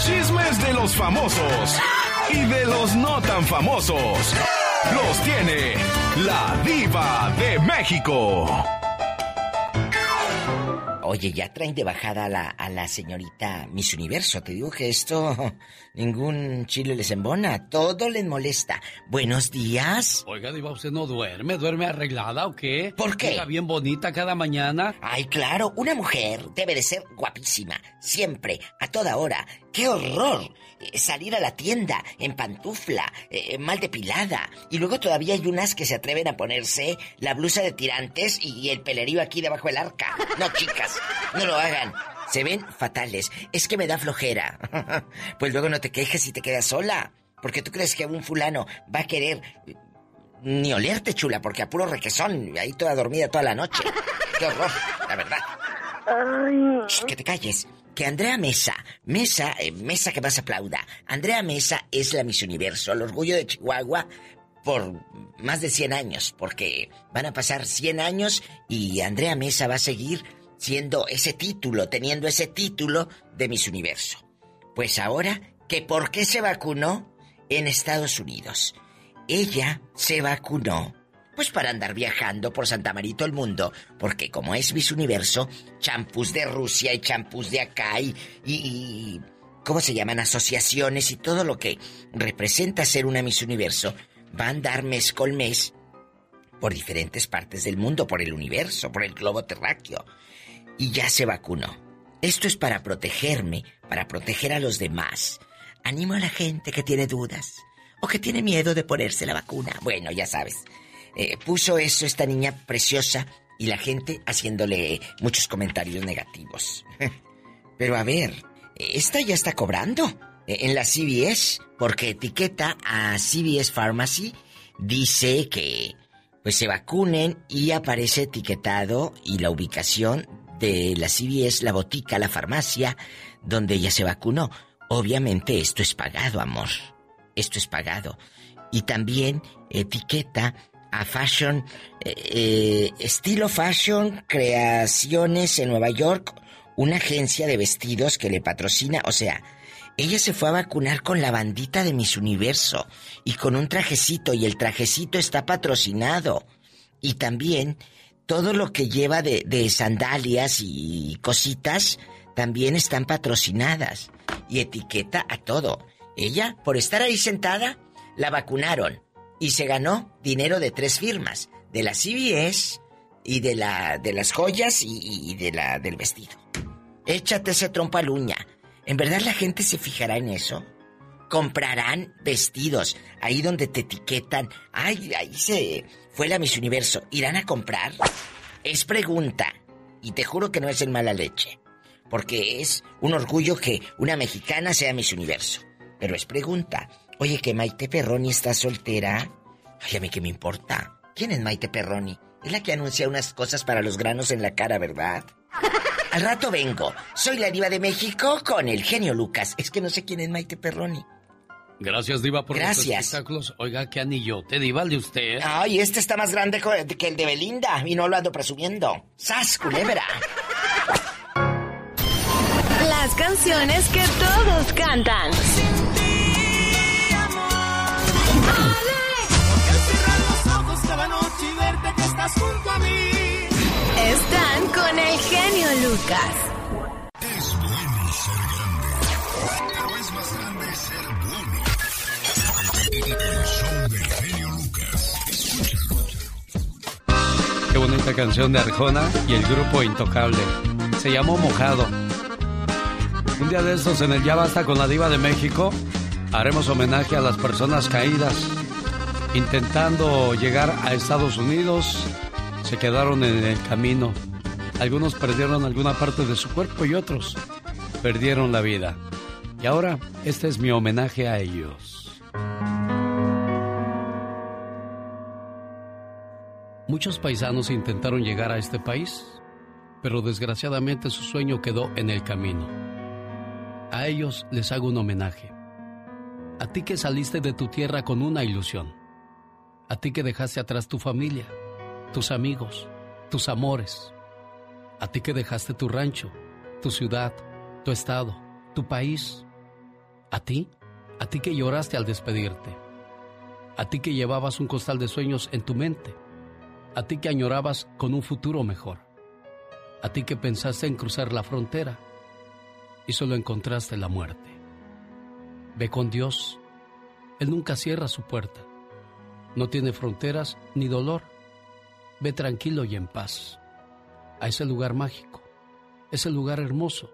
Los chismes de los famosos y de los no tan famosos. Los tiene la diva de México. Oye, ya traen de bajada a la, a la señorita Miss Universo. Te digo que esto, ningún chile les embona, todo les molesta. Buenos días. Oiga, Diva, ¿usted no duerme? ¿Duerme arreglada o qué? ¿Por qué? Llega bien bonita cada mañana. Ay, claro, una mujer debe de ser guapísima, siempre, a toda hora. ¡Qué horror! Eh, Salir a la tienda en pantufla, eh, mal depilada. Y luego todavía hay unas que se atreven a ponerse la blusa de tirantes y el pelerío aquí debajo del arca. No, chicas, no lo hagan. Se ven fatales. Es que me da flojera. pues luego no te quejes si te quedas sola. Porque tú crees que un fulano va a querer eh, ni olerte, chula, porque a puro requesón, ahí toda dormida toda la noche. Qué horror, la verdad. Shh, que te calles. Andrea Mesa, Mesa, eh, Mesa que más aplauda. Andrea Mesa es la Miss Universo, el orgullo de Chihuahua por más de 100 años, porque van a pasar 100 años y Andrea Mesa va a seguir siendo ese título, teniendo ese título de Miss Universo. Pues ahora, que por qué se vacunó en Estados Unidos. Ella se vacunó pues para andar viajando por Santa Marito el mundo, porque como es Miss Universo, champús de Rusia y champús de acá y, y, y- ¿cómo se llaman? Asociaciones y todo lo que representa ser una Miss Universo, va a andar mes con mes por diferentes partes del mundo, por el universo, por el globo terráqueo. Y ya se vacunó. Esto es para protegerme, para proteger a los demás. Animo a la gente que tiene dudas o que tiene miedo de ponerse la vacuna. Bueno, ya sabes. Eh, puso eso esta niña preciosa y la gente haciéndole muchos comentarios negativos. Pero a ver, esta ya está cobrando eh, en la CVS porque etiqueta a CVS Pharmacy dice que pues se vacunen y aparece etiquetado y la ubicación de la CVS, la botica, la farmacia donde ella se vacunó. Obviamente esto es pagado, amor. Esto es pagado. Y también etiqueta a Fashion, eh, eh, estilo Fashion Creaciones en Nueva York, una agencia de vestidos que le patrocina, o sea, ella se fue a vacunar con la bandita de Miss Universo y con un trajecito y el trajecito está patrocinado. Y también todo lo que lleva de, de sandalias y cositas también están patrocinadas. Y etiqueta a todo. Ella, por estar ahí sentada, la vacunaron y se ganó dinero de tres firmas, de la CBS y de la de las joyas y, de la del vestido. Échate ese trompo a la uña. ¿En verdad la gente se fijará en eso? Comprarán vestidos ahí donde te etiquetan. Ay, ahí se fue la Miss Universo. ¿Irán a comprar? Es pregunta. Y te juro que no es en mala leche. Porque es un orgullo que una mexicana sea Miss Universo. Pero es pregunta. Oye, que Maite Perroni está soltera. Ay, a mí qué me importa. ¿Quién es Maite Perroni? Es la que anuncia unas cosas para los granos en la cara, ¿verdad? Al rato vengo. Soy la diva de México con el genio Lucas. Es que no sé quién es Maite Perroni. Gracias, Diva, por los Gracias. espectáculos. Oiga, qué anillote, Diva, el de usted. Ay, este está más grande que el de Belinda y no lo ando presumiendo. ¡Sas, culebra! Las canciones que todos cantan. Están con el genio Lucas. Es bueno ser grande, pero es más grande ser bueno. El show del genio Lucas. Qué bonita canción de Arjona y el grupo Intocable. Se llamó Mojado. Un día de estos en el Ya Basta con la Diva de México haremos homenaje a las personas caídas. Intentando llegar a Estados Unidos, se quedaron en el camino. Algunos perdieron alguna parte de su cuerpo y otros perdieron la vida. Y ahora, este es mi homenaje a ellos. Muchos paisanos intentaron llegar a este país, pero desgraciadamente su sueño quedó en el camino. A ellos les hago un homenaje. A ti que saliste de tu tierra con una ilusión. A ti que dejaste atrás tu familia, tus amigos, tus amores. A ti que dejaste tu rancho, tu ciudad, tu estado, tu país A ti, a ti que lloraste al despedirte. A ti que llevabas un costal de sueños en tu mente. A ti que añorabas con un futuro mejor. A ti que pensaste en cruzar la frontera y solo encontraste la muerte. Ve con Dios. Él nunca cierra su puerta. No tiene fronteras ni dolor. Ve tranquilo y en paz a ese lugar mágico, ese lugar hermoso,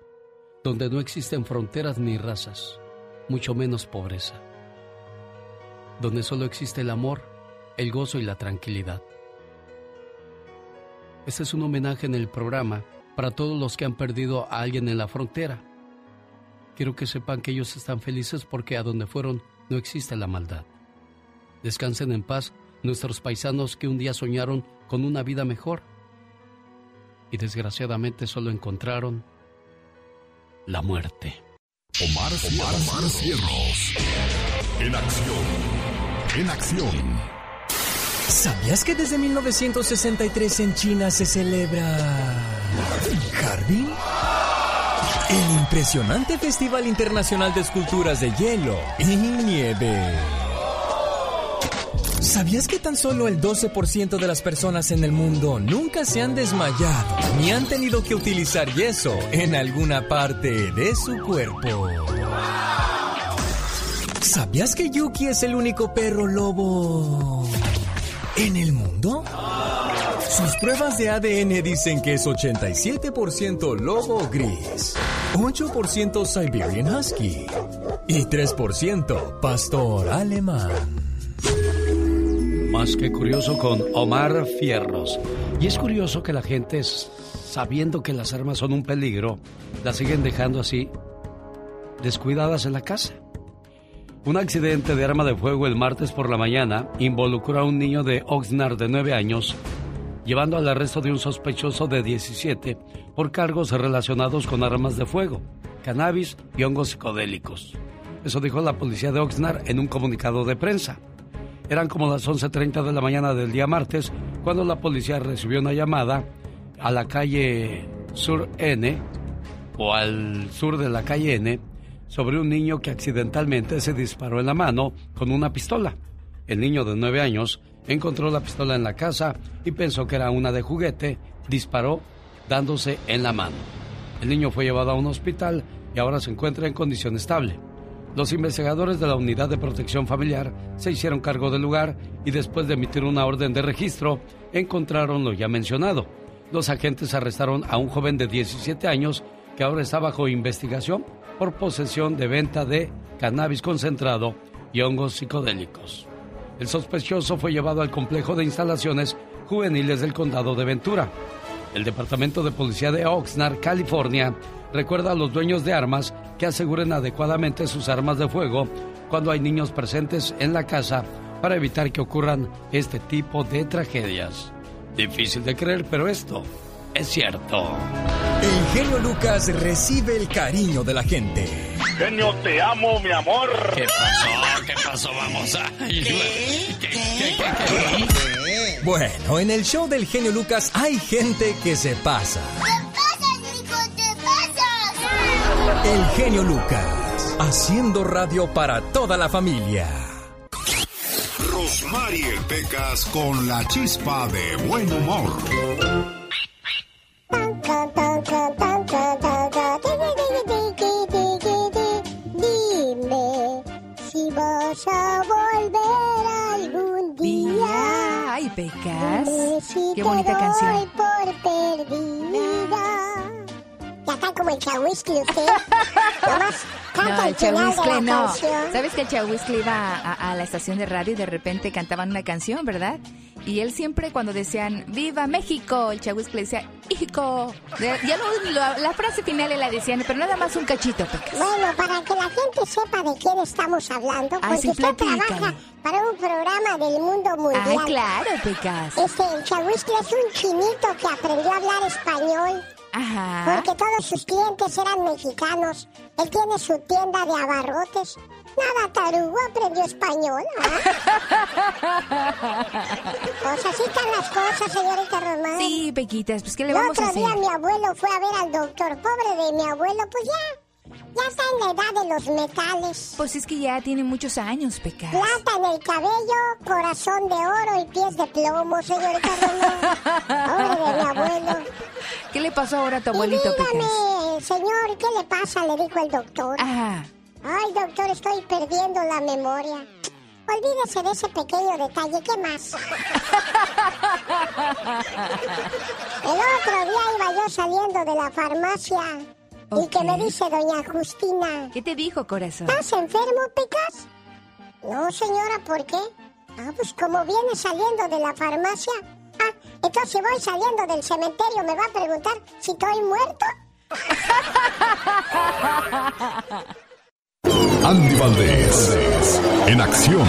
donde no existen fronteras ni razas, mucho menos pobreza, donde solo existe el amor, el gozo y la tranquilidad. Este es un homenaje en el programa para todos los que han perdido a alguien en la frontera. Quiero que sepan que ellos están felices porque a donde fueron no existe la maldad. Descansen en paz nuestros paisanos que un día soñaron con una vida mejor y desgraciadamente solo encontraron la muerte. Omar, Omar, Cierros. En acción. En acción. ¿Sabías que desde 1963 en China se celebra Harbin? El impresionante Festival Internacional de Esculturas de Hielo y Nieve. ¿Sabías que tan solo el 12% de las personas en el mundo nunca se han desmayado ni han tenido que utilizar yeso en alguna parte de su cuerpo? ¿Sabías que Yuki es el único perro lobo en el mundo? Sus pruebas de ADN dicen que es 87% lobo gris, 8% Siberian Husky y 3% pastor alemán. Más que curioso con Omar Fierros. Y es curioso que la gente, sabiendo que las armas son un peligro, las siguen dejando así, descuidadas en la casa. Un accidente de arma de fuego el martes por la mañana involucró a un niño de Oxnard de 9 años, llevando al arresto de un sospechoso de 17 por cargos relacionados con armas de fuego, cannabis y hongos psicodélicos. Eso dijo la policía de Oxnard en un comunicado de prensa. Eran como las 11.30 de la mañana del día martes cuando la policía recibió una llamada a la calle Sur N o al sur de la calle N sobre un niño que accidentalmente se disparó en la mano con una pistola. El niño de 9 años encontró la pistola en la casa y pensó que era una de juguete, disparó dándose en la mano. El niño fue llevado a un hospital y ahora se encuentra en condición estable. Los investigadores de la Unidad de Protección Familiar se hicieron cargo del lugar y después de emitir una orden de registro, encontraron lo ya mencionado. Los agentes arrestaron a un joven de 17 años que ahora está bajo investigación por posesión de venta de cannabis concentrado y hongos psicodélicos. El sospechoso fue llevado al complejo de instalaciones juveniles del condado de Ventura. El Departamento de Policía de Oxnard, California, recuerda a los dueños de armas que aseguren adecuadamente sus armas de fuego cuando hay niños presentes en la casa para evitar que ocurran este tipo de tragedias. Difícil de creer, pero esto es cierto. El genio Lucas recibe el cariño de la gente. Genio, te amo, mi amor. ¿Qué pasó? ¿Qué pasó? Vamos a... Bueno, en el show del genio Lucas hay gente que se pasa. El genio Lucas, haciendo radio para toda la familia. Rosmarie Pecas con la chispa de buen humor. El chahuiscle usted. Nomás canta No, el final de la no. canción. ¿Sabes que el Chahuiscle iba a, a la estación de radio y de repente cantaban una canción, verdad? Y él siempre cuando decían ¡Viva México! El Chahuiscle decía. De- Ya no, la, la frase final le la decían, pero nada más un cachito, Pecas. Bueno, para que la gente sepa de quién estamos hablando, porque sí, usted trabaja para un programa del mundo mundial. Ah, claro, Pecas. Este, el chahuiscle es un chinito que aprendió a hablar español Ajá. porque todos sus clientes eran mexicanos. Él tiene su tienda de abarrotes. Nada, tarugo aprendió español. ¿ah? Pues así están las cosas, señorita Román. Sí, Pequitas, pues ¿qué le El vamos a otro hacer? día mi abuelo fue a ver al doctor. Pobre de mi abuelo, pues ya. Ya está en la edad de los metales. Pues es que ya tiene muchos años, Pecas. Plata en el cabello, corazón de oro y pies de plomo, señorita Román. de mi abuelo. ¿Qué le pasó ahora a tu abuelito, y dígame, señor, ¿qué le pasa? Le dijo el doctor. Ah. Ay, doctor, estoy perdiendo la memoria. Olvídese de ese pequeño detalle. ¿Qué más? El otro día iba yo saliendo de la farmacia y que me dice doña Justina. ¿Qué te dijo, corazón? ¿Estás enfermo, Pecas? No, señora, ¿por qué? Ah, pues como viene saliendo de la farmacia. Ah, entonces si voy saliendo del cementerio me va a preguntar si estoy muerto. Andy Valdés, en acción.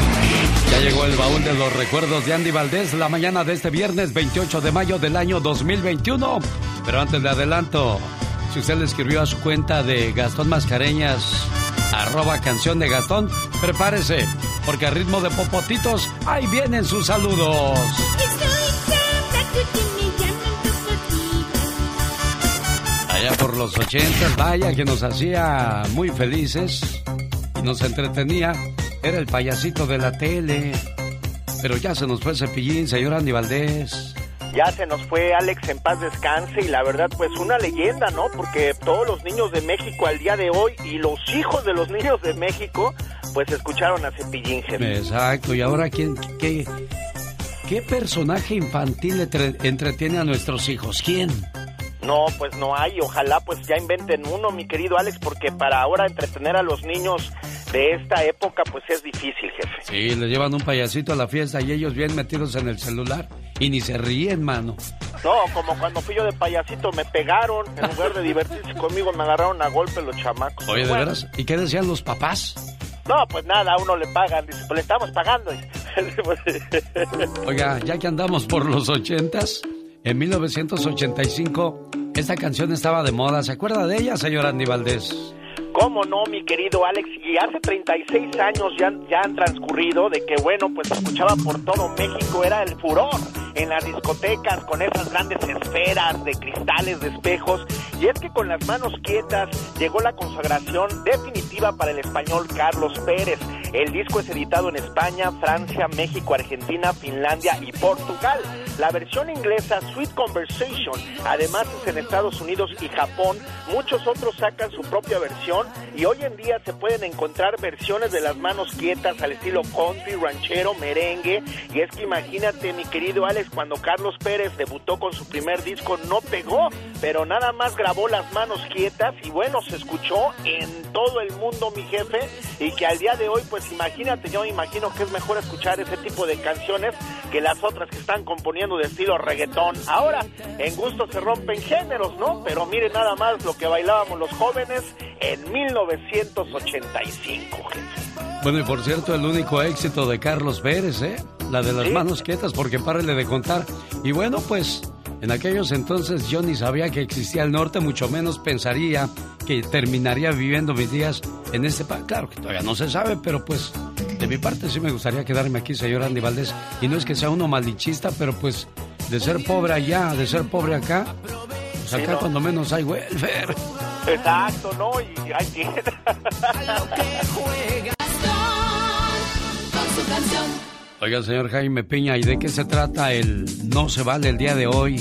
Ya llegó el baúl de los recuerdos de Andy Valdés la mañana de este viernes 28 de mayo del año 2021. Pero antes de adelanto, si usted le escribió a su cuenta de Gastón Mascareñas, arroba canción de Gastón, prepárese, porque a ritmo de popotitos, ahí vienen sus saludos. Allá por los ochentas, vaya que nos hacía muy felices y nos entretenía. Era el payasito de la tele. Pero ya se nos fue Cepillín, señor Andy Valdés. Ya se nos fue Alex en paz descanse y la verdad pues una leyenda, ¿no? Porque todos los niños de México al día de hoy y los hijos de los niños de México pues escucharon a Cepillín. Exacto, y ahora quién, qué, qué personaje infantil entretiene a nuestros hijos, ¿quién? No, pues no hay. Ojalá pues ya inventen uno, mi querido Alex, porque para ahora entretener a los niños de esta época pues es difícil, jefe. Sí, le llevan un payasito a la fiesta y ellos bien metidos en el celular y ni se ríen, mano. No, como cuando fui yo de payasito me pegaron, en lugar de divertirse conmigo me agarraron a golpe los chamacos. Oye, ¿de veras? ¿Y qué decían los papás? No, pues nada, a uno le pagan, dice, pues le estamos pagando. Oiga, ya que andamos por los ochentas, en 1985, esta canción estaba de moda. ¿Se acuerda de ella, señor Andy Valdés? ¿Cómo no, mi querido Alex? Y hace 36 años ya, ya han transcurrido de que, bueno, pues escuchaba por todo México, era el furor en las discotecas con esas grandes esferas de cristales, de espejos. Y es que con las manos quietas llegó la consagración definitiva para el español Carlos Pérez. El disco es editado en España, Francia, México, Argentina, Finlandia y Portugal. La versión inglesa Sweet Conversation, además es en Estados Unidos y Japón. Muchos otros sacan su propia versión y hoy en día se pueden encontrar versiones de las manos quietas al estilo country, ranchero, merengue. Y es que imagínate, mi querido Alex, cuando Carlos Pérez debutó con su primer disco, no pegó, pero nada más grabó las manos quietas y bueno, se escuchó en todo el mundo, mi jefe, y que al día de hoy, pues imagínate, yo imagino que es mejor escuchar ese tipo de canciones que las otras que están componiendo de estilo reggaetón. Ahora, en gusto se rompen géneros, ¿no? Pero mire nada más lo que bailábamos los jóvenes en 1985. Bueno, y por cierto, el único éxito de Carlos Pérez, ¿eh? La de las manos quietas, porque párele de contar. Y bueno, pues en aquellos entonces yo ni sabía que existía el norte, mucho menos pensaría que terminaría viviendo mis días en este país. Claro que todavía no se sabe, pero pues de mi parte sí me gustaría quedarme aquí, señor Andy Valdés. Y no es que sea uno malichista, pero pues de ser pobre allá, de ser pobre acá, pues acá cuando menos hay welfare. Exacto, ¿no? Y hay que... Oiga, señor Jaime Peña, ¿y de qué se trata el No se vale el día de hoy?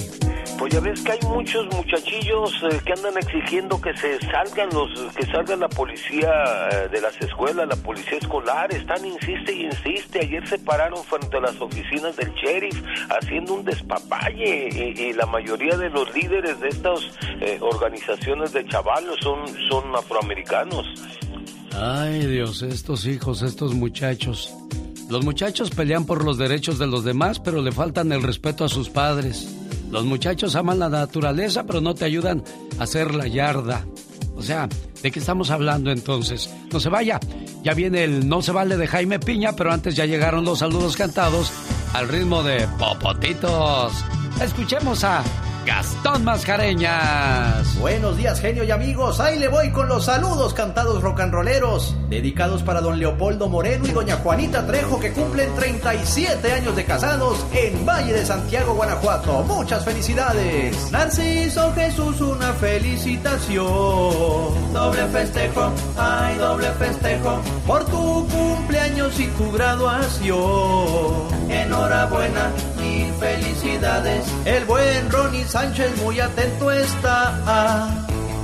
Pues ya ves que hay muchos muchachillos eh, que andan exigiendo que se salgan los, que salgan la policía eh, de las escuelas, la policía escolar, están insiste y insiste. Ayer se pararon frente a las oficinas del sheriff haciendo un despapalle y, la mayoría de los líderes de estas eh, organizaciones de chavalos son, son afroamericanos. Ay Dios, estos hijos, estos muchachos. Los muchachos pelean por los derechos de los demás, pero le faltan el respeto a sus padres. Los muchachos aman la naturaleza, pero no te ayudan a hacer la yarda. O sea, ¿de qué estamos hablando entonces? No se vaya. Ya viene el No se vale de Jaime Piña, pero antes ya llegaron los saludos cantados al ritmo de Popotitos. Escuchemos a Gastón Mascareñas. Buenos días, genio y amigos. Ahí le voy con los saludos cantados rolleros, dedicados para don Leopoldo Moreno y doña Juanita Trejo, que cumplen 37 años de casados en Valle de Santiago, Guanajuato. Muchas felicidades. Narciso Jesús, una felicitación. Doble festejo, ay, doble festejo, por tu cumpleaños y tu graduación. Enhorabuena y felicidades. El buen Ronnie Sánchez muy atento está.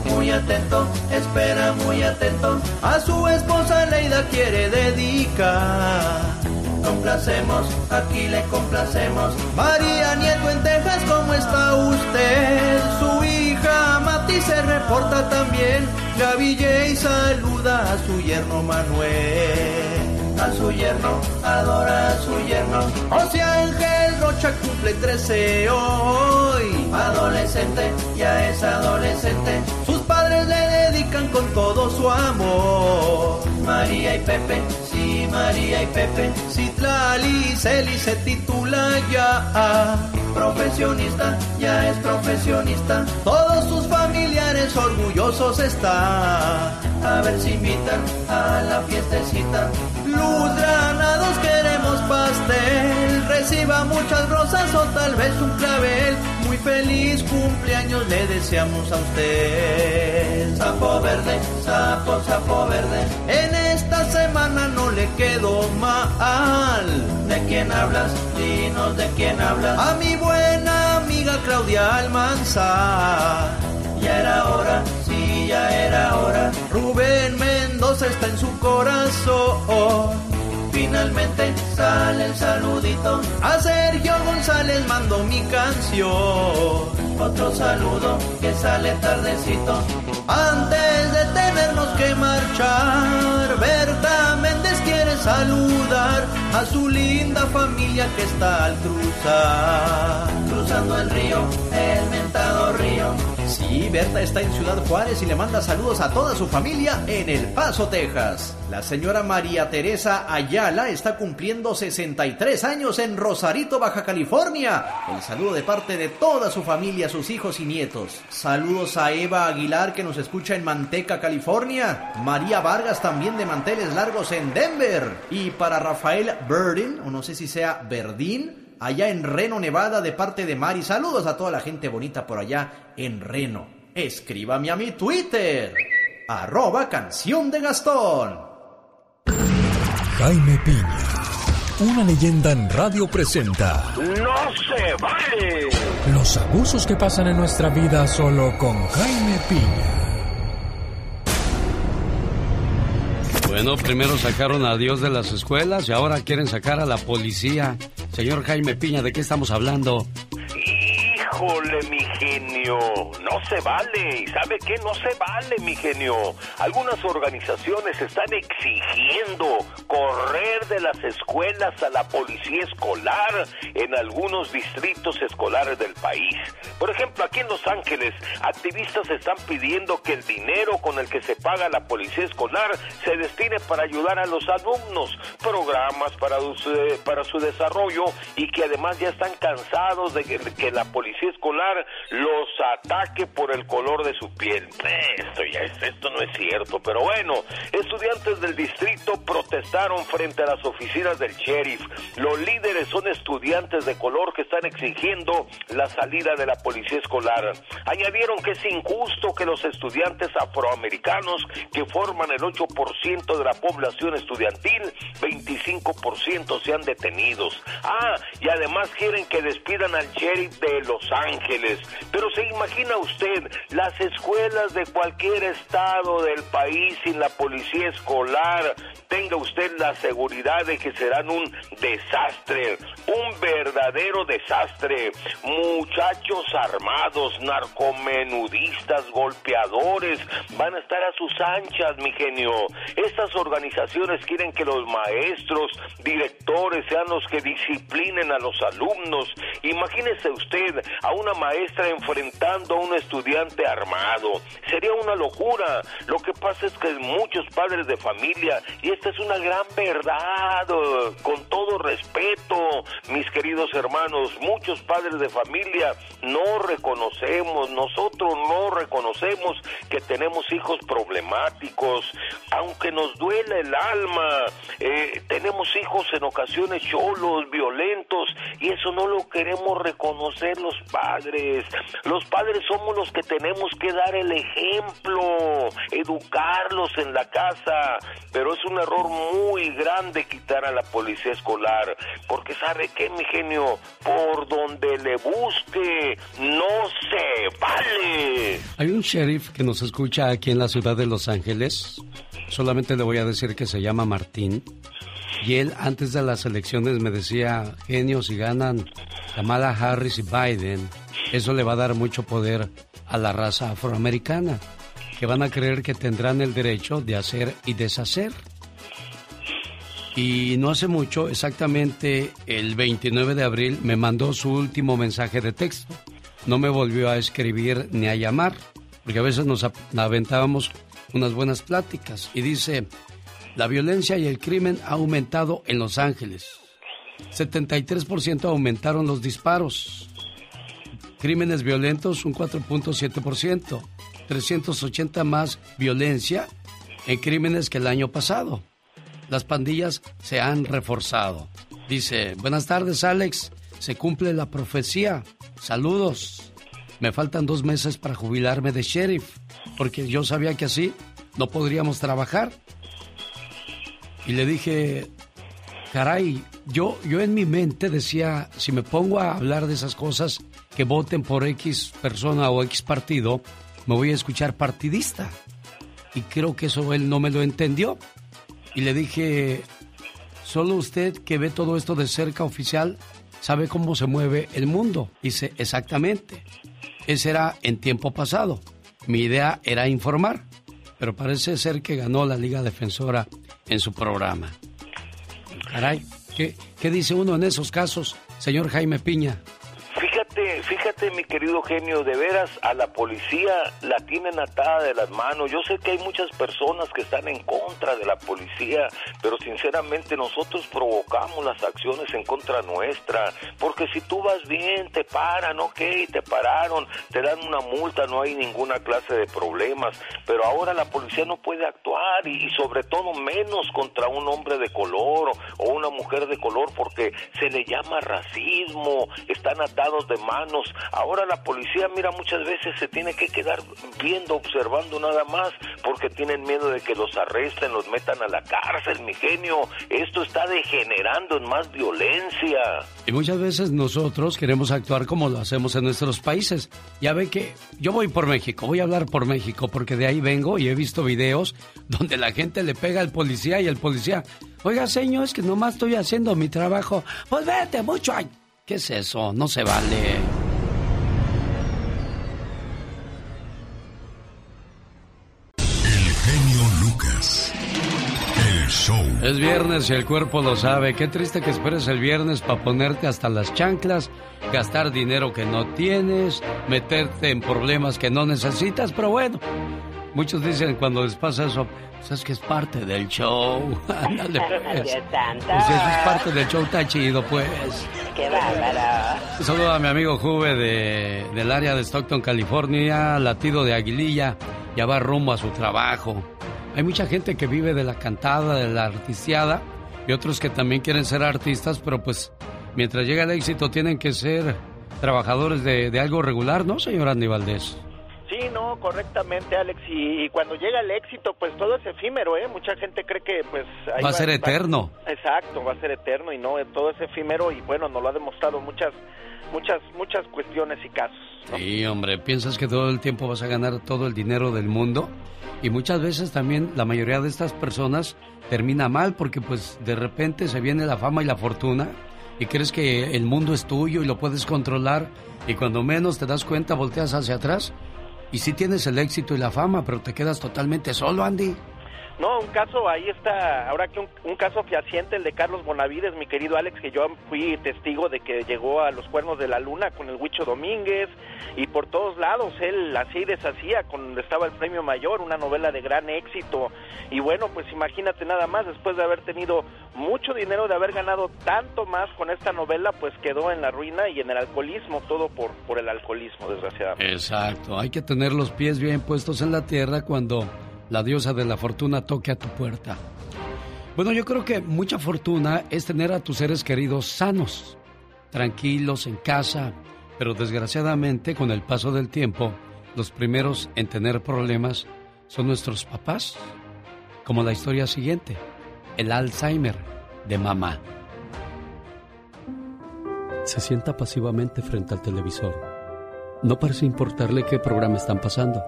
Muy atento, espera muy atento. A su esposa Leida quiere dedicar. Complacemos, aquí le complacemos. María Nieto en Texas, ¿cómo está usted? Su hija Mati se reporta también. Gaby J saluda a su yerno Manuel a su yerno, adora a su yerno. José Ángel Rocha cumple 13 hoy. Adolescente, ya es adolescente. Sus padres le dedican con todo su amor. María y Pepe, María y Pepe. Citlali Celi se titula ya. Profesionista, ya es profesionista. Todos sus familiares orgullosos están. A ver si invitan a la fiestecita. Luz Granados queremos pastel. Reciba muchas rosas o tal vez un clavel. Muy feliz cumpleaños le deseamos a usted. Sapo verde, sapo, sapo verde. En esta semana no le quedó mal. ¿De quién hablas? Dinos de quién hablas. A mi buena amiga Claudia Almanzar. Ya era hora, sí, ya era hora. Rubén Mendoza está en su corazón. Finalmente sale el saludito. A Sergio González mando mi canción. Otro saludo que sale tardecito. Antes de tenernos que marchar, quiere saludar a su linda familia que está al cruzar. Cruzando el río, el mentado río. Sí, Berta está en Ciudad Juárez y le manda saludos a toda su familia en El Paso, Texas. La señora María Teresa Ayala está cumpliendo 63 años en Rosarito, Baja California. El saludo de parte de toda su familia, sus hijos y nietos. Saludos a Eva Aguilar que nos escucha en Manteca, California. María Vargas también de Manteles Largos en Denver. Y para Rafael Berdin, o no sé si sea Verdín, allá en Reno, Nevada, de parte de Mari. Saludos a toda la gente bonita por allá en Reno. Escríbame a mi Twitter, arroba canción de Gastón. Jaime Piña, una leyenda en radio presenta ¡No se vale! los abusos que pasan en nuestra vida solo con Jaime Piña. Bueno, primero sacaron a Dios de las escuelas y ahora quieren sacar a la policía. Señor Jaime Piña, ¿de qué estamos hablando? Híjole, mi genio, no se vale. ¿Y sabe qué? No se vale, mi genio. Algunas organizaciones están exigiendo correr de las escuelas a la policía escolar en algunos distritos escolares del país. Por ejemplo, aquí en Los Ángeles, activistas están pidiendo que el dinero con el que se paga la policía escolar se destine para ayudar a los alumnos, programas para su, para su desarrollo y que además ya están cansados de que, que la policía escolar los ataque por el color de su piel. Esto ya es, esto no es cierto, pero bueno, estudiantes del distrito protestaron frente a las oficinas del sheriff. Los líderes son estudiantes de color que están exigiendo la salida de la policía escolar. Añadieron que es injusto que los estudiantes afroamericanos, que forman el 8% de la población estudiantil, 25% sean detenidos. Ah, y además quieren que despidan al sheriff de Los Ángeles. Pero se imagina usted las escuelas de cualquier estado del país sin la policía escolar. Tenga usted la seguridad de que serán un desastre, un verdadero desastre. Muchachos armados, narcomenudistas, golpeadores, van a estar a sus anchas, mi genio. Estas organizaciones quieren que los maestros, directores sean los que disciplinen a los alumnos. Imagínese usted a una maestra enfrentando a un estudiante armado. Sería una locura. Lo que pasa es que muchos padres de familia, y esta es una gran verdad, con todo respeto, mis queridos hermanos, muchos padres de familia no reconocemos, nosotros no reconocemos que tenemos hijos problemáticos, aunque nos duela el alma, eh, tenemos hijos en ocasiones cholos, violentos, y eso no lo queremos reconocer los padres. Los padres somos los que tenemos que dar el ejemplo, educarlos en la casa, pero es un error muy grande quitar a la policía escolar, porque sabe que mi genio, por donde le busque, no se vale. Hay un sheriff que nos escucha aquí en la ciudad de Los Ángeles. Solamente le voy a decir que se llama Martín. Y él antes de las elecciones me decía, genio, si ganan Kamala Harris y Biden, eso le va a dar mucho poder a la raza afroamericana, que van a creer que tendrán el derecho de hacer y deshacer. Y no hace mucho, exactamente el 29 de abril, me mandó su último mensaje de texto. No me volvió a escribir ni a llamar, porque a veces nos aventábamos unas buenas pláticas. Y dice, la violencia y el crimen ha aumentado en Los Ángeles. 73% aumentaron los disparos. Crímenes violentos un 4.7%. 380 más violencia en crímenes que el año pasado. Las pandillas se han reforzado. Dice, buenas tardes Alex, se cumple la profecía. Saludos. Me faltan dos meses para jubilarme de sheriff, porque yo sabía que así no podríamos trabajar. Y le dije, caray, yo, yo en mi mente decía, si me pongo a hablar de esas cosas, que voten por X persona o X partido, me voy a escuchar partidista. Y creo que eso él no me lo entendió. Y le dije, solo usted que ve todo esto de cerca oficial, sabe cómo se mueve el mundo. Dice, exactamente. Ese era en tiempo pasado. Mi idea era informar, pero parece ser que ganó la Liga Defensora en su programa. Caray, ¿qué, qué dice uno en esos casos, señor Jaime Piña? Fíjate, mi querido genio, de veras a la policía la tienen atada de las manos. Yo sé que hay muchas personas que están en contra de la policía, pero sinceramente nosotros provocamos las acciones en contra nuestra, porque si tú vas bien, te paran, ok, te pararon, te dan una multa, no hay ninguna clase de problemas, pero ahora la policía no puede actuar y sobre todo menos contra un hombre de color o una mujer de color porque se le llama racismo, están atados de manos. Ahora la policía, mira, muchas veces se tiene que quedar viendo, observando nada más, porque tienen miedo de que los arresten, los metan a la cárcel, mi genio. Esto está degenerando en más violencia. Y muchas veces nosotros queremos actuar como lo hacemos en nuestros países. Ya ve que yo voy por México, voy a hablar por México, porque de ahí vengo y he visto videos donde la gente le pega al policía y el policía, oiga señor, es que nomás estoy haciendo mi trabajo. Pues vete mucho. ¿Qué es eso? No se vale. El genio Lucas. El show. Es viernes y el cuerpo lo sabe. Qué triste que esperes el viernes para ponerte hasta las chanclas, gastar dinero que no tienes, meterte en problemas que no necesitas, pero bueno. Muchos dicen cuando les pasa eso, pues es que es parte del show. Ándale, pues. Dios santo. Pues eso es parte del show, está chido, pues. Qué bárbaro. Saludo a mi amigo Juve de, del área de Stockton, California, latido de Aguililla, ya va rumbo a su trabajo. Hay mucha gente que vive de la cantada, de la artisteada, y otros que también quieren ser artistas, pero pues mientras llega el éxito tienen que ser trabajadores de, de algo regular, ¿no, señor Andy Valdés? Sí, no, correctamente, Alex. Y, y cuando llega el éxito, pues todo es efímero, ¿eh? Mucha gente cree que, pues... ahí Va a ser eterno. exacto, va a ser eterno y no, todo es efímero y bueno, nos lo ha demostrado muchas, muchas, muchas cuestiones y casos. Sí, hombre, piensas que todo el tiempo vas a ganar todo el dinero del mundo y muchas veces también la mayoría de estas personas termina mal porque pues de repente se viene la fama y la fortuna y crees que el mundo es tuyo y lo puedes controlar y cuando menos te das cuenta volteas hacia atrás y sí tienes el éxito y la fama, pero te quedas totalmente solo, Andy. No, un caso, ahí está, ahora que un, un, caso fehaciente, el de Carlos Bonavides, mi querido Alex, que yo fui testigo de que llegó a los cuernos de la luna con el Huicho Domínguez y por todos lados él y deshacía cuando estaba el premio mayor, una novela de gran éxito. Y bueno, pues imagínate nada más, después de haber tenido mucho dinero, de haber ganado tanto más con esta novela, pues quedó en la ruina y en el alcoholismo, todo por, por el alcoholismo, desgraciadamente. Exacto, hay que tener los pies bien puestos en la tierra cuando la diosa de la fortuna toque a tu puerta. Bueno, yo creo que mucha fortuna es tener a tus seres queridos sanos, tranquilos en casa, pero desgraciadamente con el paso del tiempo, los primeros en tener problemas son nuestros papás, como la historia siguiente, el Alzheimer de mamá. Se sienta pasivamente frente al televisor. No parece importarle qué programa están pasando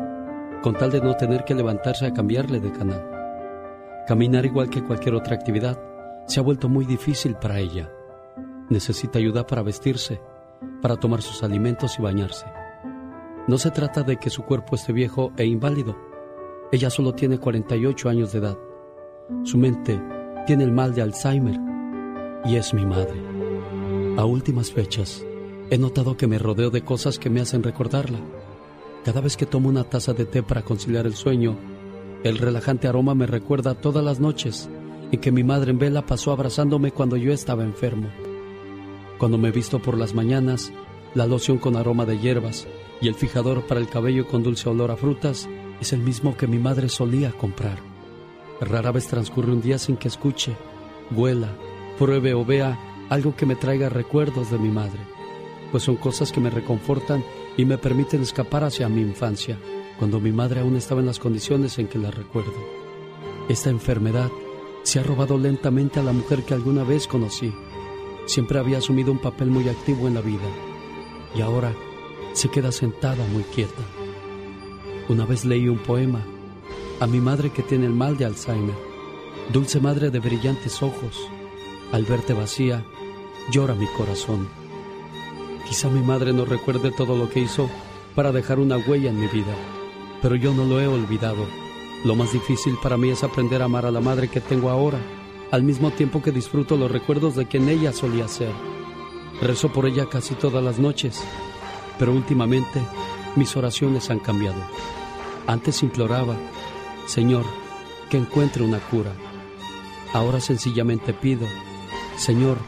con tal de no tener que levantarse a cambiarle de canal. Caminar igual que cualquier otra actividad se ha vuelto muy difícil para ella. Necesita ayuda para vestirse, para tomar sus alimentos y bañarse. No se trata de que su cuerpo esté viejo e inválido. Ella solo tiene 48 años de edad. Su mente tiene el mal de Alzheimer y es mi madre. A últimas fechas, he notado que me rodeo de cosas que me hacen recordarla cada vez que tomo una taza de té para conciliar el sueño, el relajante aroma me recuerda todas las noches en que mi madre en vela pasó abrazándome cuando yo estaba enfermo. Cuando me visto por las mañanas, la loción con aroma de hierbas y el fijador para el cabello con dulce olor a frutas es el mismo que mi madre solía comprar. Rara vez transcurre un día sin que escuche, huela, pruebe o vea algo que me traiga recuerdos de mi madre, pues son cosas que me reconfortan y me permiten escapar hacia mi infancia, cuando mi madre aún estaba en las condiciones en que la recuerdo. Esta enfermedad se ha robado lentamente a la mujer que alguna vez conocí. Siempre había asumido un papel muy activo en la vida y ahora se queda sentada muy quieta. Una vez leí un poema a mi madre que tiene el mal de Alzheimer. Dulce madre de brillantes ojos, al verte vacía, llora mi corazón. Quizá mi madre no recuerde todo lo que hizo para dejar una huella en mi vida, pero yo no lo he olvidado. Lo más difícil para mí es aprender a amar a la madre que tengo ahora, al mismo tiempo que disfruto los recuerdos de quien ella solía ser. Rezo por ella casi todas las noches, pero últimamente mis oraciones han cambiado. Antes imploraba, Señor, que encuentre una cura. Ahora sencillamente pido, Señor,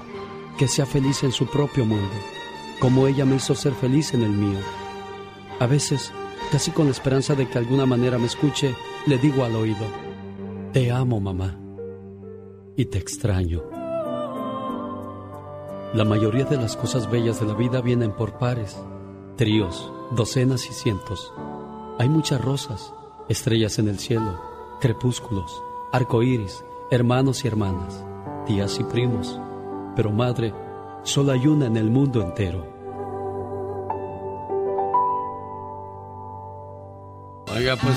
que sea feliz en su propio mundo como ella me hizo ser feliz en el mío. A veces, casi con la esperanza de que alguna manera me escuche, le digo al oído, te amo mamá y te extraño. La mayoría de las cosas bellas de la vida vienen por pares, tríos, docenas y cientos. Hay muchas rosas, estrellas en el cielo, crepúsculos, arcoíris, hermanos y hermanas, tías y primos. Pero madre, Solo hay una en el mundo entero. Oiga, pues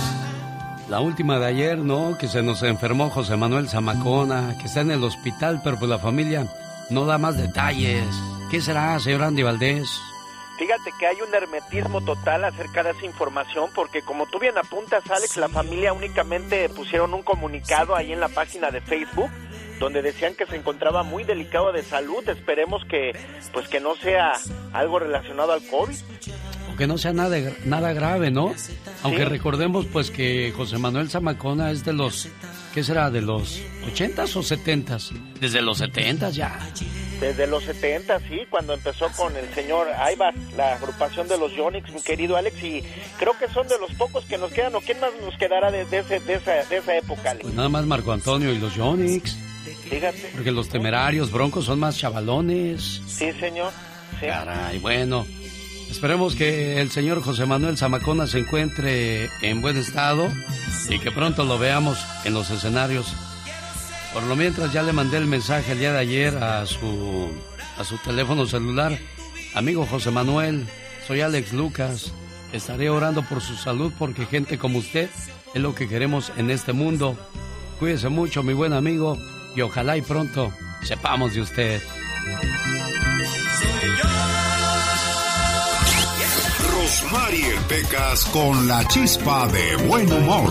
la última de ayer, ¿no? Que se nos enfermó José Manuel Zamacona, que está en el hospital, pero pues la familia no da más detalles. ¿Qué será, señor Andy Valdés? Fíjate que hay un hermetismo total acerca de esa información, porque como tú bien apuntas, Alex, la familia únicamente pusieron un comunicado ahí en la página de Facebook donde decían que se encontraba muy delicado de salud. Esperemos que pues que no sea algo relacionado al COVID. O que no sea nada, nada grave, ¿no? Aunque recordemos pues que José Manuel Zamacona es de los, ¿qué será? ¿De los 80s o 70s? Desde los 70s ya. Desde los 70, sí, cuando empezó con el señor Aibas, la agrupación de los Yonix, mi querido Alex, y creo que son de los pocos que nos quedan, o quién más nos quedará de, esa, de esa época, Pues nada más Marco Antonio y los Yonix. Fíjate. Porque los temerarios broncos son más chavalones. Sí, señor. Sí. Caray, bueno. Esperemos que el señor José Manuel Zamacona se encuentre en buen estado y que pronto lo veamos en los escenarios. Por lo mientras ya le mandé el mensaje el día de ayer a su a su teléfono celular. Amigo José Manuel, soy Alex Lucas. Estaré orando por su salud porque gente como usted es lo que queremos en este mundo. Cuídese mucho, mi buen amigo y ojalá y pronto sepamos de usted. Rosmarie Pecas con la chispa de buen humor.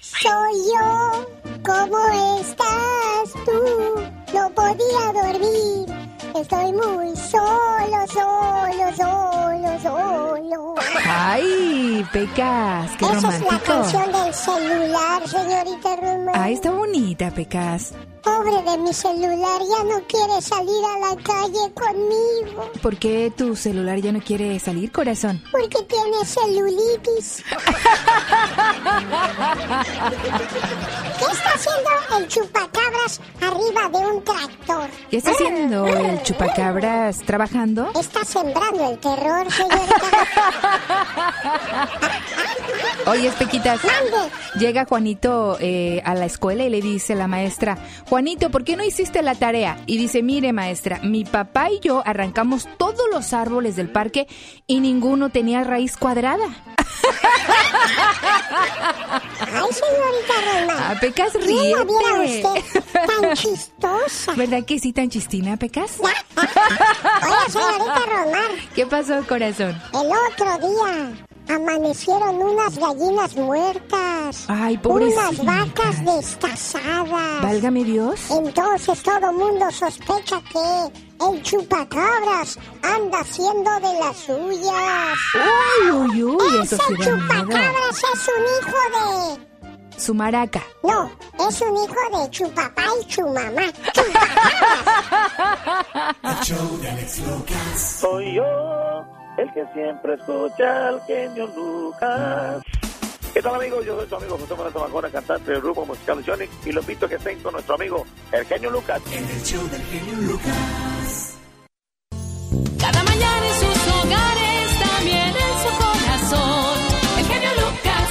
Soy yo ¿Cómo estás tú? No podía dormir. Estoy muy solo, solo, solo, solo. Ay, Pecas, qué Esa es la romántico. canción del celular, señorita Roma. Ay, está bonita, Pecas. Pobre de mi celular, ya no quiere salir a la calle conmigo. ¿Por qué tu celular ya no quiere salir, corazón? Porque tiene celulitis. ¿Qué está haciendo el chupacabras arriba de un tractor? ¿Qué está haciendo el chupacabras trabajando? Está sembrando el terror, señorita. Oye, Pequitas. Mande. Llega Juanito eh, a la escuela y le dice la maestra, Juanito, ¿por qué no hiciste la tarea? Y dice, mire maestra, mi papá y yo arrancamos todos los árboles del parque y ninguno tenía raíz cuadrada. Ay, señorita Roma. Ah, Pecas, ¿Quién la viera usted tan chistosa? ¿Verdad que sí, tan chistina, Pecas? Oiga, señorita Romar, ¿Qué pasó, corazón? el otro día amanecieron unas gallinas muertas. Ay, Unas vacas destazadas. Válgame Dios. Entonces todo mundo sospecha que el chupacabras anda haciendo de las suyas. Uy, uy, uy, Ese chupacabras es un hijo de... Su maraca. No, es un hijo de chupapá y chumamá. Soy yo, el que siempre escucha al genio Lucas. ¿Qué tal amigos? Yo soy tu amigo José Manuel Zamacona, cantante del grupo musical Sonic y lo invito a que estén con nuestro amigo el genio Lucas. En el show del genio Lucas. Cada mañana en sus hogares, también en su corazón. El genio Lucas.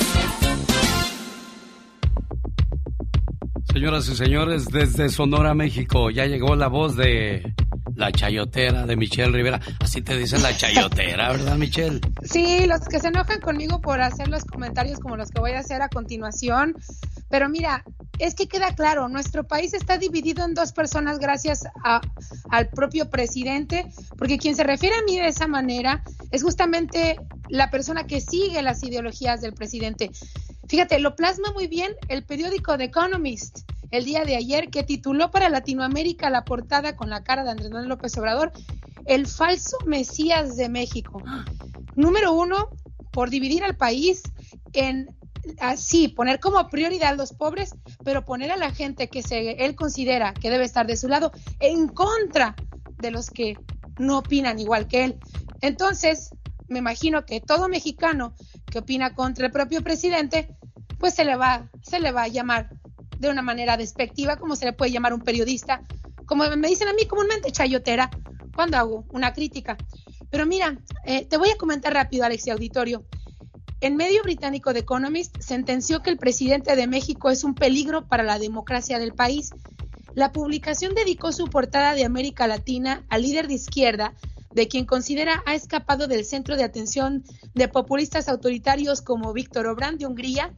Señoras y señores, desde Sonora, México, ya llegó la voz de la chayotera de Michelle Rivera. Así te dicen la chayotera, ¿verdad, Michelle? Sí, los que se enojan conmigo por hacer los comentarios como los que voy a hacer a continuación. Pero mira, es que queda claro, nuestro país está dividido en dos personas gracias a- al propio presidente, porque quien se refiere a mí de esa manera es justamente la persona que sigue las ideologías del presidente. Fíjate, lo plasma muy bien el periódico The Economist el día de ayer que tituló para Latinoamérica la portada con la cara de Andrés Manuel López Obrador, el falso Mesías de México. Número uno, por dividir al país en así, poner como prioridad a los pobres, pero poner a la gente que se, él considera que debe estar de su lado en contra de los que no opinan igual que él. Entonces, me imagino que todo mexicano que opina contra el propio presidente, pues se le va, se le va a llamar de una manera despectiva, como se le puede llamar a un periodista, como me dicen a mí comúnmente chayotera, cuando hago una crítica. Pero mira, eh, te voy a comentar rápido, Alex y Auditorio. El medio británico The Economist sentenció que el presidente de México es un peligro para la democracia del país. La publicación dedicó su portada de América Latina al líder de izquierda, de quien considera ha escapado del centro de atención de populistas autoritarios como Víctor Orbán de Hungría,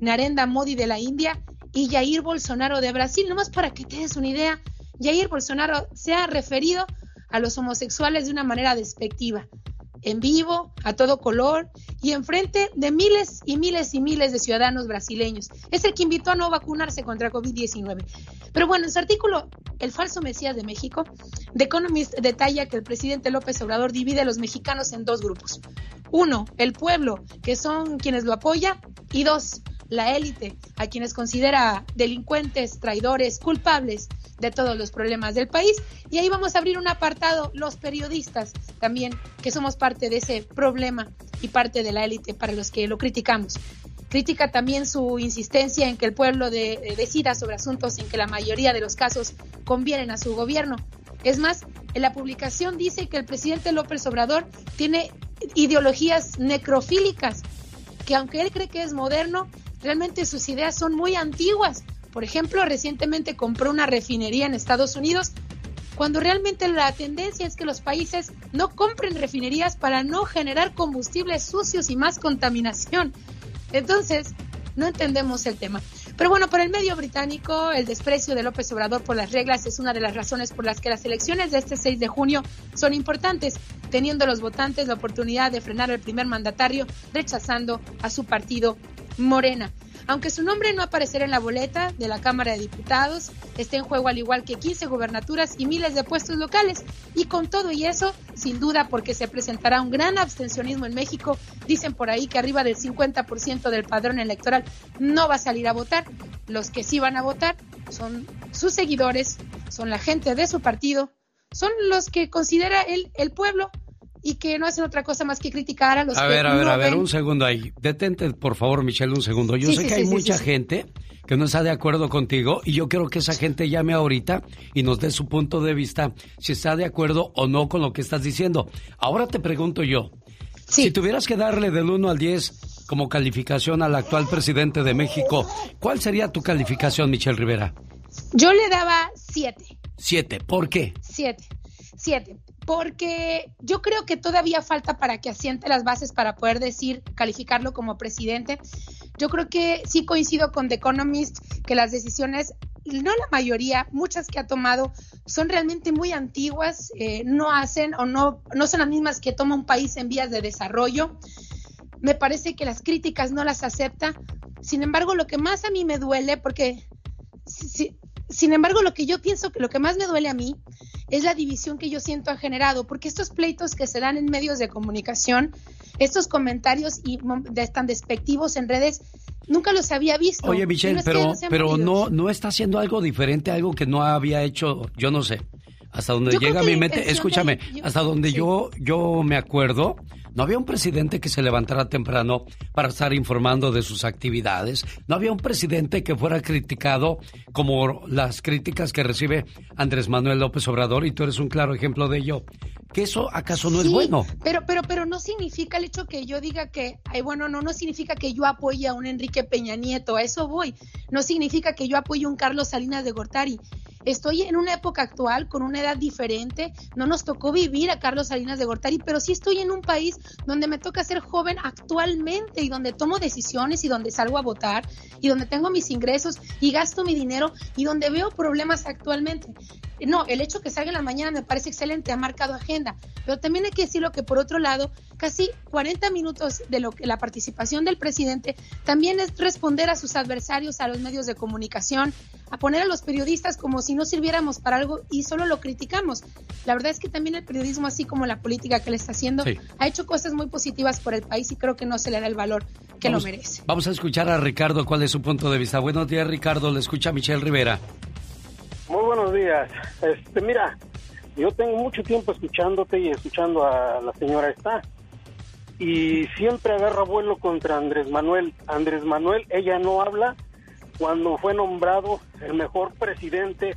Narendra Modi de la India y Jair Bolsonaro de Brasil. Nomás para que te des una idea, Jair Bolsonaro se ha referido a los homosexuales de una manera despectiva, en vivo, a todo color y enfrente de miles y miles y miles de ciudadanos brasileños. Es el que invitó a no vacunarse contra COVID-19. Pero bueno, en su artículo El falso Mesías de México, The Economist detalla que el presidente López Obrador divide a los mexicanos en dos grupos. Uno, el pueblo, que son quienes lo apoya, y dos, la élite, a quienes considera delincuentes, traidores, culpables de todos los problemas del país. Y ahí vamos a abrir un apartado, los periodistas también, que somos parte de ese problema y parte de la élite para los que lo criticamos. Critica también su insistencia en que el pueblo de- decida sobre asuntos en que la mayoría de los casos convienen a su gobierno. Es más, en la publicación dice que el presidente López Obrador tiene ideologías necrofílicas, que aunque él cree que es moderno, realmente sus ideas son muy antiguas. Por ejemplo, recientemente compró una refinería en Estados Unidos, cuando realmente la tendencia es que los países no compren refinerías para no generar combustibles sucios y más contaminación. Entonces, no entendemos el tema. Pero bueno, para el medio británico, el desprecio de López Obrador por las reglas es una de las razones por las que las elecciones de este 6 de junio son importantes, teniendo los votantes la oportunidad de frenar al primer mandatario, rechazando a su partido Morena. Aunque su nombre no aparecerá en la boleta de la Cámara de Diputados, está en juego al igual que 15 gubernaturas y miles de puestos locales. Y con todo y eso, sin duda, porque se presentará un gran abstencionismo en México, dicen por ahí que arriba del 50% del padrón electoral no va a salir a votar. Los que sí van a votar son sus seguidores, son la gente de su partido, son los que considera él el pueblo y que no hacen otra cosa más que criticar a los a que ver, a ver, no a ver, ven. un segundo ahí. Detente, por favor, Michelle, un segundo. Yo Sí, sé sí, que sí, hay mucha gente que no está de acuerdo contigo y yo quiero que esa gente llame ahorita y nos dé su punto de vista si está de acuerdo o no con lo que estás diciendo. Ahora te pregunto yo, si tuvieras que darle del 1 al 10 como calificación al actual presidente de México, ¿cuál sería tu calificación, Michelle Rivera? Yo le daba siete. Siete. ¿Por qué? Siete, siete, porque yo creo que todavía falta para que asiente las bases para poder decir, calificarlo como presidente. Yo creo que sí coincido con The Economist que las decisiones, no la mayoría, muchas que ha tomado, son realmente muy antiguas, eh, no hacen o no, no son las mismas que toma un país en vías de desarrollo. Me parece que las críticas no las acepta. Sin embargo, lo que más a mí me duele, porque si- si- sin embargo, lo que yo pienso que lo que más me duele a mí es la división que yo siento ha generado, porque estos pleitos que se dan en medios de comunicación, estos comentarios y de- tan despectivos en redes, nunca los había visto. Oye, Michelle, pero, pero no, no está haciendo algo diferente, algo que no había hecho, yo no sé. Hasta donde Yo llega mi mente, escúchame, de- hasta donde sí. yo, yo me acuerdo, no había un presidente que se levantara temprano para estar informando de sus actividades, no había un presidente que fuera criticado como las críticas que recibe Andrés Manuel López Obrador, y tú eres un claro ejemplo de ello. ¿Que eso acaso no es bueno? Pero, pero, pero no significa el hecho que yo diga que, ay, bueno, no, no significa que yo apoye a un Enrique Peña Nieto, a eso voy. No significa que yo apoye a un Carlos Salinas de Gortari. Estoy en una época actual con una edad diferente. No nos tocó vivir a Carlos Salinas de Gortari, pero sí estoy en un país donde me toca ser joven actualmente y donde tomo decisiones y donde salgo a votar y donde tengo mis ingresos y gasto mi dinero y donde veo problemas actualmente. No, el hecho que salga en la mañana me parece excelente, ha marcado agenda, pero también hay que decirlo que por otro lado, casi 40 minutos de lo que la participación del presidente también es responder a sus adversarios, a los medios de comunicación, a poner a los periodistas como si no sirviéramos para algo y solo lo criticamos. La verdad es que también el periodismo, así como la política que le está haciendo, Sí. ha hecho cosas muy positivas por el país y creo que no se le da el valor que Vamos- lo merece. Vamos a escuchar a Ricardo cuál es su punto de vista. Buenos días, Ricardo. Le escucha Michelle Rivera. Muy buenos días. Este, mira, yo tengo mucho tiempo escuchándote y escuchando a la señora esta. Y siempre agarra vuelo contra Andrés Manuel. Andrés Manuel, ella no habla cuando fue nombrado el mejor presidente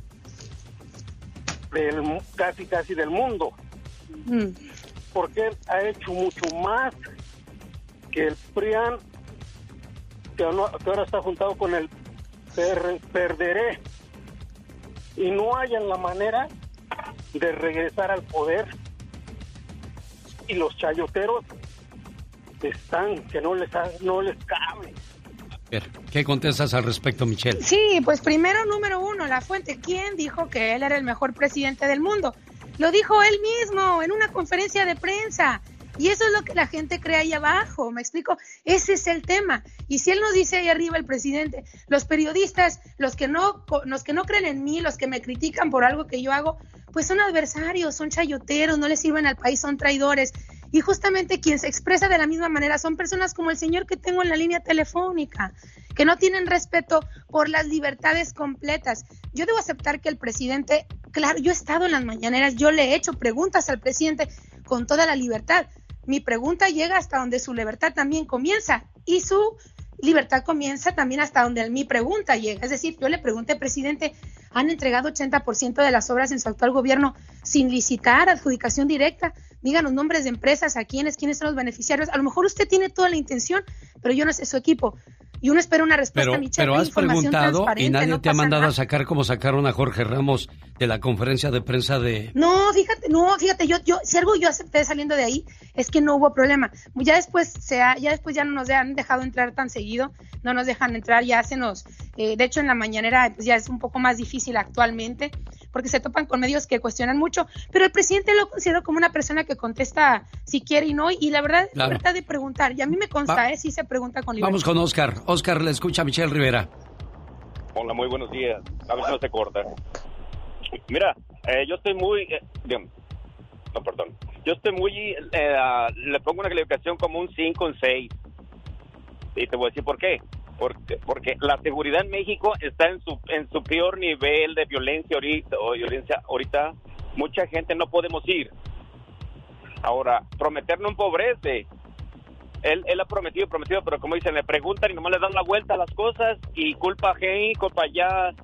del casi casi del mundo. Mm. Porque él ha hecho mucho más que el PRIAN, que, ahora está juntado con el per- Perderé y no hayan la manera de regresar al poder y los chayoteros están que no les ha- no les cabe A ver, ¿Qué contestas al respecto, Michelle? Sí, pues primero, número uno, la fuente. ¿Quién dijo que él era el mejor presidente del mundo? Lo dijo él mismo en una conferencia de prensa. Y eso es lo que la gente cree ahí abajo, ¿me explico? Ese es el tema. Y si él nos dice ahí arriba el presidente, los periodistas, los que no, los que no creen en mí, los que me critican por algo que yo hago, pues son adversarios, son chayoteros, no le sirven al país, son traidores. Y justamente quien se expresa de la misma manera son personas como el señor que tengo en la línea telefónica, que no tienen respeto por las libertades completas. Yo debo aceptar que el presidente, claro, yo he estado en las mañaneras, yo le he hecho preguntas al presidente con toda la libertad. Mi pregunta llega hasta donde su libertad también comienza y su libertad comienza también hasta donde mi pregunta llega. Es decir, yo le pregunté, presidente, ¿han entregado 80% de las obras en su actual gobierno sin licitar, adjudicación directa? Díganos nombres de empresas, a quiénes, quiénes son los beneficiarios. A lo mejor usted tiene toda la intención, pero yo no sé su equipo. Y uno espera una respuesta, Pero, Michelle, pero has preguntado y nadie no te ha mandado nada. a sacar como sacaron a Jorge Ramos de la conferencia de prensa de... No, fíjate, no, fíjate, yo, yo, si algo yo acepté saliendo de ahí es que no hubo problema. Ya después se ha- ya después ya no nos han dejado entrar tan seguido, no nos dejan entrar, ya se nos, eh, de hecho en la mañanera pues ya es un poco más difícil actualmente, porque se topan con medios que cuestionan mucho, pero el presidente lo considero como una persona que contesta si quiere y no, y la verdad es Claro. libertad de preguntar, y a mí me consta, Va- eh, sí se pregunta con libertad. Vamos con Oscar. Oscar, le escucha Michelle Rivera. Hola, muy buenos días. A ver si no se corta. Mira, eh, yo estoy muy... eh, no, perdón. Yo estoy muy... eh, le pongo una calificación como un 5, un 6. Y te voy a decir por qué. Porque, porque la seguridad en México está en su, en su peor nivel de violencia ahorita, o violencia ahorita. Mucha gente no podemos ir. Ahora, prometer no empobrece. Él, él ha prometido, prometido, pero como dicen, le preguntan y nomás le dan la vuelta a las cosas y culpa aquí, culpa allá.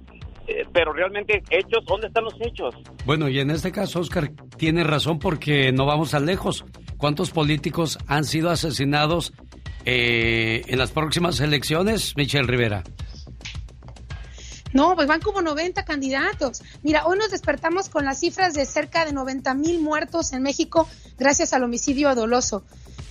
Eh, pero realmente, hechos, ¿dónde están los hechos? Bueno, y en este caso, Oscar tiene razón porque no vamos tan lejos. ¿Cuántos políticos han sido asesinados eh, en las próximas elecciones, Michelle Rivera? No, pues van como 90 candidatos. Mira, hoy nos despertamos con las cifras de cerca de 90 mil muertos en México gracias al homicidio doloso.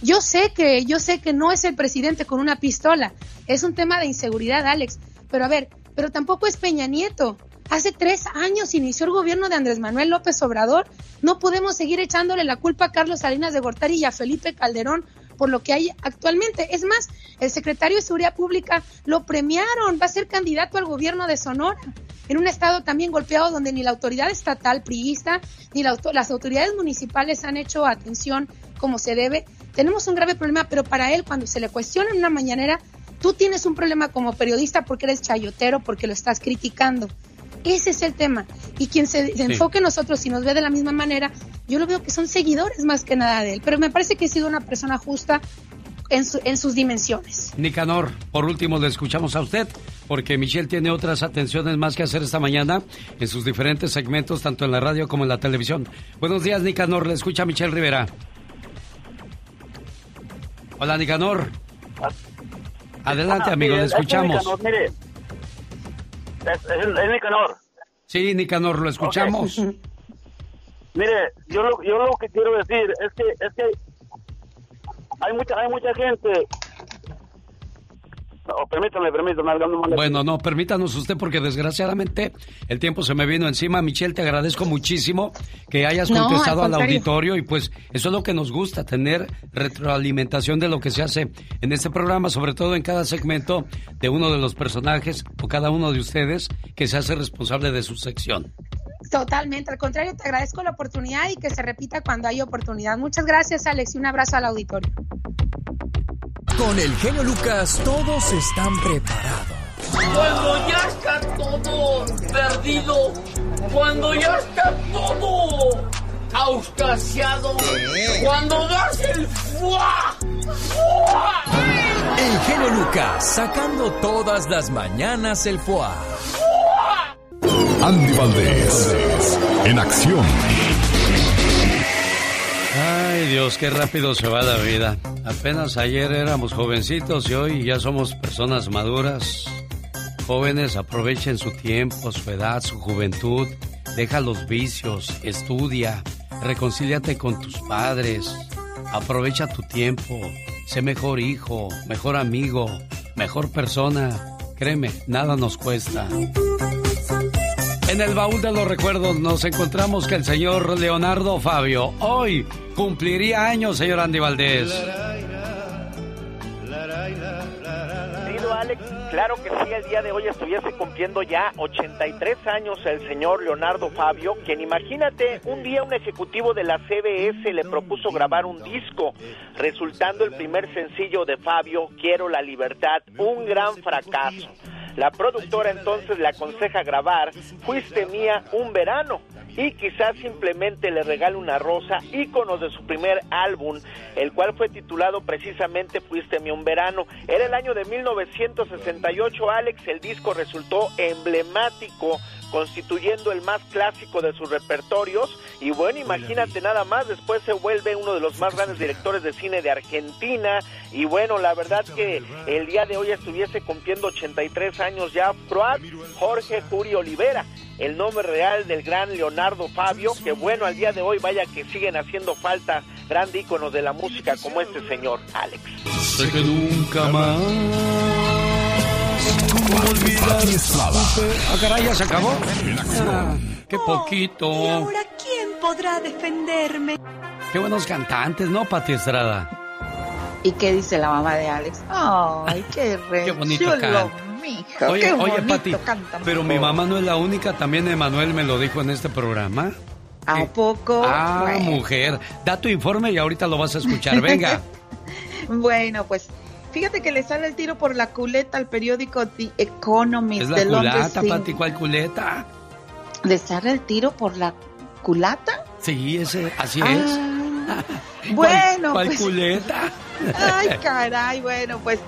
Yo sé que, yo sé que no es el presidente con una pistola, es un tema de inseguridad, Alex. Pero a ver, pero tampoco es Peña Nieto. Hace tres años inició el gobierno de Andrés Manuel López Obrador. No podemos seguir echándole la culpa a Carlos Salinas de Gortari y a Felipe Calderón por lo que hay actualmente. Es más, el secretario de Seguridad Pública lo premiaron, va a ser candidato al gobierno de Sonora, en un estado también golpeado donde ni la autoridad estatal priista ni la las autoridades municipales han hecho atención como se debe. Tenemos un grave problema, pero para él, cuando se le cuestiona en una mañanera, tú tienes un problema como periodista porque eres chayotero, porque lo estás criticando. Ese es el tema. Y quien se, se enfoque en nosotros y nos ve de la misma manera, yo lo veo que son seguidores más que nada de él. Pero me parece que ha sido una persona justa en, su- en sus dimensiones. Nicanor, por último le escuchamos a usted, porque Michelle tiene otras atenciones más que hacer esta mañana en sus diferentes segmentos, tanto en la radio como en la televisión. Buenos días, Nicanor, le escucha Michelle Rivera. Hola, Nicanor. Adelante, Ah, amigo, le es escuchamos. Nicanor, mire, es, es, es Nicanor. Sí, Nicanor, lo escuchamos. Mire, yo lo, yo lo que quiero decir es que es que hay mucha hay mucha gente. Permítame, permítame, Bueno, no, permítanos usted porque desgraciadamente el tiempo se me vino encima. Michelle, te agradezco muchísimo que hayas No, contestado al al auditorio y pues eso es lo que nos gusta, tener retroalimentación de lo que se hace en este programa, sobre todo en cada segmento de uno de los personajes o cada uno de ustedes que se hace responsable de su sección. Totalmente, al contrario, te agradezco la oportunidad y que se repita cuando hay oportunidad. Muchas gracias, Alex, y un abrazo al auditorio. Con el genio Lucas todos están preparados. Cuando ya está todo perdido, cuando ya está todo auscasiado, cuando das el fuá, fuá, El genio Lucas sacando todas las mañanas el foie. Andy Valdés, en acción. Ay Dios, qué rápido se va la vida. Apenas ayer éramos jovencitos y hoy ya somos personas maduras. Jóvenes, aprovechen su tiempo, su edad, su juventud. Deja los vicios, estudia, reconcíliate con tus padres. Aprovecha tu tiempo. Sé mejor hijo, mejor amigo, mejor persona. Créeme, nada nos cuesta. En el baúl de los recuerdos nos encontramos que el señor Leonardo Fabio hoy cumpliría años, señor Andy Valdés. Querido Alex, claro que sí, el día de hoy estuviese cumpliendo ya 83 años el señor Leonardo Fabio, quien imagínate, un día un ejecutivo de la CBS le propuso grabar un disco, resultando el primer sencillo de Fabio, Quiero la libertad, un gran fracaso. La productora entonces le aconseja grabar Fuiste mía un verano y quizás simplemente le regale una rosa, ícono de su primer álbum, el cual fue titulado precisamente Fuiste mía un verano. Era el año de 1968, Alex, el disco resultó emblemático constituyendo el más clásico de sus repertorios. Y bueno, imagínate nada más, después se vuelve uno de los más grandes directores de cine de Argentina. Y bueno, la verdad que el día de hoy estuviese cumpliendo 83 años ya Froat Jorge Curi Olivera, el nombre real del gran Leonardo Fabio, que bueno, al día de hoy vaya que siguen haciendo falta grandes íconos de la música como este señor Alex. Sé que nunca más. ¿Cómo olvidar? Ah, caray, ya se acabó. Ah, qué poquito. ¿Y ahora quién podrá defenderme? Qué buenos cantantes, ¿no, Pati Estrada? ¿Y qué dice la mamá de Alex? Ay, qué re Qué bonito canta. mijo, Oye, qué oye, Pati, canta, pero mi mamá no es la única, también Emanuel me lo dijo en este programa. ¿A poco? Ah, Bueno. mujer, da tu informe y ahorita lo vas a escuchar, venga. Bueno, pues fíjate que le sale el tiro por la culeta al periódico The Economist Es la de Londres. culata, sí. Pati, ¿cuál culeta? ¿Le sale el tiro por la culata? Sí, ese, así Ah, es. Bueno, ¿Cuál, cuál pues- culeta? Ay, caray, bueno, pues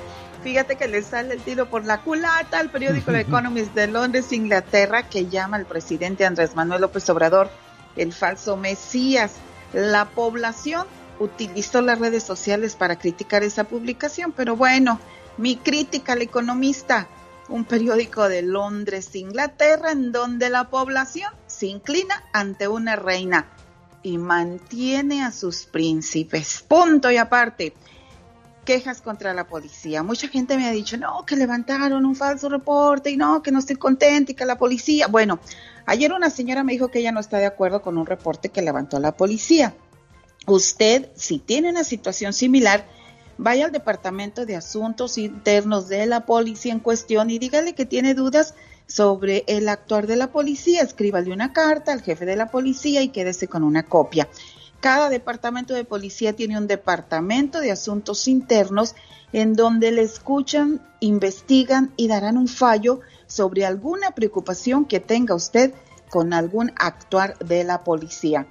fíjate que le sale el tiro por la culata al periódico The Economist de Londres, Inglaterra, que llama al presidente Andrés Manuel López Obrador el falso Mesías. La población utilizó las redes sociales para criticar esa publicación, pero bueno, mi crítica al economista, un periódico de Londres, Inglaterra, en donde la población se inclina ante una reina y mantiene a sus príncipes. Punto y aparte. Quejas contra la policía. Mucha gente me ha dicho, no, que levantaron un falso reporte y no, que no estoy contenta y que la policía. Bueno, ayer una señora me dijo que ella no está de acuerdo con un reporte que levantó la policía. Usted, si tiene una situación similar, vaya al Departamento de Asuntos Internos de la policía en cuestión y dígale que tiene dudas sobre el actuar de la policía. Escríbale una carta al jefe de la policía y quédese con una copia. Cada departamento de policía tiene un departamento de asuntos internos en donde le escuchan, investigan y darán un fallo sobre alguna preocupación que tenga usted con algún actuar de la policía.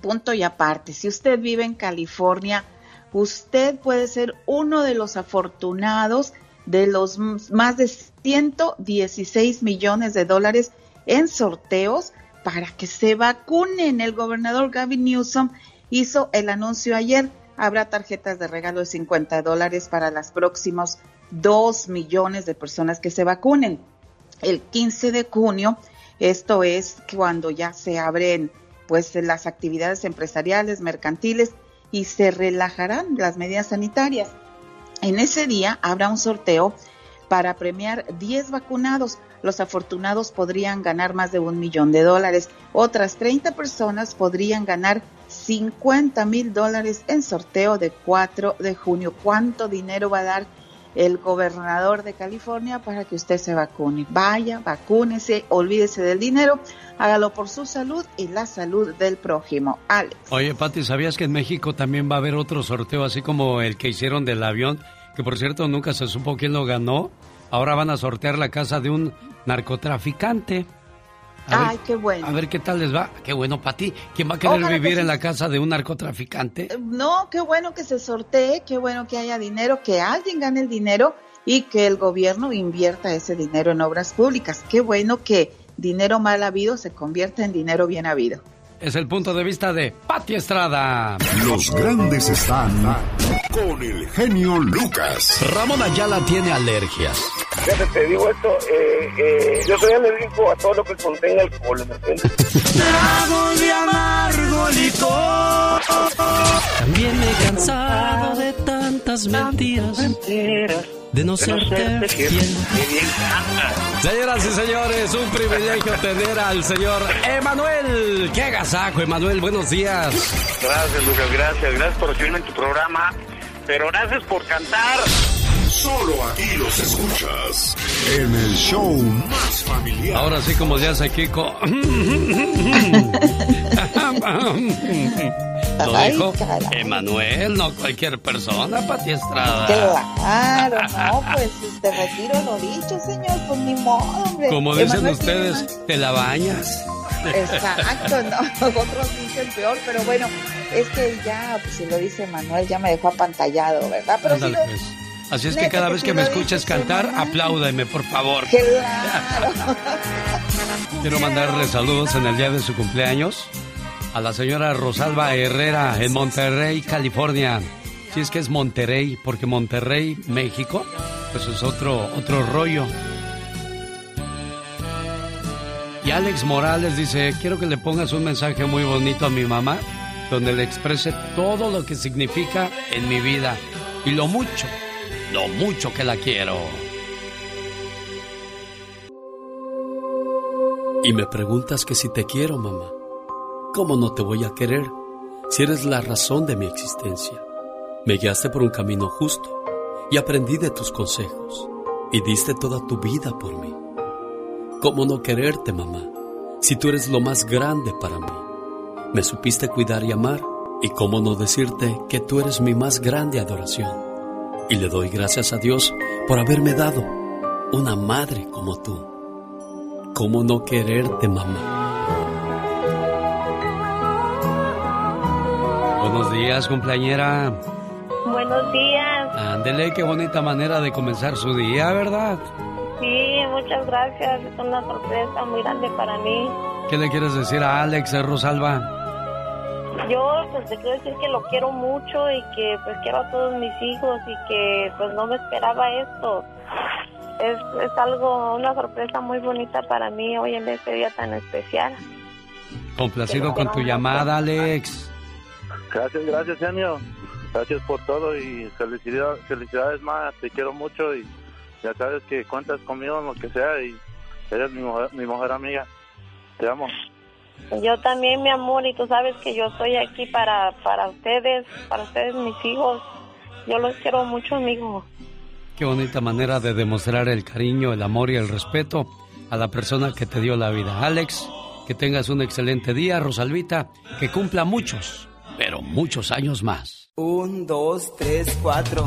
Punto y aparte, si usted vive en California, usted puede ser uno de los afortunados de los más de 116 millones de dólares en sorteos para que se vacunen. El gobernador Gavin Newsom hizo el anuncio ayer. Habrá tarjetas de regalo de 50 dólares para las próximos 2 millones de personas que se vacunen. El 15 de junio, esto es cuando ya se abren pues las actividades empresariales, mercantiles y se relajarán las medidas sanitarias. En ese día habrá un sorteo para premiar 10 vacunados. Los afortunados podrían ganar más de un millón de dólares. Otras 30 personas podrían ganar 50 mil dólares en sorteo de 4 de junio. ¿Cuánto dinero va a dar el gobernador de California para que usted se vacune? Vaya, vacúnese, olvídese del dinero, hágalo por su salud y la salud del prójimo. Alex. Oye, Pati, ¿sabías que en México también va a haber otro sorteo así como el que hicieron del avión? Que por cierto nunca se supo quién lo ganó. Ahora van a sortear la casa de un narcotraficante. A ver- Ay, qué bueno. A ver qué tal les va. Qué bueno, Pati. ¿Quién va a querer Ojalá que vivir sí. en la casa de un narcotraficante? No, qué bueno que se sortee, qué bueno que haya dinero, que alguien gane el dinero y que el gobierno invierta ese dinero en obras públicas. Qué bueno que dinero mal habido se convierta en dinero bien habido. Es el punto de vista de Pati Estrada. Los grandes están con el genio Lucas. Ramón Ayala tiene alergias. Fíjate, te digo esto, eh, eh, yo soy alérgico a todo lo que contenga alcohol, ¿me entiendes? Trago de amargo licor. También me he cansado de tantas mentiras. De no serte fiel. Señoras y señores, un privilegio tener al señor Emanuel. ¡Qué agasajo, Emanuel! Buenos días. Gracias, Lucas, gracias, gracias por recibirme en tu programa, pero gracias por cantar. Solo aquí los escuchas en el show más familiar. Ahora sí, como ya hace Kiko. Lo dijo. Emanuel, no cualquier persona, Pati Estrada. Claro, no, pues te retiro lo dicho, señor, pues ni modo, hombre. Como dicen Emanuel tiene ustedes, te la bañas. Exacto, no, otros dicen peor, pero bueno, es que ya, pues si lo dice Manuel, ya me dejó apantallado, ¿verdad? Pero si Ándale, lo, pues. Así es que cada vez que me escuches dices, cantar, Emanuel. apláudeme, por favor. claro. Quiero mandarle saludos en el día de su cumpleaños a la señora Rosalba Herrera en Monterrey, California. Si es que es Monterrey, porque Monterrey, México, pues es otro, otro rollo. Alex Morales dice, quiero que le pongas un mensaje muy bonito a mi mamá, donde le exprese todo lo que significa en mi vida y lo mucho, lo mucho que la quiero. Y me preguntas que si te quiero, mamá. ¿Cómo no te voy a querer si eres la razón de mi existencia? Me guiaste por un camino justo y aprendí de tus consejos y diste toda tu vida por mí. ¿Cómo no quererte, mamá, si tú eres lo más grande para mí? Me supiste cuidar y amar y cómo no decirte que tú eres mi más grande adoración. Y le doy gracias a Dios por haberme dado una madre como tú. ¿Cómo no quererte, mamá? Buenos días, cumpleañera. Buenos días. Ándele, qué bonita manera de comenzar su día, ¿verdad? Sí, muchas gracias. Es una sorpresa muy grande para mí. ¿Qué le quieres decir a Alex, eh, Rosalba? Yo pues le quiero decir que lo quiero mucho y que pues quiero a todos mis hijos y que pues no me esperaba esto. Es, es algo, una sorpresa muy bonita para mí hoy en este día tan especial. Complacido con tu llamada, Alex. Gracias, gracias, genio. Gracias por todo y felicidades, felicidades más. Te quiero mucho y ya sabes que cuentas conmigo en lo que sea y eres mi mujer, mi mujer amiga. Te amo. Yo también, mi amor, y tú sabes que yo estoy aquí para, para ustedes, para ustedes mis hijos. Yo los quiero mucho, amigo. Qué bonita manera de demostrar el cariño, el amor y el respeto a la persona que te dio la vida. Alex, que tengas un excelente día, Rosalvita, que cumpla muchos, pero muchos años más. Un, dos, tres, cuatro.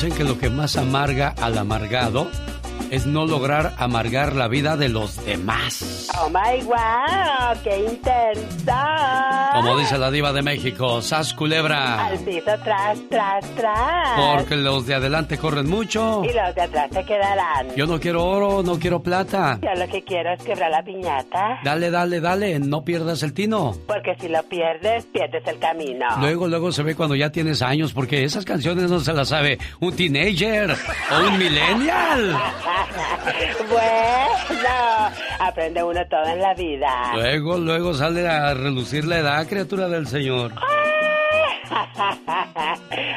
Dicen que lo que más amarga al amargado es no lograr amargar la vida de los demás. Oh my wow, qué intensa. Como dice la diva de México, Sas Culebra. Al piso, tras, tras, tras. Porque los de adelante corren mucho. Y los de atrás se quedarán. Yo no quiero oro, no quiero plata. Yo lo que quiero es quebrar la piñata. Dale, dale, dale, no pierdas el tino. Porque si lo pierdes, pierdes el camino. Luego, luego se ve cuando ya tienes años, porque esas canciones no se las sabe un teenager o un millennial. bueno, aprende uno todo en la vida. Luego, luego sale a relucir la edad, criatura del Señor.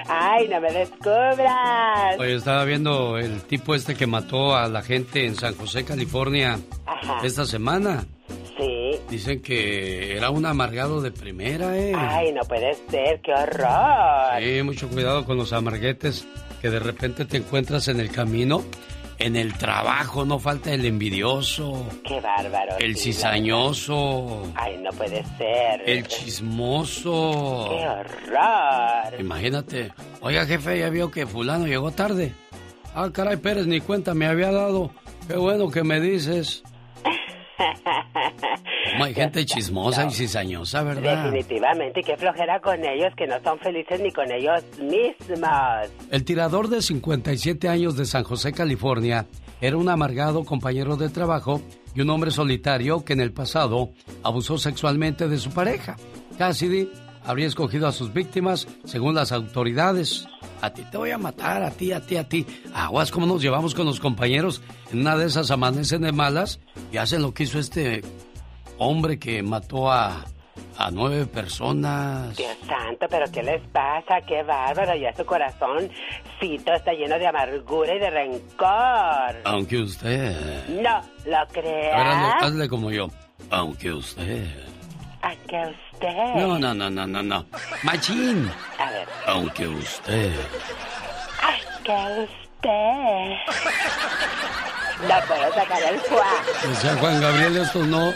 Ay, no me descubras. Oye, estaba viendo el tipo este que mató a la gente en San José, California, Ajá. esta semana. Sí. Dicen que era un amargado de primera, ¿eh? Ay, no puede ser, qué horror. Sí, mucho cuidado con los amarguetes que de repente te encuentras en el camino. En el trabajo no falta el envidioso, Qué bárbaro. el sí, cizañoso, Ay, no puede ser. el chismoso. Qué horror. Imagínate, oiga jefe, ya vio que fulano llegó tarde. Ah, caray, Pérez, ni cuenta me había dado. Qué bueno que me dices. Como hay gente chismosa y cizañosa, ¿verdad? Definitivamente, y qué flojera con ellos que no son felices ni con ellos mismos. El tirador de 57 años de San José, California, era un amargado compañero de trabajo y un hombre solitario que en el pasado abusó sexualmente de su pareja. Cassidy habría escogido a sus víctimas según las autoridades. A ti te voy a matar, a ti, a ti, a ti. Aguas, ¿cómo nos llevamos con los compañeros? En una de esas amanecen de malas y hacen lo que hizo este hombre que mató a, a nueve personas. Dios santo, pero ¿qué les pasa? Qué bárbaro, ya su corazoncito está lleno de amargura y de rencor. Aunque usted... No lo A ver, hazle, como yo. Aunque usted... ¿A que usted? No, no, no, no, no, no. Machín. A ver, Aunque usted... ¿a que usted? No puedo sacar el fuá. Decía Juan Gabriel, estos no,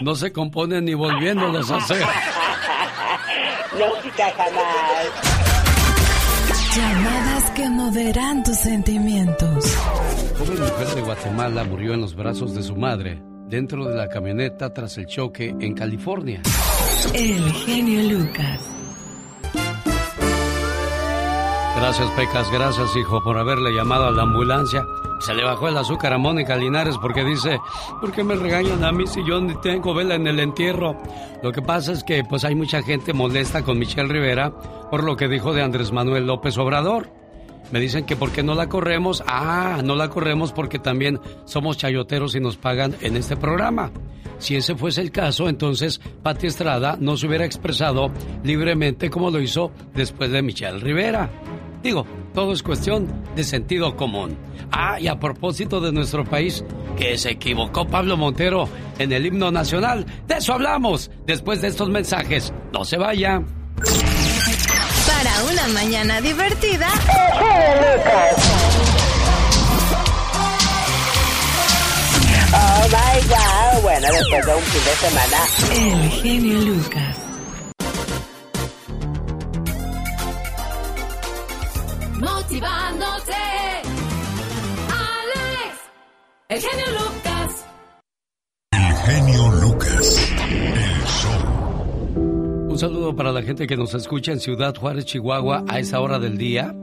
no se componen ni volviéndolos a hacer. Nunca jamás. Llamadas que moverán tus sentimientos. Joven mujer de Guatemala murió en los brazos de su madre dentro de la camioneta tras el choque en California. El genio Lucas. Gracias, Pecas, gracias, hijo, por haberle llamado a la ambulancia. Se le bajó el azúcar a Mónica Linares porque dice, ¿por qué me regañan a mí si yo ni tengo vela en el entierro? Lo que pasa es que pues hay mucha gente molesta con Michelle Rivera por lo que dijo de Andrés Manuel López Obrador. Me dicen que por qué no la corremos. Ah, no la corremos porque también somos chayoteros y nos pagan en este programa. Si ese fuese el caso, entonces Pati Estrada no se hubiera expresado libremente como lo hizo después de Michelle Rivera. Digo, todo es cuestión de sentido común. Ah, y a propósito de nuestro país, que se equivocó Pablo Montero en el himno nacional. De eso hablamos después de estos mensajes. No se vaya. Para una mañana divertida. Oh my god, bueno, después de un fin de semana. El genio Lucas. Motivándote. Alex. El genio Lucas. El genio Un saludo para la gente que nos escucha en Ciudad Juárez, Chihuahua, a esa hora del día.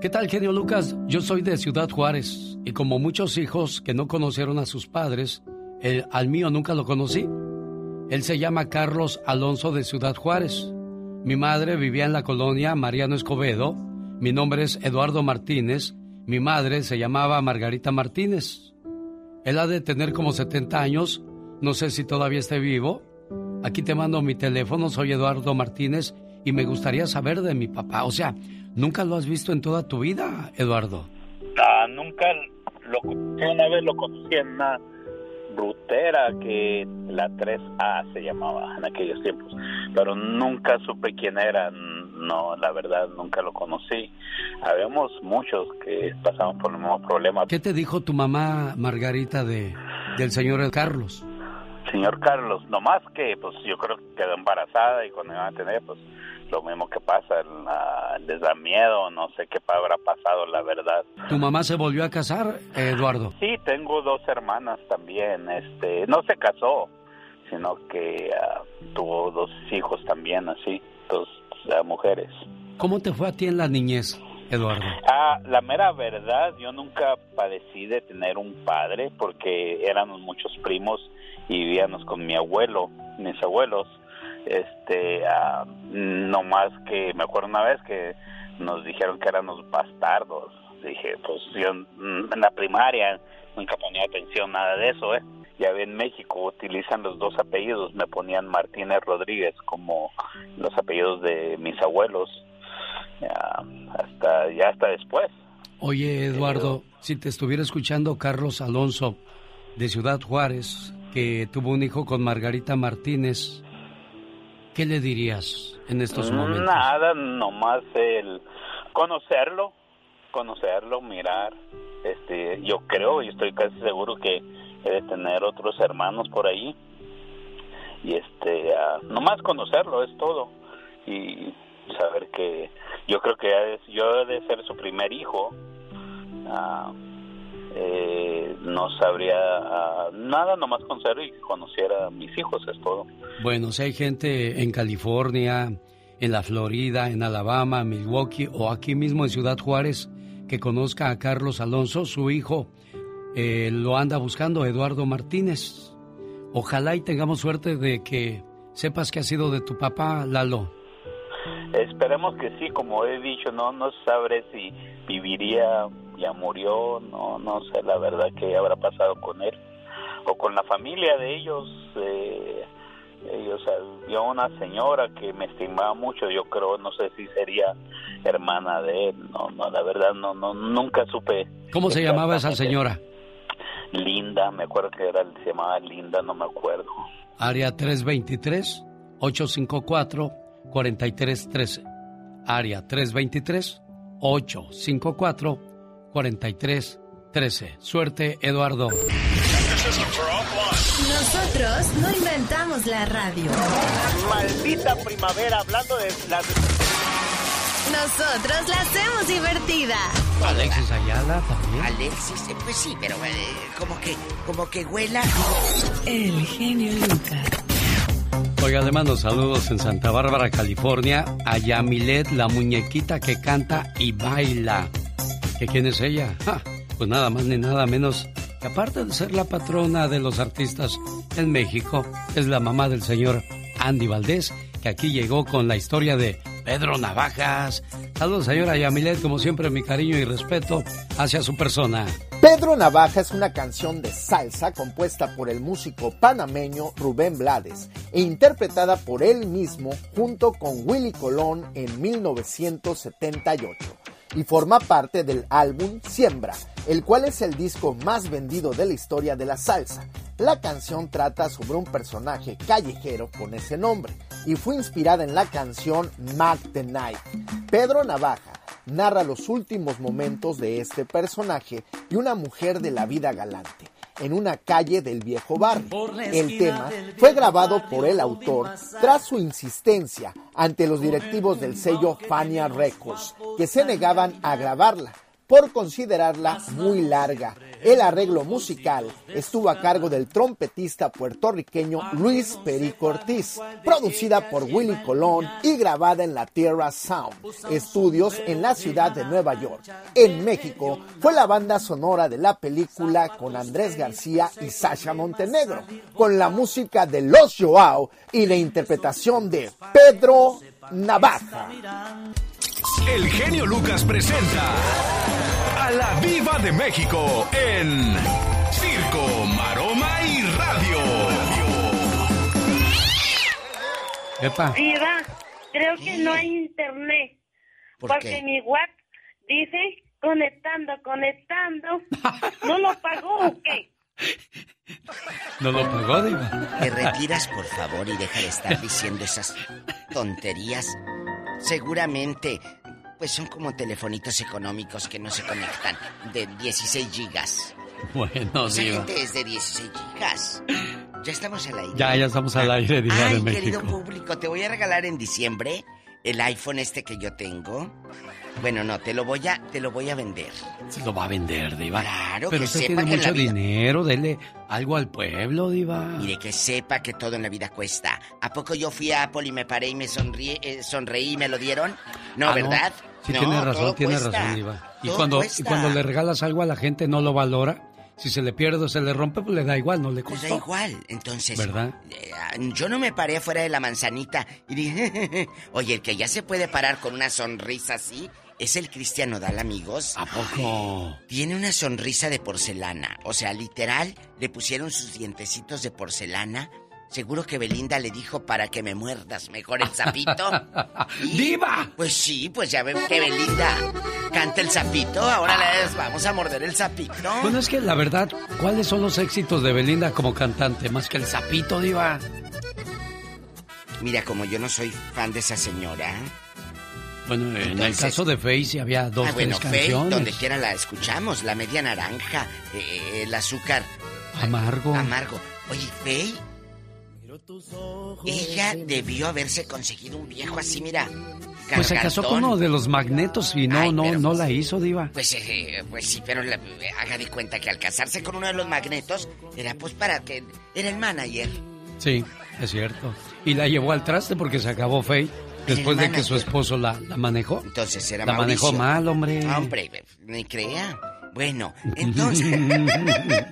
¿Qué tal, genio Lucas? Yo soy de Ciudad Juárez y como muchos hijos que no conocieron a sus padres, el, al mío nunca lo conocí. Él se llama Carlos Alonso de Ciudad Juárez. Mi madre vivía en la colonia Mariano Escobedo. Mi nombre es Eduardo Martínez. Mi madre se llamaba Margarita Martínez. Él ha de tener como 70 años. No sé si todavía esté vivo. Aquí te mando mi teléfono. Soy Eduardo Martínez y me gustaría saber de mi papá. O sea, ¿nunca lo has visto en toda tu vida, Eduardo? Ah, nunca lo conocí, una vez lo conocí en una rutera que la 3A se llamaba en aquellos tiempos, pero nunca supe quién era, no, la verdad nunca lo conocí. Habíamos muchos que pasaban por el mismo problema. ¿Qué te dijo tu mamá, Margarita, de, del señor Carlos? Señor Carlos, nomás que pues yo creo que quedó embarazada y cuando iban a tener pues lo mismo que pasa, la- les da miedo, no sé qué habrá pasado, la verdad. ¿Tu mamá se volvió a casar, Eduardo? Sí, tengo dos hermanas también, este, no se casó, sino que ah, tuvo dos hijos también, así, dos mujeres. ¿Cómo te fue a ti en la niñez, Eduardo? Ah, la mera verdad, yo nunca padecí de tener un padre porque éramos muchos primos y vivíamos con mi abuelo, mis abuelos. Este, no más que me acuerdo una vez que nos dijeron que éramos bastardos. Dije, pues yo en la primaria nunca ponía atención nada de eso, ¿eh? Ya en México utilizan los dos apellidos, me ponían Martínez Rodríguez como los apellidos de mis abuelos. Ya, hasta ya hasta después. Oye, Eduardo, si te estuviera escuchando Carlos Alonso de Ciudad Juárez, que tuvo un hijo con Margarita Martínez, ¿qué le dirías en estos momentos? Nada, nomás el conocerlo, conocerlo, mirar. Este, yo creo y estoy casi seguro que debe tener otros hermanos por ahí. Y este, nomás conocerlo es todo. Y saber que yo creo que yo he de ser su primer hijo. Ah, eh, no sabría ah, nada, nomás conocerlo y que conociera a mis hijos, es todo. Bueno, si hay gente en California, en la Florida, en Alabama, Milwaukee o aquí mismo en Ciudad Juárez que conozca a Carlos Alonso, su hijo eh, lo anda buscando, Eduardo Martínez. Ojalá y tengamos suerte de que sepas que ha sido de tu papá, Lalo. Esperemos que sí, como he dicho, no no sabré si viviría, ya murió, no no sé la verdad qué habrá pasado con él o con la familia de ellos. Eh, ellos había una señora que me estimaba mucho, yo creo, no sé si sería hermana de él, no no la verdad no no nunca supe. ¿Cómo se llamaba esa señora? Linda, me acuerdo que era se llamaba Linda, no me acuerdo. Área 323-854-4313. Área 323-854-4313. Suerte, Eduardo. Nosotros no inventamos la radio. Maldita primavera, hablando de las... Nosotros la hacemos divertida. Alexis Ayala también. Alexis, eh, pues sí, pero eh, como que, como que huela. El genio Lucas. Oiga, le mando saludos en Santa Bárbara, California, a Yamilet, la muñequita que canta y baila. ¿Que quién es ella? Pues nada más ni nada menos que aparte de ser la patrona de los artistas en México, es la mamá del señor Andy Valdés, que aquí llegó con la historia de Pedro Navajas. Saludos, señora Yamilet, como siempre, mi cariño y respeto hacia su persona. Pedro Navaja es una canción de salsa compuesta por el músico panameño Rubén Blades e interpretada por él mismo junto con Willy Colón en 1978 y forma parte del álbum Siembra, el cual es el disco más vendido de la historia de la salsa. La canción trata sobre un personaje callejero con ese nombre, y fue inspirada en la canción Mac the Knife. Pedro Navaja narra los últimos momentos de este personaje y una mujer de la vida galante en una calle del viejo barrio. El tema fue grabado por el autor tras su insistencia ante los directivos del sello Fania Records, que se negaban a grabarla por considerarla muy larga. El arreglo musical estuvo a cargo del trompetista puertorriqueño Luis Perico Ortiz, producida por Willy Colón y grabada en la Tierra Sound, estudios en la ciudad de Nueva York. En México fue la banda sonora de la película con Andrés García y Sasha Montenegro, con la música de Los Joao y la interpretación de Pedro Navaja. El genio Lucas presenta a la Viva de México en Circo, Maroma y Radio. Epa. Viva, creo que no hay internet. ¿Por porque qué? mi WhatsApp dice conectando, conectando. ¿No lo pagó o qué? ¿No lo pagó, Diva? Te retiras, por favor, y deja de estar diciendo esas tonterías. Seguramente, pues son como telefonitos económicos que no se conectan, de 16 gigas. Bueno, Esa Diva. gente es de 16 gigas. Ya estamos al aire. Ya, ya estamos al aire, Diva Ay, de querido México. público, te voy a regalar en diciembre el iPhone este que yo tengo. Bueno, no, te lo voy a, te lo voy a vender. Se lo va a vender, Diva. Claro, Pero que usted sepa tiene que en la mucho vida- dinero, dele algo al pueblo, Diva. Mire, que sepa que todo en la vida cuesta. ¿A poco yo fui a Apple y me paré y me sonríe, eh, sonreí y me lo dieron? No, Ah, ¿verdad? Sí, No, tiene razón, tiene cuesta. razón, Diva. Y Todo cuando, y cuando le regalas algo a la gente no lo valora. Si se le pierde o se le rompe, pues le da igual, no le costó. da igual. Entonces, ¿Verdad? eh, yo no me paré afuera de la manzanita y dije, oye, el que ya se puede parar con una sonrisa así es el Cristian Nodal, amigos. ¿A poco? Tiene una sonrisa de porcelana. O sea, literal, le pusieron sus dientecitos de porcelana. Seguro que Belinda le dijo para que me muerdas mejor el sapito. ¡Diva! Pues sí, pues ya ven que Belinda canta el sapito. Ahora les vamos a morder el sapito. Bueno, es que la verdad, ¿cuáles son los éxitos de Belinda como cantante? Más que el sapito, Diva. Mira, como yo no soy fan de esa señora. Bueno, en el caso de Face había dos, ah, bueno, tres Faye, canciones. donde quiera la escuchamos. La media naranja, eh, el azúcar Amargo. amargo. Oye, Faye. Ella debió haberse conseguido un viejo así, mira. Pues se casó con uno de los magnetos y no, Ay, no, no pues- la hizo, Diva. Pues, eh, pues sí, pero la- haga de cuenta que al casarse con uno de los magnetos era pues para que era el manager. Sí, es cierto. Y la llevó al traste porque se acabó Faye después de que su esposo la, la manejó. Entonces era La Mauricio. manejó mal, hombre. Ah, hombre, ni crea. Bueno, entonces.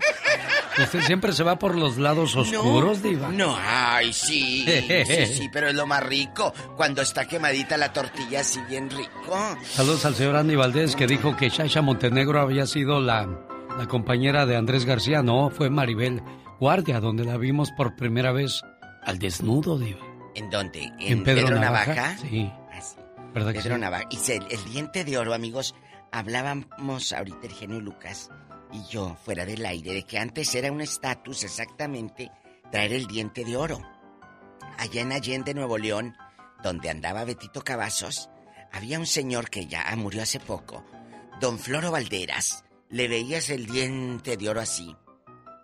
Usted siempre se va por los lados oscuros, Diva. No, ay, sí, sí, sí, pero es lo más rico. Cuando está quemadita la tortilla, así bien rico. Saludos al señor Andy Valdés que dijo que Shasha Montenegro había sido la, la compañera de Andrés García. No, fue Maribel Guardia, donde la vimos por primera vez al desnudo, Diva. ¿En dónde? ¿En Pedro Navaja? Sí. Ah, sí. ¿Verdad que Pedro sí? Navaja. Y se- el diente de oro, amigos, hablábamos ahorita el genio Lucas y yo fuera del aire de que antes era un estatus exactamente traer el diente de oro. Allá en Allende, Nuevo León, donde andaba Betito Cavazos, había un señor que ya murió hace poco, don Floro Valderas. Le veías el diente de oro así,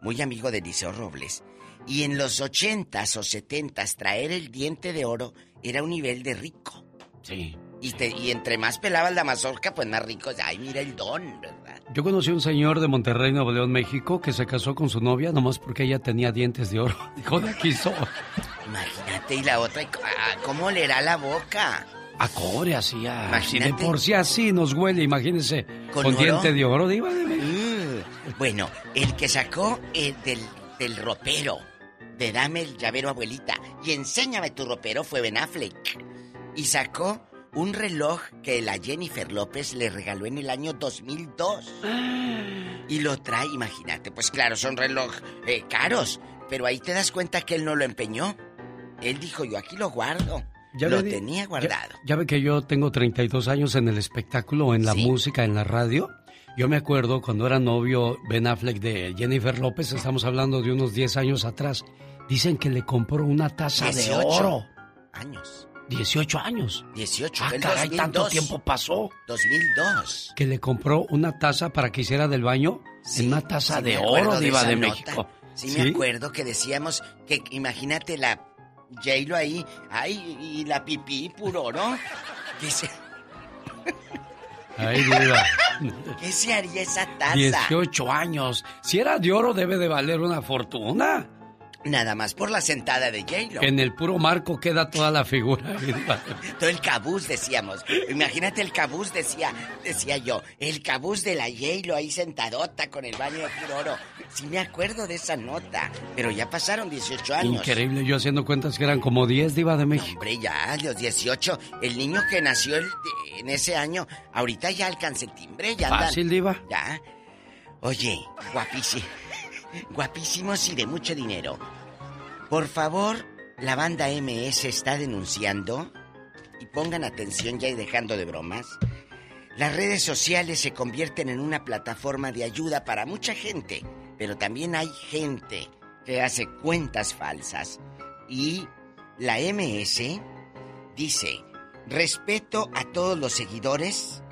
muy amigo de Liceo Robles. Y en los ochentas o setentas traer el diente de oro era un nivel de rico. Sí. Y, te- y entre más pelabas la mazorca, pues más rico. Ay, mira el don, ¿verdad? Yo conocí a un señor de Monterrey, Nuevo León, México, que se casó con su novia nomás porque ella tenía dientes de oro. Dijo, de aquí soy. Imagínate, y la otra, ah, ¿cómo leerá la boca? A cobre, así, a- así de Imagínate. por sí así nos huele, imagínese. ¿Con Con, diente de oro, Diva. Mm, Bueno, el que sacó eh, del, del ropero, de dame el llavero abuelita y enséñame tu ropero fue Ben Affleck. Y sacó un reloj que la Jennifer López le regaló en el año 2002. Y lo trae, imagínate, pues claro, son reloj eh, caros, pero ahí te das cuenta que él no lo empeñó. Él dijo, yo aquí lo guardo. lo tenía guardado. Ya, ya ve que yo tengo 32 años en el espectáculo, en la música, en la radio. Yo me acuerdo cuando era novio Ben Affleck de Jennifer López, estamos hablando de unos 10 años atrás. Dicen que le compró una taza de 18. oro. años. 18 años. 18. Ah, caray, 2002. tanto tiempo pasó. 2002. Que le compró una taza para que hiciera del baño en una taza Sí, de oro, diva de nota. México. Sí, me acuerdo que decíamos que imagínate la J-Lo ahí, ay, y la pipí puro oro. ¿Qué se, Ay, diva. qué se haría esa taza? 18 años. Si era de oro, debe de valer una fortuna. Nada más por la sentada de J-Lo. En el puro marco queda toda la figura. Todo el cabuz decíamos. Imagínate el cabuz, decía, decía yo. El cabuz de la J-Lo ahí sentadota con el baño de puro oro. Sí me acuerdo de esa nota. Pero ya pasaron 18 años. Increíble, yo haciendo cuentas que eran como 10 diva de México. Hombre, ya, los 18. El niño que nació el- en ese año, ahorita ya alcanza el timbre, ya andan. Fácil, diva. Ya. Oye, guapísimo. Guapísimos y de mucho dinero. Por favor, la banda MS está denunciando, y pongan atención ya y dejando de bromas, las redes sociales se convierten en una plataforma de ayuda para mucha gente, pero también hay gente que hace cuentas falsas. Y la MS dice, respeto a todos los seguidores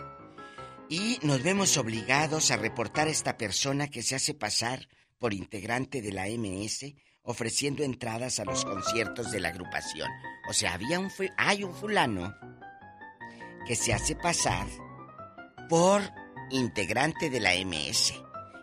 y nos vemos obligados a reportar a esta persona que se hace pasar por integrante de la MS ofreciendo entradas a los conciertos de la agrupación. O sea, había un hay un fulano que se hace pasar por integrante de la MS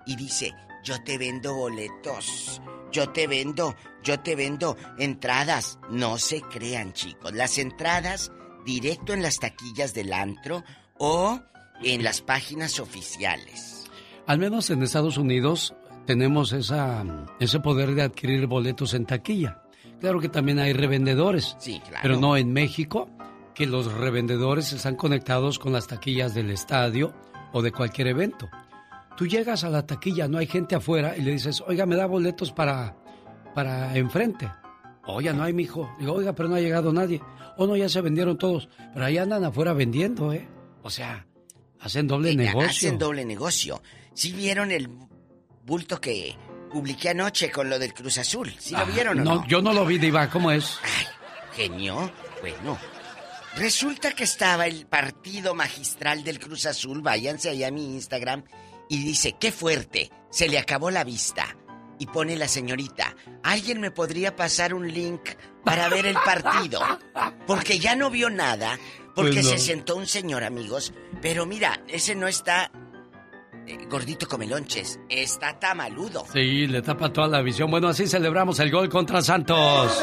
y dice, "Yo te vendo boletos, yo te vendo, yo te vendo entradas." No se crean, chicos. Las entradas directo en las taquillas del antro o en las páginas oficiales. Al menos en Estados Unidos tenemos esa, ese poder de adquirir boletos en taquilla. Claro que también hay revendedores. Sí, claro. Pero no en México, que los revendedores están conectados con las taquillas del estadio o de cualquier evento. Tú llegas a la taquilla, no hay gente afuera y le dices, oiga, me da boletos para, para enfrente. Oiga, no hay, mijo. Digo, oiga, pero no ha llegado nadie. O no, ya se vendieron todos. Pero ahí andan afuera vendiendo, ¿eh? O sea, hacen doble Venga, negocio. Hacen doble negocio. ¿Sí vieron el bulto que publiqué anoche con lo del Cruz Azul? ¿Sí lo Ah, vieron o no, no? yo no lo vi, Diva. ¿Cómo es? Genio. Bueno, resulta que estaba el partido magistral del Cruz Azul. Váyanse ahí a mi Instagram. Y dice, qué fuerte, se le acabó la vista. Y pone la señorita, ¿alguien me podría pasar un link para ver el partido? Porque ya no vio nada, porque Pues no. se sentó un señor, amigos. Pero mira, ese no está gordito come lonches, está tamaludo. Sí, le tapa toda la visión. Bueno, así celebramos el gol contra Santos.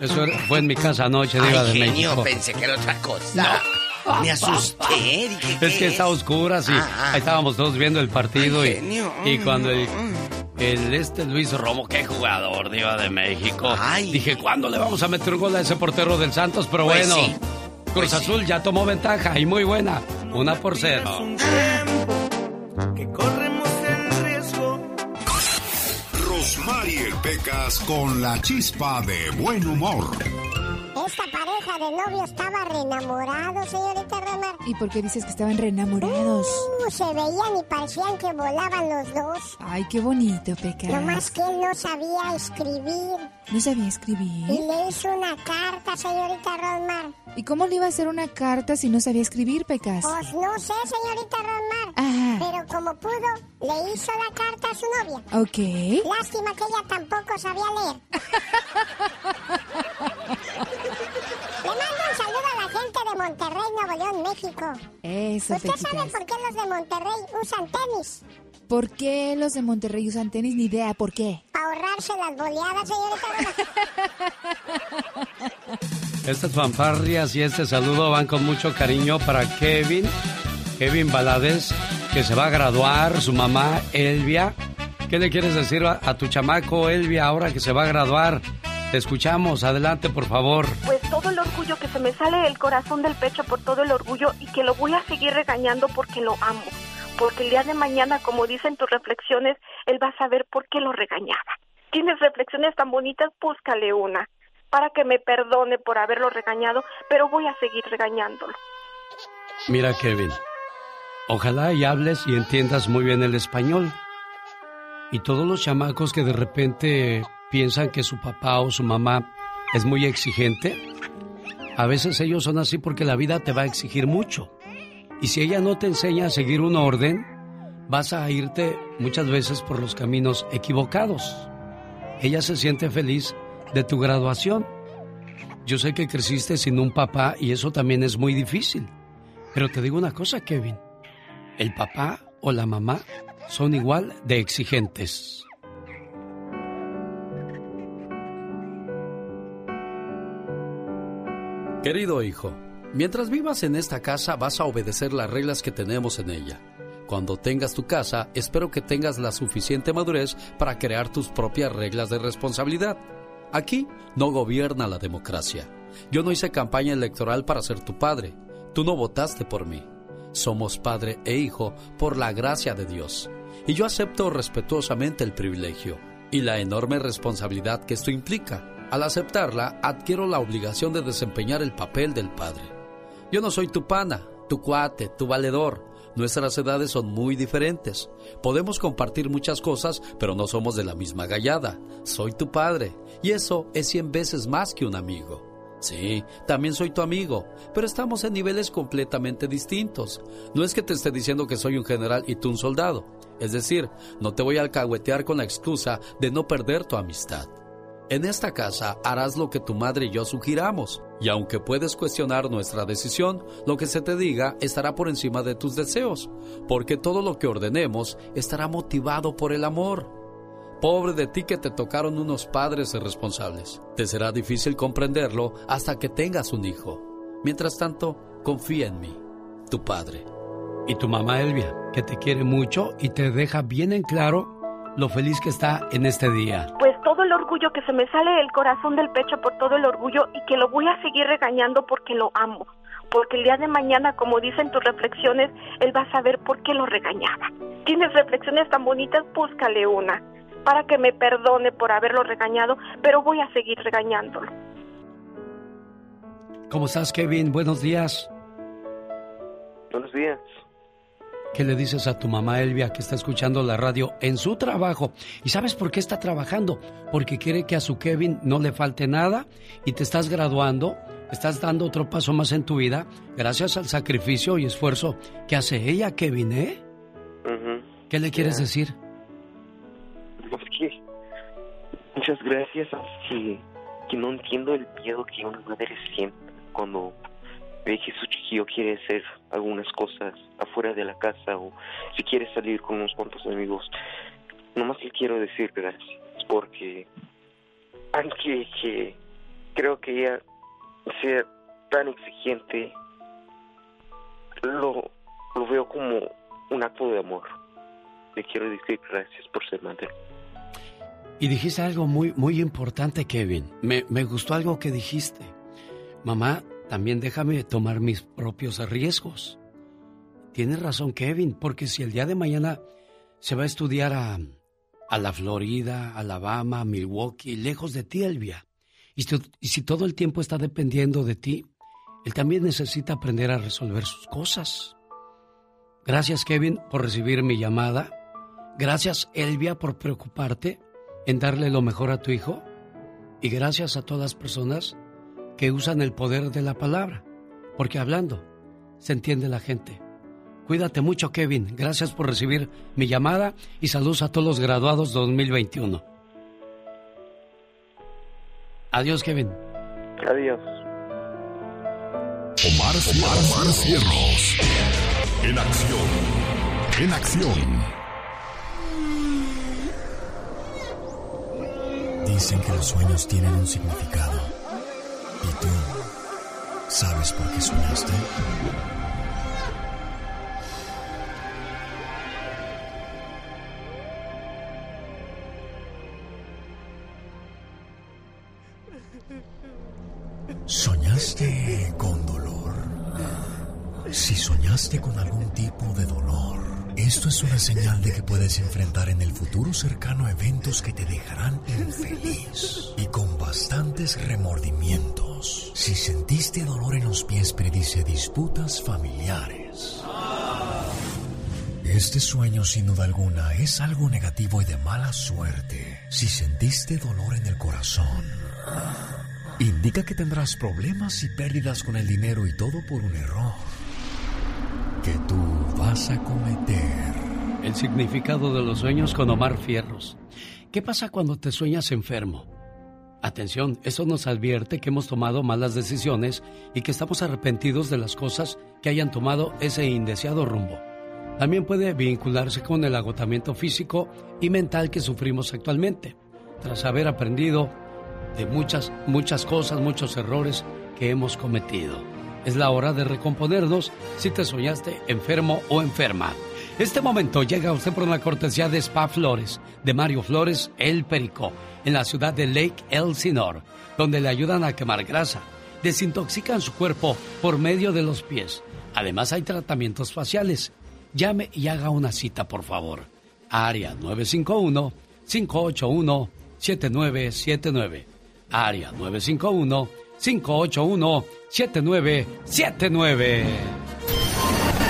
Eso fue en mi casa anoche, Diva Ay, de genio, México. pensé que era otra cosa. Me asusté, dije, Es ¿qué que está oscura, sí. Ah, ah. Ahí estábamos todos viendo el partido Ay, y, genio. y cuando el, el este Luis Romo, qué jugador, Diva de México. Dije, ¿cuándo le vamos a meter un gol a ese portero del Santos? Pero Pues bueno, sí. Cruz Pues sí. Azul ya tomó ventaja y muy buena. Una por cero. Corremos el riesgo. Rosmarie Pecas con la chispa de buen humor. Pareja de novios estaba reenamorado, señorita Romar. ¿Y por qué dices que estaban reenamorados? Uh, se veían y parecían que volaban los dos. Ay, qué bonito, Pecas. No más que él no sabía escribir. ¿No sabía Y escribir? le hizo una carta, señorita Rosmar. ¿Y cómo le iba a hacer una carta si no sabía escribir, Pecas? Pues no sé, señorita Rosmar. Ajá. Pero como pudo, le hizo la carta a su novia. Ok. Lástima que ella tampoco sabía leer. Le mando un saludo a la gente de Monterrey, Nuevo León, México. Eso, ¿Usted sabe Pequitas. por qué los de Monterrey usan tenis? ¿Por qué los de Monterrey usan tenis? Ni idea, ¿por qué? Para ahorrarse las boleadas, señorita. Estas fanfarrias y este saludo van con mucho cariño para Kevin, Kevin Valadez, que se va a graduar, su mamá Elvia. ¿Qué le quieres decir a, a tu chamaco Elvia ahora que se va a graduar? Te escuchamos, adelante por favor. Pues todo el orgullo que se me sale del corazón del pecho por todo el orgullo y que lo voy a seguir regañando porque lo amo. Porque el día de mañana, como dicen tus reflexiones, él va a saber por qué lo regañaba. Tienes reflexiones tan bonitas, búscale una para que me perdone por haberlo regañado, pero voy a seguir regañándolo. Mira Kevin, ojalá y hables y entiendas muy bien el español. Y todos los chamacos que de repente piensan que su papá o su mamá es muy exigente, a veces ellos son así porque la vida te va a exigir mucho. Y si ella no te enseña a seguir un orden, vas a irte muchas veces por los caminos equivocados. Ella se siente feliz de tu graduación. Yo sé que creciste sin un papá y eso también es muy difícil. Pero te digo una cosa, Kevin. El papá o la mamá son igual de exigentes. Querido hijo, mientras vivas en esta casa vas a obedecer las reglas que tenemos en ella. Cuando tengas tu casa, espero que tengas la suficiente madurez para crear tus propias reglas de responsabilidad. Aquí no gobierna la democracia. Yo no hice campaña electoral para ser tu padre. Tú no votaste por mí. Somos padre e hijo por la gracia de Dios. Y yo acepto respetuosamente el privilegio y la enorme responsabilidad que esto implica. Al aceptarla, adquiero la obligación de desempeñar el papel del padre. Yo no soy tu pana, tu cuate, tu valedor. Nuestras edades son muy diferentes. Podemos compartir muchas cosas, pero no somos de la misma gallada. Soy tu padre, y eso es cien veces más que un amigo. Sí, también soy tu amigo, pero estamos en niveles completamente distintos. No es que te esté diciendo que soy un general y tú un soldado. Es decir, no te voy a alcahuetear con la excusa de no perder tu amistad. En esta casa harás lo que tu madre y yo sugiramos, y aunque puedes cuestionar nuestra decisión, lo que se te diga estará por encima de tus deseos, porque todo lo que ordenemos estará motivado por el amor. Pobre de ti que te tocaron unos padres irresponsables. Te será difícil comprenderlo hasta que tengas un hijo. Mientras tanto, confía en mí, tu padre. Y tu mamá Elvia, que te quiere mucho y te deja bien en claro lo feliz que está en este día. Pues todo el orgullo que se me sale del corazón del pecho por todo el orgullo y que lo voy a seguir regañando porque lo amo. Porque el día de mañana, como dicen tus reflexiones, él va a saber por qué lo regañaba. Tienes reflexiones tan bonitas, búscale una para que me perdone por haberlo regañado, pero voy a seguir regañándolo. ¿Cómo estás, Kevin? Buenos días. Buenos días. ¿Qué le dices a tu mamá Elvia que está escuchando la radio en su trabajo? ¿Y sabes por qué está trabajando? Porque quiere que a su Kevin no le falte nada y te estás graduando, estás dando otro paso más en tu vida gracias al sacrificio y esfuerzo que hace ella, Kevin, ¿eh? ¿Qué le quieres decir? Pues que muchas gracias, que, que no entiendo el miedo que una madre siente cuando que su chiquillo quiere hacer algunas cosas afuera de la casa o si quiere salir con unos cuantos amigos. Nomás le quiero decir gracias, porque aunque que creo que ella sea tan exigente, lo, lo veo como un acto de amor. Le quiero decir gracias por ser madre. Y dijiste algo muy, muy importante, Kevin. Me, me gustó algo que dijiste. Mamá, también déjame tomar mis propios riesgos. Tienes razón, Kevin, porque si el día de mañana se va a estudiar a, a la Florida, Alabama, Milwaukee, lejos de ti, Elvia, y y si todo el tiempo está dependiendo de ti, él también necesita aprender a resolver sus cosas. Gracias, Kevin, por recibir mi llamada. Gracias, Elvia, por preocuparte en darle lo mejor a tu hijo. Y gracias a todas las personas que usan el poder de la palabra, porque hablando se entiende la gente. Cuídate mucho, Kevin. Gracias por recibir mi llamada y saludos a todos los graduados 2021. Adiós, Kevin. Adiós. Omar, Omar, Omar Cierros. En acción. En acción. Dicen que los sueños tienen un significado. ¿Y tú sabes por qué soñaste? ¿Soñaste con dolor? Si soñaste con algún tipo de dolor, esto es una señal de que puedes enfrentar en el futuro cercano eventos que te dejarán infeliz y con bastantes remordimientos. Si sentiste dolor en los pies, predice disputas familiares. Este sueño sin duda alguna es algo negativo y de mala suerte. Si sentiste dolor en el corazón, indica que tendrás problemas y pérdidas con el dinero y todo por un error que tú vas a cometer. El significado de los sueños con Omar Fierros. ¿Qué pasa cuando te sueñas enfermo? Atención, eso nos advierte que hemos tomado malas decisiones y que estamos arrepentidos de las cosas que hayan tomado ese indeseado rumbo. También puede vincularse con el agotamiento físico y mental que sufrimos actualmente, tras haber aprendido de muchas, muchas cosas, muchos errores que hemos cometido. Es la hora de recomponernos si te soñaste enfermo o enferma. Este momento llega a usted por una cortesía de Spa Flores, de Mario Flores El Perico, en la ciudad de Lake Elsinore, donde le ayudan a quemar grasa, desintoxican su cuerpo por medio de los pies. Además hay tratamientos faciales. Llame y haga una cita, por favor. Área 951-581-7979. Área 951-581-7979.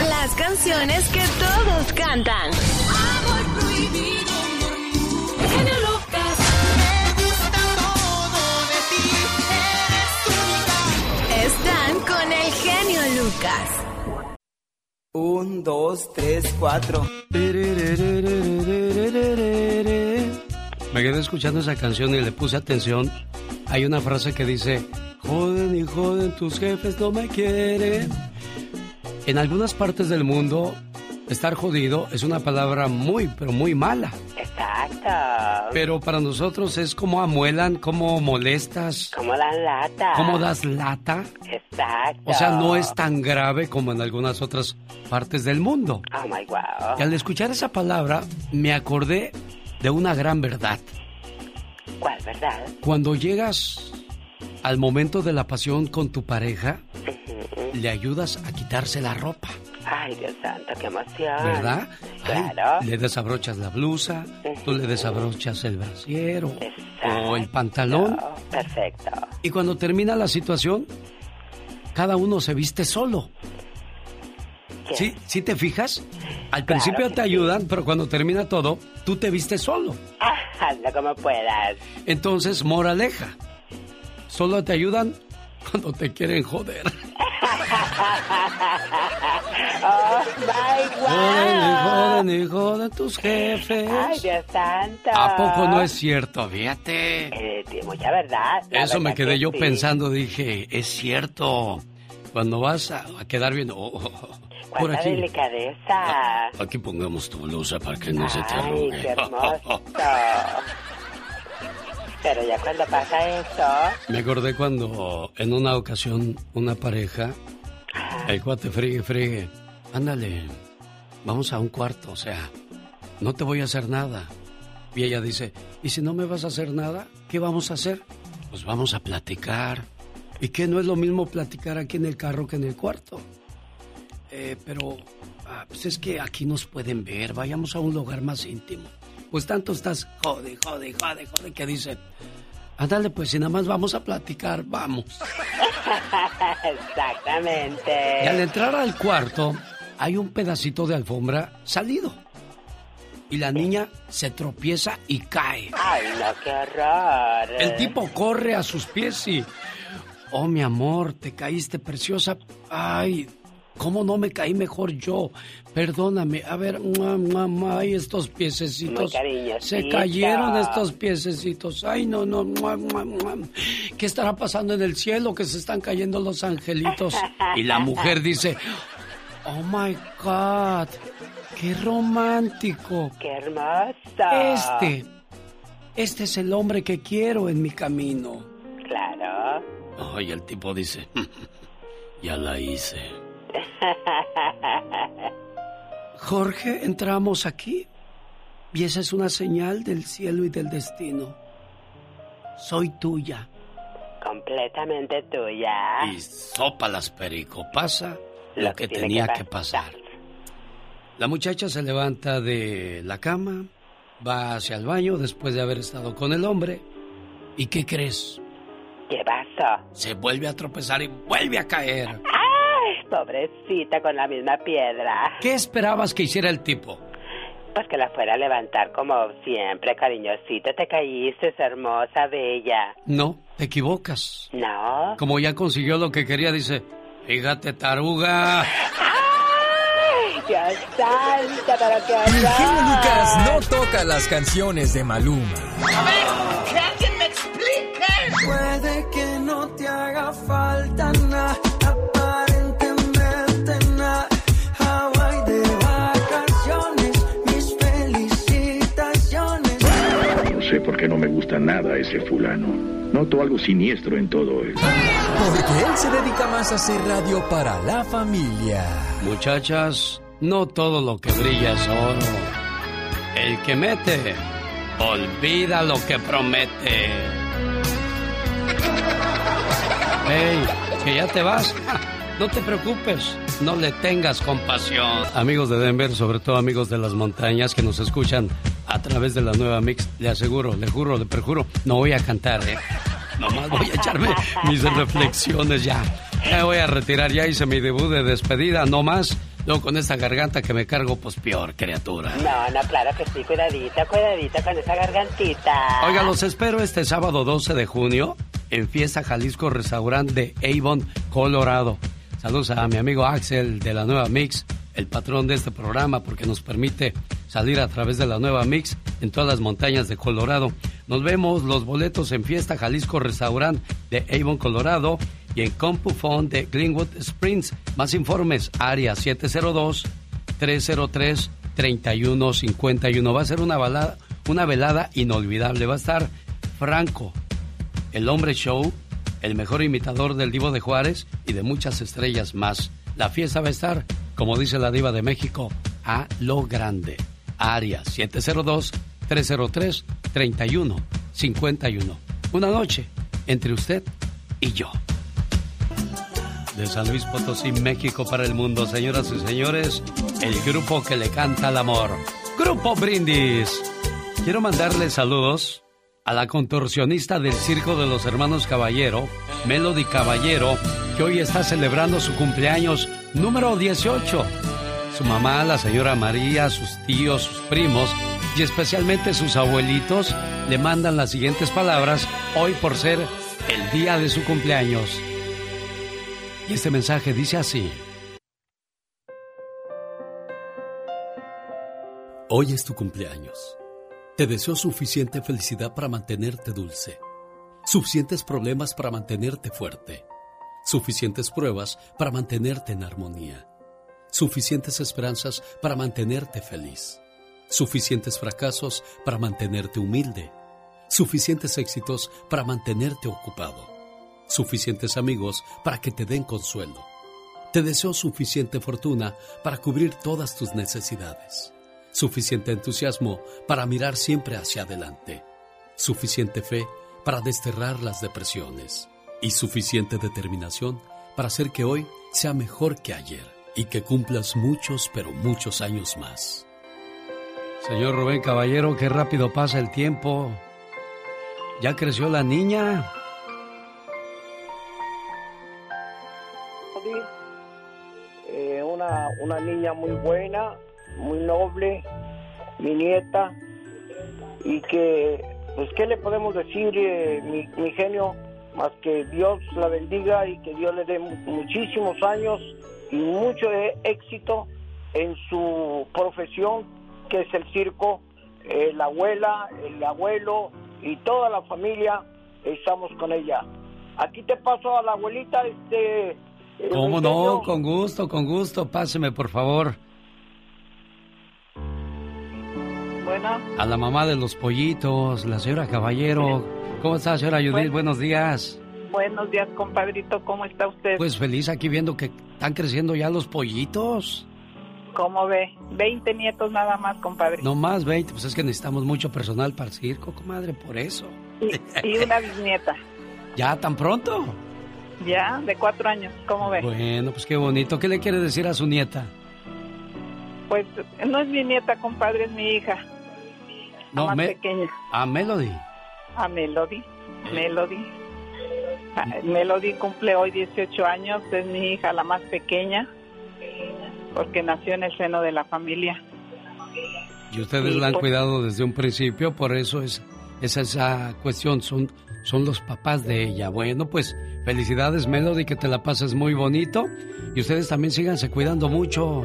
Las canciones que todos cantan. Amor prohibido, Lucas. Un, dos, tres, cuatro. Me quedé escuchando esa canción y le puse atención. Hay una frase que dice, joden y joden, tus jefes no me quieren. En algunas partes del mundo, estar jodido es una palabra muy, pero muy mala. Exacto. Pero para nosotros es como amuelan, como molestas, Como la lata. como das lata. Exacto. O sea, no es tan grave como en algunas otras partes del mundo. Oh my wow. Y al escuchar esa palabra, me acordé de una gran verdad. ¿Cuál, verdad? Cuando llegas al momento de la pasión con tu pareja, le ayudas a quitarse la ropa, Ay, Dios santo, qué emoción. ¿verdad? Ay, Claro. le desabrochas la blusa, tú le desabrochas el brasier o, o el pantalón. Perfecto. Y cuando termina la situación, cada uno se viste solo. ¿Sí, ¿Sí te fijas? Al principio te ayudan, pero cuando termina todo, tú te vistes solo. Ah, hazlo como puedas. Entonces, moraleja. Solo te ayudan cuando te quieren joder. oh my Joden y wow. joden y joden tus jefes. Ay, Dios santo. ¿A poco no es cierto? Fíjate. Eh, mucha verdad. Eso me quedé que yo sí. pensando, dije, es cierto. Cuando vas a, a quedar bien, oh, oh, oh, por aquí, delicadeza. aquí pongamos tu blusa para que no se te Ay, arrugue. qué hermoso. Pero ya cuando pasa eso, Me acordé cuando en una ocasión una pareja, el cuate friegue, friegue, ándale, vamos a un cuarto, o sea, no te voy a hacer nada. Y ella dice, ¿y si no me vas a hacer nada, qué vamos a hacer? Pues vamos a platicar. ¿Y qué no es lo mismo platicar aquí en el carro que en el cuarto? Eh, pero, ah, pues es que aquí nos pueden ver, vayamos a un lugar más íntimo. Pues tanto estás, jode, jode, jode, jode, que dice, ándale, pues si nada más vamos a platicar, vamos. exactamente. Y al entrar al cuarto, hay un pedacito de alfombra salido. Y la niña se tropieza y cae. Ay, no, qué horror. El tipo corre a sus pies y... Oh, mi amor, te caíste preciosa. Ay, ¿cómo no me caí mejor yo? Perdóname. A ver, mua, ay, estos piececitos. Se cayeron estos piececitos. Ay, no, no. mua, mua, mua. ¿Qué estará pasando en el cielo? Que se están cayendo los angelitos. Y la mujer dice, oh my God, qué romántico. Qué hermoso. Este, este es el hombre que quiero en mi camino. Claro. Ay, el tipo dice, ya la hice. Jorge, entramos aquí y esa es una señal del cielo y del destino. Soy tuya. Completamente tuya. Y sópalas, perico, pasa lo, Lo que, tenía que que pasar. La muchacha se levanta de la cama, va hacia el baño después de haber estado con el hombre. ¿Y qué crees? ¿Qué pasó? Se vuelve a tropezar y vuelve a caer. ¡Ay! Pobrecita con la misma piedra. ¿Qué esperabas que hiciera el tipo? Pues que la fuera a levantar como siempre, cariñosito. Te caíste, hermosa, bella. No, te equivocas. No. Como ya consiguió lo que quería, dice, fíjate, taruga. ¡Ay, Dios santo, pero qué! Lucas no toca las canciones de Maluma. A ver, que alguien me explique. Puede que no te haga falta nada, sé por qué no me gusta nada ese fulano. Noto algo siniestro en todo él. Porque él se dedica más a hacer radio para la familia. Muchachas, no todo lo que brilla es oro. El que mete, olvida lo que promete. Hey, que ya te vas. No te preocupes, no le tengas compasión. Amigos de Denver, sobre todo amigos de las montañas que nos escuchan a través de la nueva mix, le aseguro, le juro, le perjuro, no voy a cantar, ¿eh? Nomás voy a echarme mis reflexiones ya. Me voy a retirar, ya hice mi debut de despedida, no más. Luego con esta garganta que me cargo, pues peor, criatura. No, no, claro que sí, cuidadita, cuidadita con esa gargantita. Oiga, los espero este sábado 12 de junio en Fiesta Jalisco Restaurant de Avon, Colorado. Saludos a mi amigo Axel de la Nueva Mix, el patrón de este programa, porque nos permite salir a través de la Nueva Mix en todas las montañas de Colorado. Nos vemos los boletos en Fiesta Jalisco Restaurant de Avon, Colorado y en CompuFone de Greenwood Springs. Más informes, área 702-303-3151. Va a ser una, balada, una velada inolvidable. Va a estar Franco, el hombre show, el mejor imitador del Divo de Juárez y de muchas estrellas más. La fiesta va a estar, como dice la Diva de México, a lo grande. Área 702-303-3151. Una noche entre usted y yo. De San Luis Potosí, México para el mundo, señoras y señores, el grupo que le canta al amor. Grupo Brindis. Quiero mandarle saludos a la contorsionista del Circo de los Hermanos Caballero, Melody Caballero, que hoy está celebrando su cumpleaños número 18. Su mamá, la señora María, sus tíos, sus primos y especialmente sus abuelitos le mandan las siguientes palabras hoy por ser el día de su cumpleaños. Y este mensaje dice así. Hoy es tu cumpleaños. Te deseo suficiente felicidad para mantenerte dulce, suficientes problemas para mantenerte fuerte, suficientes pruebas para mantenerte en armonía, suficientes esperanzas para mantenerte feliz, suficientes fracasos para mantenerte humilde, suficientes éxitos para mantenerte ocupado, suficientes amigos para que te den consuelo. Te deseo suficiente fortuna para cubrir todas tus necesidades. Suficiente entusiasmo para mirar siempre hacia adelante, suficiente fe para desterrar las depresiones y suficiente determinación para hacer que hoy sea mejor que ayer y que cumplas muchos, pero muchos años más. Señor Rubén Caballero, qué rápido pasa el tiempo. ¿Ya creció la niña? Eh, una, una niña muy buena, muy noble, mi nieta, y que, pues, ¿qué le podemos decir, eh, mi, mi genio? Más que Dios la bendiga y que Dios le dé mu- muchísimos años y mucho eh, éxito en su profesión, que es el circo. Eh, la abuela, el abuelo y toda la familia, estamos con ella. Aquí te paso a la abuelita, este... ¿Cómo no? Con gusto, con gusto. Páseme, por favor. Buena. A la mamá de los pollitos, la señora Caballero. ¿Cómo está, señora Judith? Buenos días. Buenos días, compadrito. ¿Cómo está usted? Pues feliz aquí viendo que están creciendo ya los pollitos. ¿Cómo ve? 20 nietos nada más, compadre. No más 20, pues es que necesitamos mucho personal para el circo, comadre, por eso. Y, y una bisnieta. ¿Ya tan pronto? Ya, de cuatro años. ¿Cómo ve? Bueno, pues qué bonito. ¿Qué le quiere decir a su nieta? Pues no es mi nieta, compadre, es mi hija. No, más me- pequeña. A Melody. A Melody. Melody. Melody cumple hoy 18 años, es mi hija la más pequeña, porque nació en el seno de la familia. Y ustedes la han pues- cuidado desde un principio, por eso es, es esa cuestión, son, son los papás de ella. Bueno, pues felicidades Melody, que te la pases muy bonito y ustedes también síganse cuidando mucho.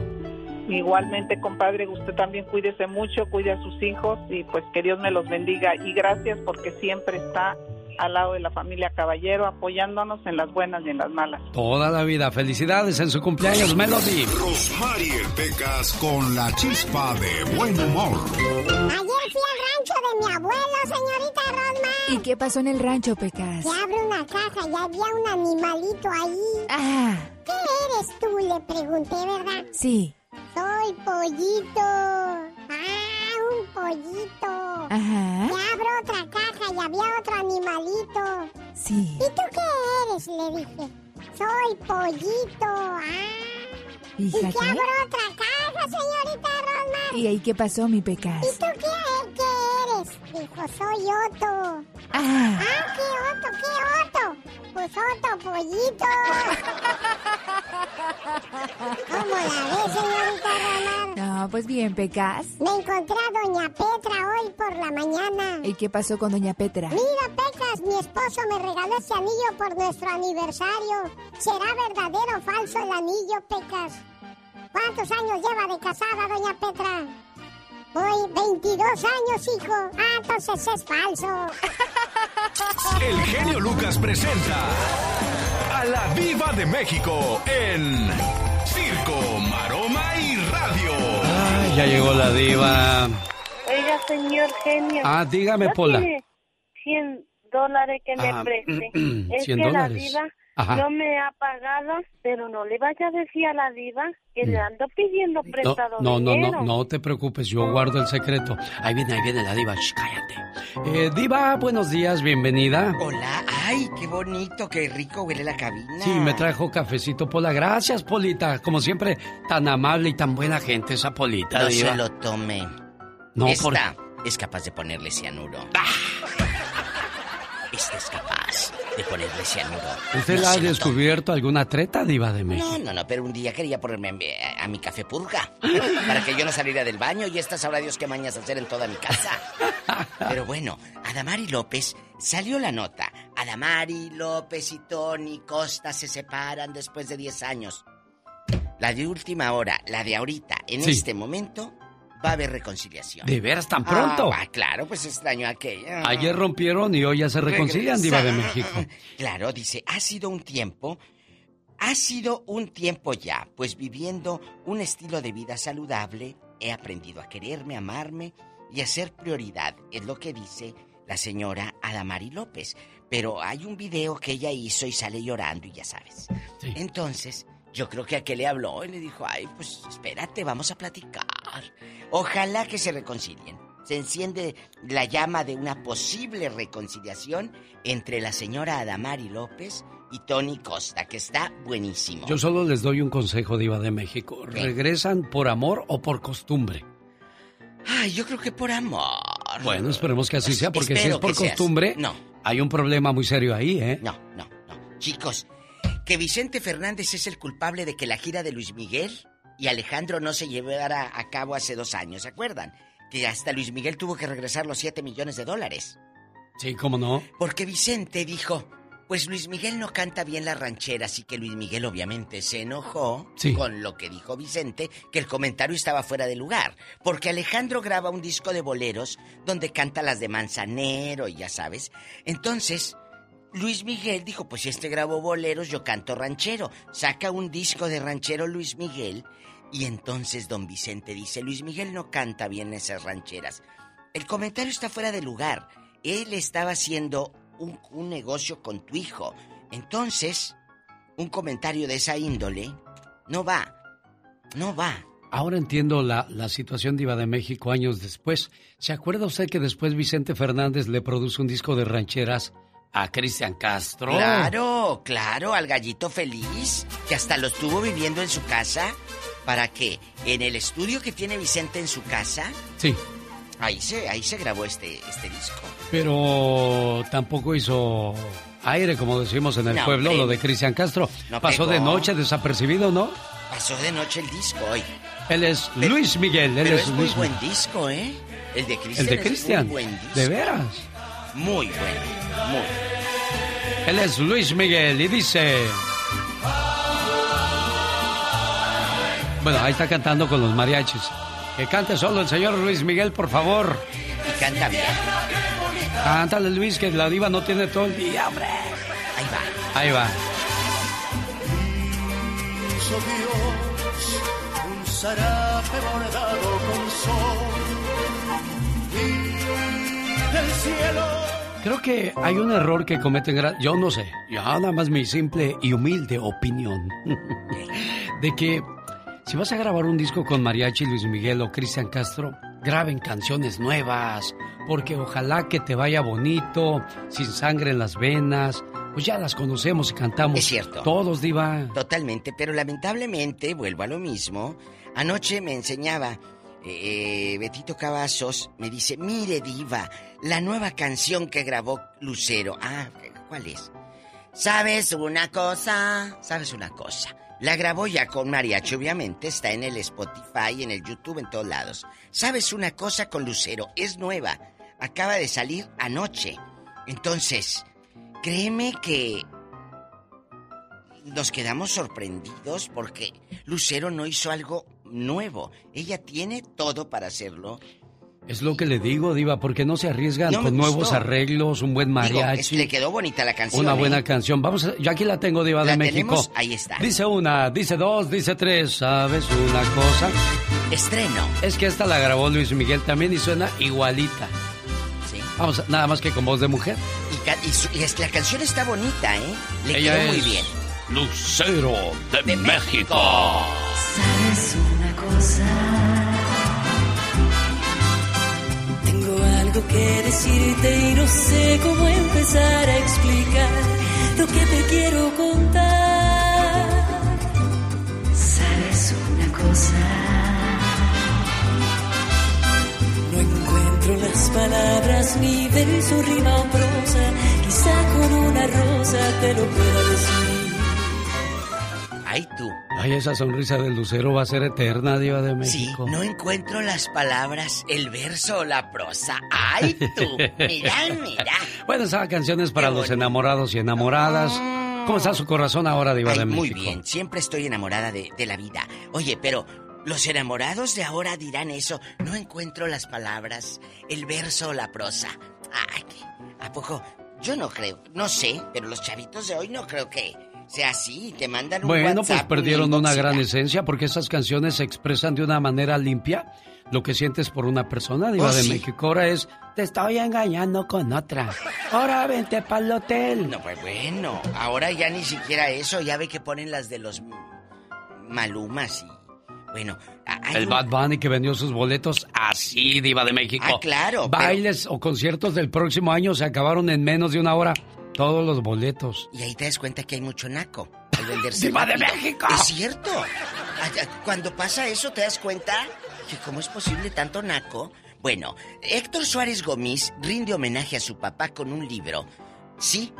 Igualmente, compadre, usted también cuídese mucho, cuide a sus hijos y pues que Dios me los bendiga. Y gracias porque siempre está al lado de la familia Caballero apoyándonos en las buenas y en las malas. Toda la vida. Felicidades en su cumpleaños, Melody. Rosmarie Pecas con la chispa de buen humor. Ayer fui al rancho de mi abuelo, señorita Rosma. ¿Y qué pasó en el rancho, Pecas? Se abre una caja y había un animalito ahí. Ah. ¿Qué eres tú? Le pregunté, ¿verdad? Sí. Soy pollito. Ah, un pollito. Ajá. Se abre otra caja y había otro animalito. Sí. ¿Y tú qué eres? Le dije. Soy pollito. Ah. ¿Y que abro otra caja, señorita Rosmar? ¿Y ahí qué pasó, mi Pecas? ¿Y tú qué, qué eres? Dijo, soy Otto. Ah. Ah, ¿qué Otto? ¿Qué Otto? Pues Otto, pollito. ¿Cómo la ves, señorita Rosmar? No, pues bien, Pecas. Me encontré a Doña Petra hoy por la mañana. ¿Y qué pasó con Doña Petra? Mira, Pecas, mi esposo me regaló ese anillo por nuestro aniversario. ¿Será verdadero o falso el anillo, Pecas? ¿Cuántos años lleva de casada, Doña Petra? Hoy 22 años, hijo. Ah, entonces es falso. El genio Lucas presenta a la Viva de México en Circo, Maroma y Radio. Ay, ya llegó la diva. Oiga, señor genio. Ah, dígame, ¿no Pola. tiene 100 dólares que me Ah, preste. es 100 que la dólares. diva Ajá. no me ha pagado, pero no le vaya a decir a la diva que le ando pidiendo No, prestado no, no, dinero. no, no te preocupes, yo guardo el secreto. Ahí viene, ahí viene la diva, Shh, cállate. Eh, diva, buenos días, bienvenida. Hola, ay, qué bonito, qué rico huele la cabina. Sí, me trajo cafecito, Pola. Gracias, Polita. Como siempre, tan amable y tan buena gente esa Polita, No diva. se lo tome. No, Esta por- es capaz de ponerle cianuro. Ah. Esta es capaz de ponerle cianuro. ¿Usted No la ha descubierto alguna treta, diva de. México? No, no, no, pero un día quería ponerme a mi, a mi café purga para que yo no saliera del baño y estas sabrá Dios qué mañas hacer en toda mi casa. Pero bueno, Adamari López salió la nota. Adamari López y Tony Costa se separan después de 10 años. La de última hora, la de ahorita, en Sí. este momento, va a haber reconciliación. ¿De veras tan pronto? Ah, claro, pues extraño aquella. Ayer rompieron y hoy ya se reconcilian, diva de México. Claro, dice, ha sido un tiempo, ha sido un tiempo ya, pues viviendo un estilo de vida saludable, he aprendido a quererme, amarme y a ser prioridad, es lo que dice la señora Adamari López. Pero hay un video que ella hizo y sale llorando y ya sabes. Entonces, yo creo que a que le habló y le dijo, ay, pues espérate, vamos a platicar. Ojalá que se reconcilien. Se enciende la llama de una posible reconciliación entre la señora Adamari López y Tony Costa, que está buenísimo. Yo solo les doy un consejo, diva de México. ¿Regresan por amor o por costumbre? Ay, yo creo que por amor. Bueno, esperemos que así sea, porque si es por costumbre. No. hay un problema muy serio ahí, ¿eh? No, no, no. Chicos, que Vicente Fernández es el culpable de que la gira de Luis Miguel y Alejandro no se llevara a cabo hace dos años, ¿se acuerdan? Que hasta Luis Miguel tuvo que regresar los 7 millones de dólares. Sí, cómo no. Porque Vicente dijo, pues Luis Miguel no canta bien la ranchera, así que Luis Miguel obviamente se enojó Sí. con lo que dijo Vicente, que el comentario estaba fuera de lugar. Porque Alejandro graba un disco de boleros donde canta las de Manzanero y ya sabes. Entonces, Luis Miguel dijo, pues si este grabó boleros, yo canto ranchero. Saca un disco de ranchero Luis Miguel y entonces don Vicente dice, Luis Miguel no canta bien esas rancheras. El comentario está fuera de lugar. Él estaba haciendo un, un negocio con tu hijo. Entonces, un comentario de esa índole no va. No va. Ahora entiendo la, la situación diva de México años después. ¿Se acuerda usted que después Vicente Fernández le produce un disco de rancheras a Cristian Castro? Claro, claro, al gallito feliz, que hasta lo estuvo viviendo en su casa. ¿Para qué? En el estudio que tiene Vicente en su casa, Sí, ahí se, ahí se grabó este, este disco. pero tampoco hizo aire, como decimos en el No, pueblo, lo de Cristian Castro. No Pasó de noche desapercibido, ¿no? Pasó de noche el disco hoy. Él es Luis Miguel, él Pero es, es muy Luis buen disco, ¿eh? El de Cristian. El de Cristian. muy buen disco. De veras. Muy bueno, muy. Él es Luis Miguel y dice... Bueno, ahí está cantando con los mariachis. Que cante solo el señor Luis Miguel, por favor. Y canta bien. Cántale, Luis, que la diva no tiene todo el día, hombre. Ahí va. Ahí va. Dios un zarape bordado con sol del cielo Creo que hay un error que cometen... Yo no sé. Yo nada más mi simple y humilde opinión. de que si vas a grabar un disco con Mariachi, Luis Miguel o Cristian Castro, graben canciones nuevas. Porque ojalá que te vaya bonito, sin sangre en las venas. Pues ya las conocemos y cantamos. Es cierto. Todos, Diva. Totalmente, pero lamentablemente, vuelvo a lo mismo. Anoche me enseñaba eh, Betito Cavazos, me dice, mire diva, la nueva canción que grabó Lucero. Ah, ¿cuál es? ¿Sabes una cosa? ¿Sabes una cosa? La grabó ya con mariachi, obviamente, está en el Spotify, en el YouTube, en todos lados. ¿Sabes una cosa con Lucero? Es nueva, acaba de salir anoche. Entonces, créeme que nos quedamos sorprendidos porque Lucero no hizo algo nuevo. Ella tiene todo para hacerlo. Es lo que le digo, Diva, porque no se arriesgan No con nuevos arreglos, un buen Digo, mariachi. es- le quedó bonita la canción. Una ¿eh? buena canción. Vamos, a- yo aquí la tengo, Diva ¿La de México. tenemos? Ahí está. Dice una, dice dos, dice tres. ¿Sabes una cosa? Estreno. Es que esta la grabó Luis Miguel también y suena igualita. Sí. Vamos, nada más que con voz de mujer. Y, ca- y su- y es que la canción está bonita, ¿eh? Le Ella quedó muy bien. Lucero de, México. ¿Sabes Tengo algo que decirte y no sé cómo empezar a explicar lo que te quiero contar. ¿Sabes una cosa? No encuentro las palabras ni verso, rima o prosa. Quizá con una rosa te lo pueda decir. Ay, tú. Ay, esa sonrisa del lucero va a ser eterna, Diva de Sí, México. no encuentro las palabras, el verso o la prosa. ¡Ay, tú! Mira, mira. Bueno, esa canción es para los enamorados y enamoradas. ¿Cómo está su corazón ahora, Diva Ay, de muy México? bien, siempre estoy enamorada de, de la vida. Oye, pero los enamorados de ahora dirán eso. No encuentro las palabras, el verso o la prosa. Ay, ¿a poco? Yo no creo, no sé, pero los chavitos de hoy no creo que sea así. Te mandan un Bueno, pues WhatsApp, un perdieron una y gran esencia porque esas canciones se expresan de una manera limpia. Lo que sientes por una persona, Diva Oh, de sí. México, ahora es, te estoy engañando con otra. Ahora vente pa'l hotel. No, pues bueno, ahora ya ni siquiera eso, ya ve que ponen las de los malumas y... Bueno, El Bad Bunny que vendió sus boletos así, Diva de México. Ah, claro, pero- Bailes o conciertos del próximo año se acabaron en menos de una hora. Todos los boletos. Y ahí te das cuenta que hay mucho naco al venderse ¡Viva de. México! Es cierto. Cuando pasa eso, ¿te das cuenta? Que cómo es posible tanto naco. Bueno, Héctor Suárez Gómez rinde homenaje a su papá con un libro. Sí,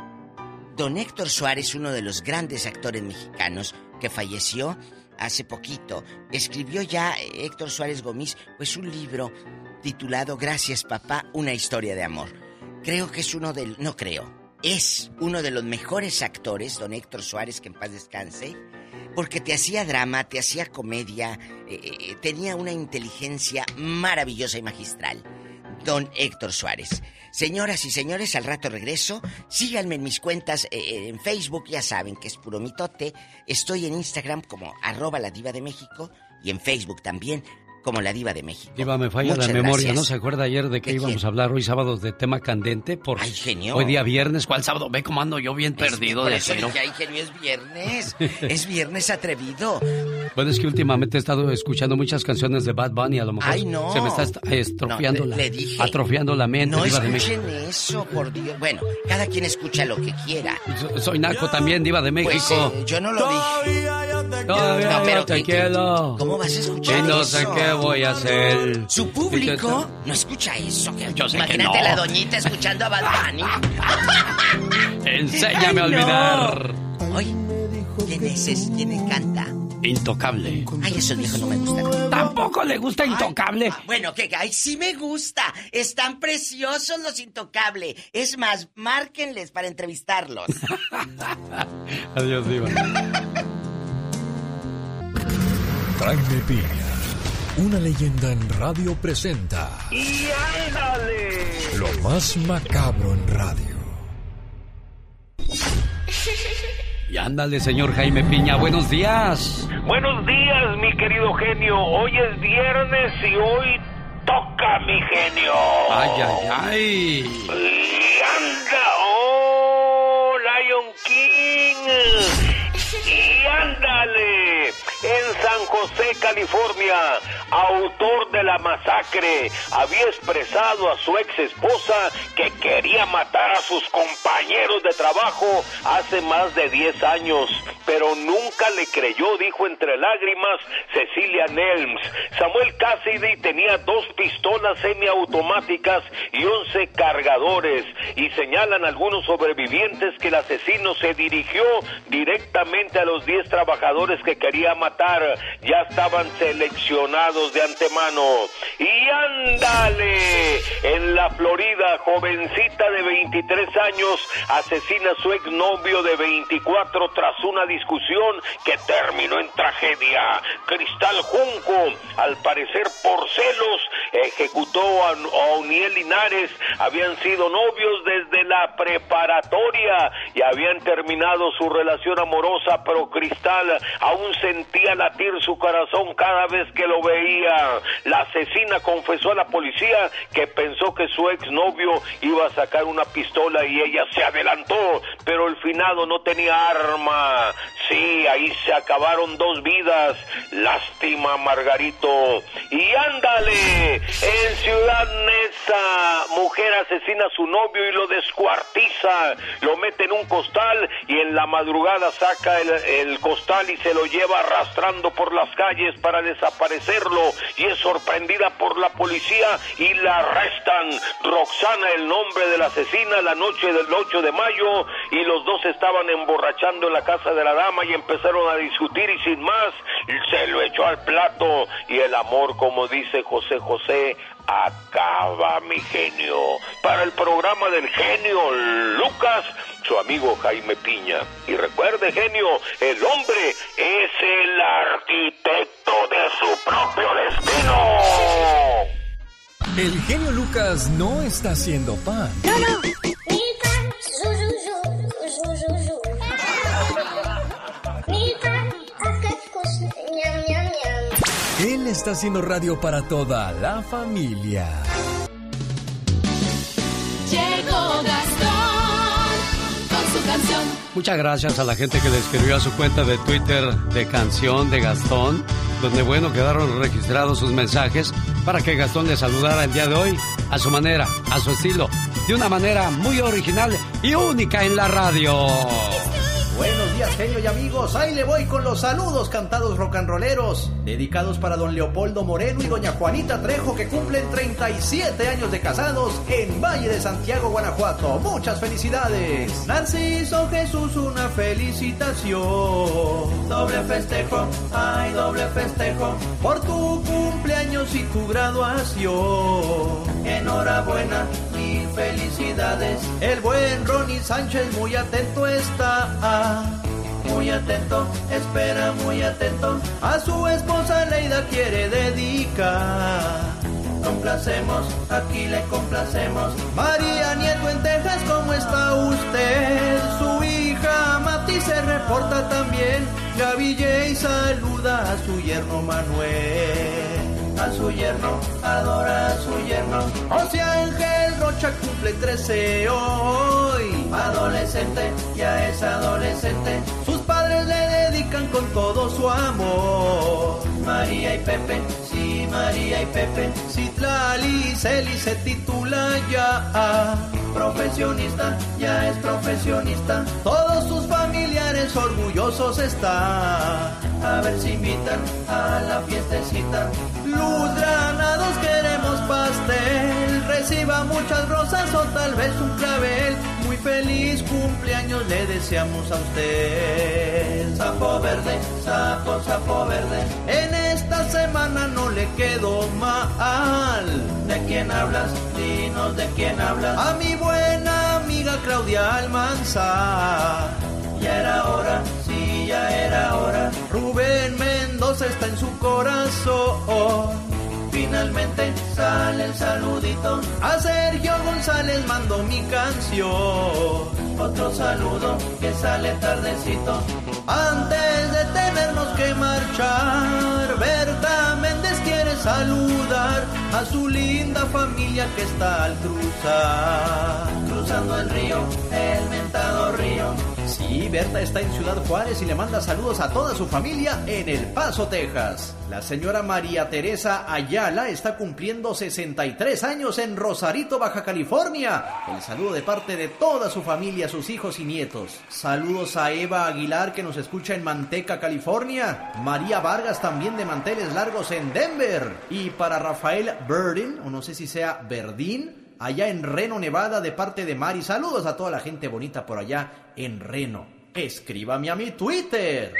don Héctor Suárez, uno de los grandes actores mexicanos que falleció hace poquito, escribió ya eh, Héctor Suárez Gómez, pues un libro titulado Gracias papá, una historia de amor. Creo que es uno del... No creo. Es uno de los mejores actores, don Héctor Suárez, que en paz descanse, porque te hacía drama, te hacía comedia, eh, eh, tenía una inteligencia maravillosa y magistral. Don Héctor Suárez. Señoras y señores, al rato regreso. Síganme en mis cuentas eh, en Facebook, ya saben que es puro mitote. Estoy en Instagram como arroba la diva de México y en Facebook también como la diva de México. Diva, me falla Muchas la memoria. gracias. ¿No se acuerda ayer de que ¿De íbamos quién? a hablar hoy sábados de tema candente? Por Ay, genio. Hoy día viernes. ¿Cuál sábado? Ve cómo ando yo bien Es- perdido por de eso cero. dije, ay, genio, es viernes. es viernes atrevido. Bueno, es que últimamente he estado escuchando muchas canciones de Bad Bunny. A lo mejor Ay, no. se me está est- estropeando, No, la, le- dije. atrofiando la mente. No Diva de escuchen México. eso, por Dios. Bueno, cada quien escucha lo que quiera. So- Soy naco también, Diva de Pues, México. eh, yo no lo dije. Te Todavía No, pero te ¿qué- quiero. ¿Cómo vas a escuchar Y no eso? sé qué voy a hacer. Su público no escucha eso. que- Yo sé que Imagínate no. la doñita escuchando a Bad Bunny. Enséñame a olvidar. Oye, ¿quién es ese? ¿Quién canta? Intocable. Ay, esos viejos no me gustan. Tampoco le gusta Intocable. Bueno, que ay, sí me gusta. Están preciosos los intocables. Es más, márquenles para entrevistarlos. Adiós, Diva. Jaime Piña, una leyenda en radio presenta ¡Y ándale! lo más macabro en radio. Y ándale, señor Jaime Piña, buenos días. Buenos días, mi querido genio. Hoy es viernes y hoy toca mi genio. Ay, ay, ay. Y anda, oh, Lion King. Y ándale, en San José, California, autor de la masacre había expresado a su ex esposa que quería matar a sus compañeros de trabajo hace más de 10 años, pero nunca le creyó, dijo entre lágrimas Cecilia Nelms. Samuel Cassidy tenía dos pistolas semiautomáticas y 11 cargadores y señalan algunos sobrevivientes que el asesino se dirigió directamente a los 10 trabajadores que quería matar. Ya estaban seleccionados de antemano. Y ándale, en la Florida, jovencita de 23 años asesina a su exnovio de 24 tras una discusión que terminó en tragedia. Cristal Junco, al parecer por celos, ejecutó a, a Oniel Linares. Habían sido novios desde la preparatoria y habían terminado su relación amorosa, pero Cristal aún sentía latir su corazón cada vez que lo veía. La asesina confesó a la policía que pensó que su exnovio iba a sacar una pistola y ella se adelantó, pero el finado no tenía arma. Sí, ahí se acabaron dos vidas. Lástima, Margarito. Y ándale, en Ciudad Neza, mujer asesina a su novio y lo descuartiza, lo mete en un costal y en la madrugada saca el, el costal y se lo lleva arrastrando por las calles para desaparecerlo y es sorprendida por la policía y la arrestan. Roxana, el nombre de la asesina, la noche del 8 de mayo y los dos estaban emborrachando en la casa de la dama y empezaron a discutir y sin más se lo echó al plato y el amor, como dice José José, acaba mi genio. Para el programa del genio Lucas, su amigo Jaime Piña. Y recuerde, genio, el hombre es el arquitecto de su propio destino. El genio Lucas no está haciendo pan. Él está haciendo radio para toda la familia. Llegó Gastón con su canción. Muchas gracias a la gente que le escribió a su cuenta de Twitter de canción de Gastón, donde bueno quedaron registrados sus mensajes para que Gastón le saludara el día de hoy a su manera, a su estilo, de una manera muy original y única en la radio. Genio y amigos. Ahí le voy con los saludos cantados rolleros, dedicados para don Leopoldo Moreno y doña Juanita Trejo, que cumplen 37 años de casados en Valle de Santiago, Guanajuato. Muchas felicidades. Narciso Jesús, una felicitación. Doble festejo, ay, doble festejo, por tu cumpleaños y tu graduación. Enhorabuena felicidades. El buen Ronnie Sánchez muy atento está. Muy atento, espera muy atento. A su esposa Leida quiere dedicar. Complacemos, aquí le complacemos. María Nieto en Texas, ¿cómo está usted? Su hija Mati se reporta también. Gaby saluda a su yerno Manuel a su yerno, adora a su yerno. José Ángel Rocha cumple 13 hoy. Adolescente, ya es adolescente. Le dedican con todo su amor. María y Pepe, sí, María y Pepe. Citlali Celi se titula ya. profesionista, ya es profesionista. Todos sus familiares orgullosos están. A ver si invitan a la fiestecita. Luz granados queremos pastel. Reciba muchas rosas o tal vez un clavel. Feliz cumpleaños le deseamos a usted. Sapo verde, sapo, sapo verde. En esta semana no le quedó mal. ¿De quién hablas? Dinos de quién hablas. A mi buena amiga Claudia Almanza. Ya era hora, sí, ya era hora. Rubén Mendoza está en su corazón. Finalmente sale el saludito. A Sergio González mando mi canción. Otro saludo que sale tardecito. Antes de tenernos que marchar, Berta Méndez quiere saludar a su linda familia que está al cruzar. Cruzando el río, el mentado río. Sí, Berta está en Ciudad Juárez y le manda saludos a toda su familia en El Paso, Texas. La señora María Teresa Ayala está cumpliendo 63 años en Rosarito, Baja California. El saludo de parte de toda su familia, sus hijos y nietos. Saludos a Eva Aguilar que nos escucha en Manteca, California. María Vargas también de Manteles Largos en Denver. Y para Rafael Burdin, o no sé si sea Verdín, allá en Reno, Nevada, de parte de Mari. Saludos a toda la gente bonita por allá en Reno. Escríbame a mi Twitter.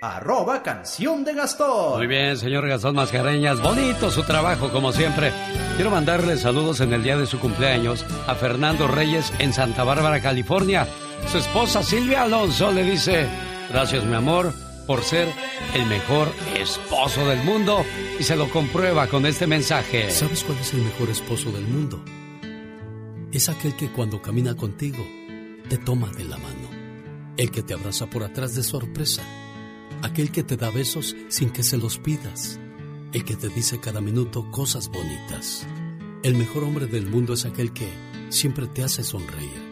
Arroba canción de Gastón. Muy bien, señor Gastón Mascareñas. Bonito su trabajo, como siempre. Quiero mandarle saludos en el día de su cumpleaños a Fernando Reyes en Santa Bárbara, California. Su esposa Silvia Alonso le dice: Gracias, mi amor, por ser el mejor esposo del mundo. Y se lo comprueba con este mensaje. ¿Sabes cuál es el mejor esposo del mundo? Es aquel que cuando camina contigo te toma de la mano. El que te abraza por atrás de sorpresa. Aquel que te da besos sin que se los pidas. El que te dice cada minuto cosas bonitas. El mejor hombre del mundo es aquel que siempre te hace sonreír.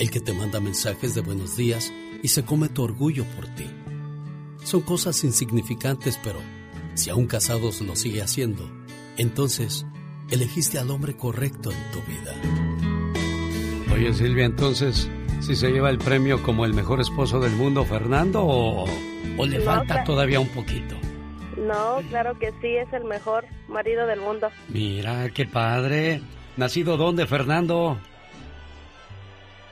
El que te manda mensajes de buenos días y se come tu orgullo por ti. Son cosas insignificantes, pero si aún casados lo sigue haciendo, entonces elegiste al hombre correcto en tu vida. Oye Silvia, entonces, si se lleva el premio como el mejor esposo del mundo, Fernando, o, o le No, falta claro. todavía un poquito? No, claro que sí, es el mejor marido del mundo. Mira, qué padre. ¿Nacido dónde, Fernando?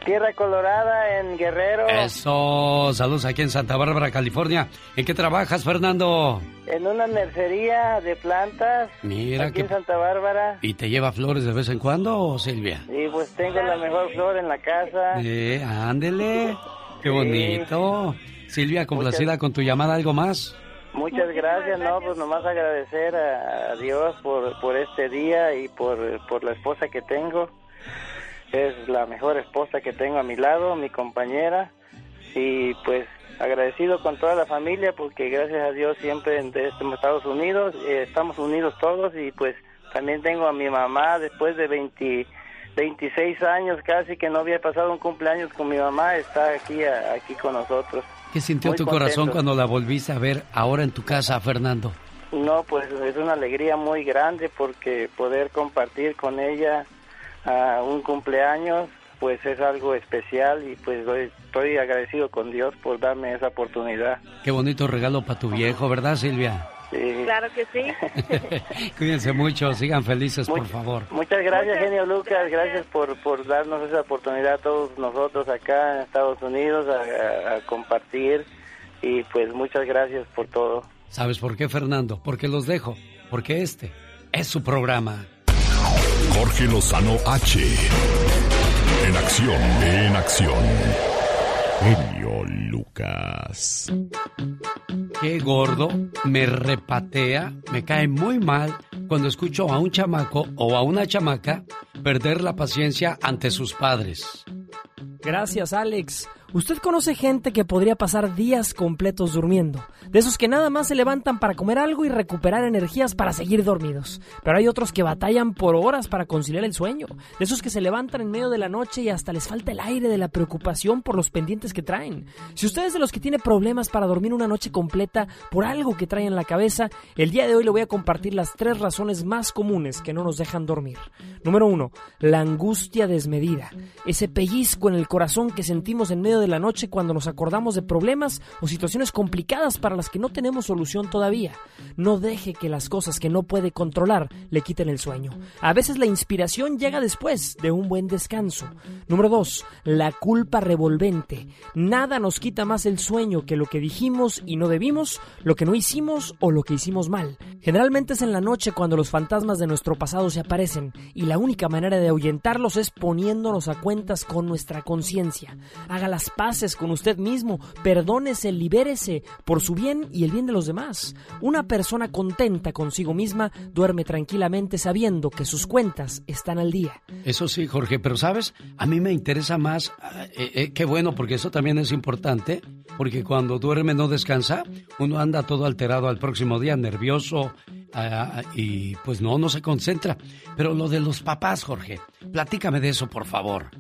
Tierra Colorada en Guerrero. Eso, saludos aquí en Santa Bárbara, California. ¿En qué trabajas, Fernando? En una mercería de plantas. Mira aquí que... en Santa Bárbara. ¿Y te lleva flores de vez en cuando, Silvia? Y pues tengo la mejor flor en la casa. Eh, ándele. Qué bonito. Silvia, complacida con tu llamada, ¿algo más? Muchas gracias, no, pues nomás agradecer a, a Dios por, por este día y por, por la esposa que tengo. Es la mejor esposa que tengo a mi lado, mi compañera. Y pues agradecido con toda la familia porque gracias a Dios siempre en este- Estados Unidos eh, estamos unidos todos y pues también tengo a mi mamá después de 20, 26 años casi que no había pasado un cumpleaños con mi mamá, está aquí, a- aquí con nosotros. ¿Qué sintió Muy tu corazón contento. cuando la volviste a ver ahora en tu casa, Fernando? No, pues es una alegría muy grande porque poder compartir con ella ah, un cumpleaños, pues es algo especial y pues doy- estoy agradecido con Dios por darme esa oportunidad. Qué bonito regalo para tu viejo, ¿verdad, Silvia? Sí. Claro que sí. Cuídense mucho, sigan felices, por favor. Muchas gracias, genio Lucas, gracias por, por darnos esa oportunidad a todos nosotros acá en Estados Unidos a, a- a compartir y pues muchas gracias por todo. ¿Sabes por qué, Fernando? Porque los dejo. Porque este es su programa. Jorge Lozano H. En acción, en acción. Genio Lucas. Qué gordo, me repatea, me cae muy mal cuando escucho a un chamaco o a una chamaca perder la paciencia ante sus padres. Gracias, Alex. Usted conoce gente que podría pasar días completos durmiendo, de esos que nada más se levantan para comer algo y recuperar energías para seguir dormidos. Pero hay otros que batallan por horas para conciliar el sueño, de esos que se levantan en medio de la noche y hasta les falta el aire de la preocupación por los pendientes que traen. Si usted es de los que tiene problemas para dormir una noche completa por algo que trae en la cabeza, el día de hoy le voy a compartir las tres razones más comunes que no nos dejan dormir. Número uno, la angustia desmedida, ese pellizco en el corazón que sentimos en medio de la noche cuando nos acordamos de problemas o situaciones complicadas para las que no tenemos solución todavía. No deje que las cosas que no puede controlar le quiten el sueño. A veces la inspiración llega después de un buen descanso. Número 2. La culpa revolvente. Nada nos quita más el sueño que lo que dijimos y no debimos, lo que no hicimos o lo que hicimos mal. Generalmente es en la noche cuando los fantasmas de nuestro pasado se aparecen y la única manera de ahuyentarlos es poniéndonos a cuentas con nuestra conciencia. Haga las paces con usted mismo, perdónese, libérese por su bien y el bien de los demás. Una persona contenta consigo misma duerme tranquilamente sabiendo que sus cuentas están al día. Eso sí, Jorge, pero sabes, a mí me interesa más, eh, eh, qué bueno, porque eso también es importante, porque cuando duerme no descansa, uno anda todo alterado al próximo día, nervioso, ah, y pues no, no se concentra. Pero lo de los papás, Jorge, platícame de eso, por favor.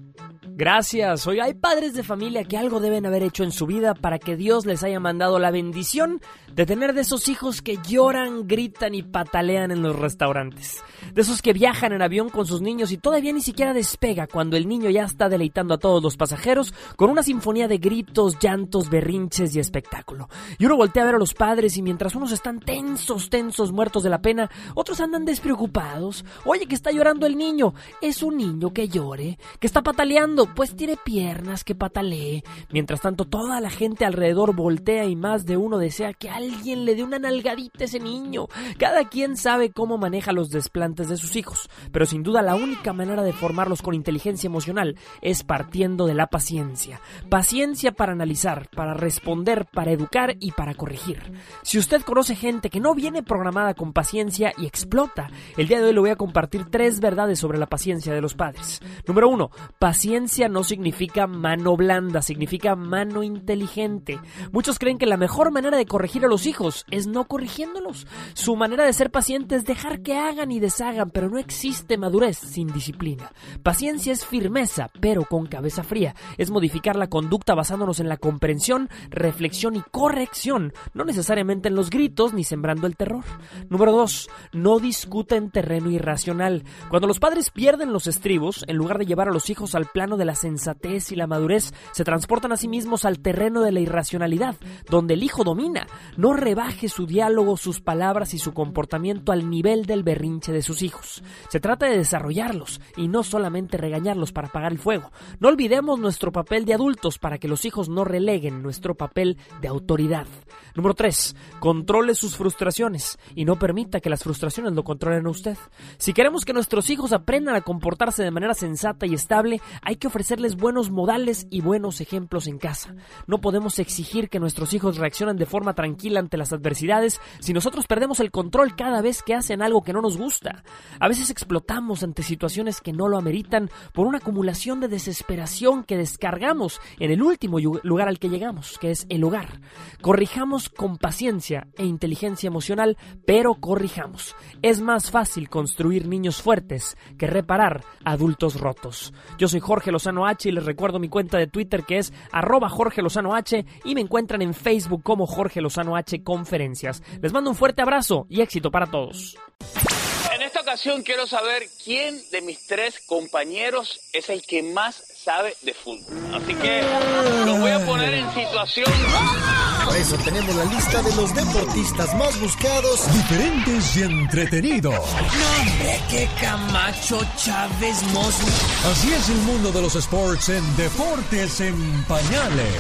Gracias. Hoy hay padres de familia que algo deben haber hecho en su vida para que Dios les haya mandado la bendición de tener de esos hijos que lloran, gritan y patalean en los restaurantes. De esos que viajan en avión con sus niños y todavía ni siquiera despega cuando el niño ya está deleitando a todos los pasajeros con una sinfonía de gritos, llantos, berrinches y espectáculo. Y uno voltea a ver a los padres y mientras unos están tensos, tensos, muertos de la pena, otros andan despreocupados. Oye, que está llorando el niño. Es un niño que llore, que está pataleando, pues tiene piernas que patalee. Mientras tanto, toda la gente alrededor voltea y más de uno desea que alguien le dé una nalgadita a ese niño. Cada quien sabe cómo maneja los desplantes de sus hijos, pero sin duda la única manera de formarlos con inteligencia emocional es partiendo de la paciencia. Paciencia para analizar, para responder, para educar y para corregir. Si usted conoce gente que no viene programada con paciencia y explota, el día de hoy le voy a compartir tres verdades sobre la paciencia de los padres. Número uno, paciencia no significa mano blanda, significa mano inteligente. Muchos creen que la mejor manera de corregir a los hijos es no corrigiéndolos. Su manera de ser paciente es dejar que hagan y deshagan, pero no existe madurez sin disciplina. Paciencia es firmeza, pero con cabeza fría. Es modificar la conducta basándonos en la comprensión, reflexión y corrección, no necesariamente en los gritos ni sembrando el terror. Número 2. No discuta en terreno irracional. Cuando los padres pierden los estribos, en lugar de llevar a los hijos al plano de la sensatez y la madurez, se transportan a sí mismos al terreno de la irracionalidad, donde el hijo domina. No rebaje su diálogo, sus palabras y su comportamiento al nivel del berrinche de sus hijos. Se trata de desarrollarlos y no solamente regañarlos para apagar el fuego. No olvidemos nuestro papel de adultos para que los hijos no releguen nuestro papel de autoridad. Número 3. Controle sus frustraciones y no permita que las frustraciones lo controlen a usted. Si queremos que nuestros hijos aprendan a comportarse de manera sensata y estable, hay que ofrecerles buenos modales y buenos ejemplos en casa. No podemos exigir que nuestros hijos reaccionen de forma tranquila ante las adversidades si nosotros perdemos el control cada vez que hacen algo que no nos gusta. A veces explotamos ante situaciones que no lo ameritan por una acumulación de desesperación que descargamos en el último lugar al que llegamos, que es el hogar. Corrijamos con paciencia e inteligencia emocional, pero corrijamos. Es más fácil construir niños fuertes que reparar adultos rotos. Yo soy Jorge Lozano H y les recuerdo mi cuenta de Twitter que es arroba Jorge Lozano H y me encuentran en Facebook como Jorge Lozano H Conferencias. Les mando un fuerte abrazo y éxito para todos. En esta ocasión quiero saber quién de mis tres compañeros es el que más sabe de fútbol. Así que los voy a poner en situación. Por eso tenemos la lista de los deportistas más buscados, diferentes y entretenidos. No, hombre, qué Camacho, Chávez, Mosley. Así es el mundo de los sports en Deportes en Pañales.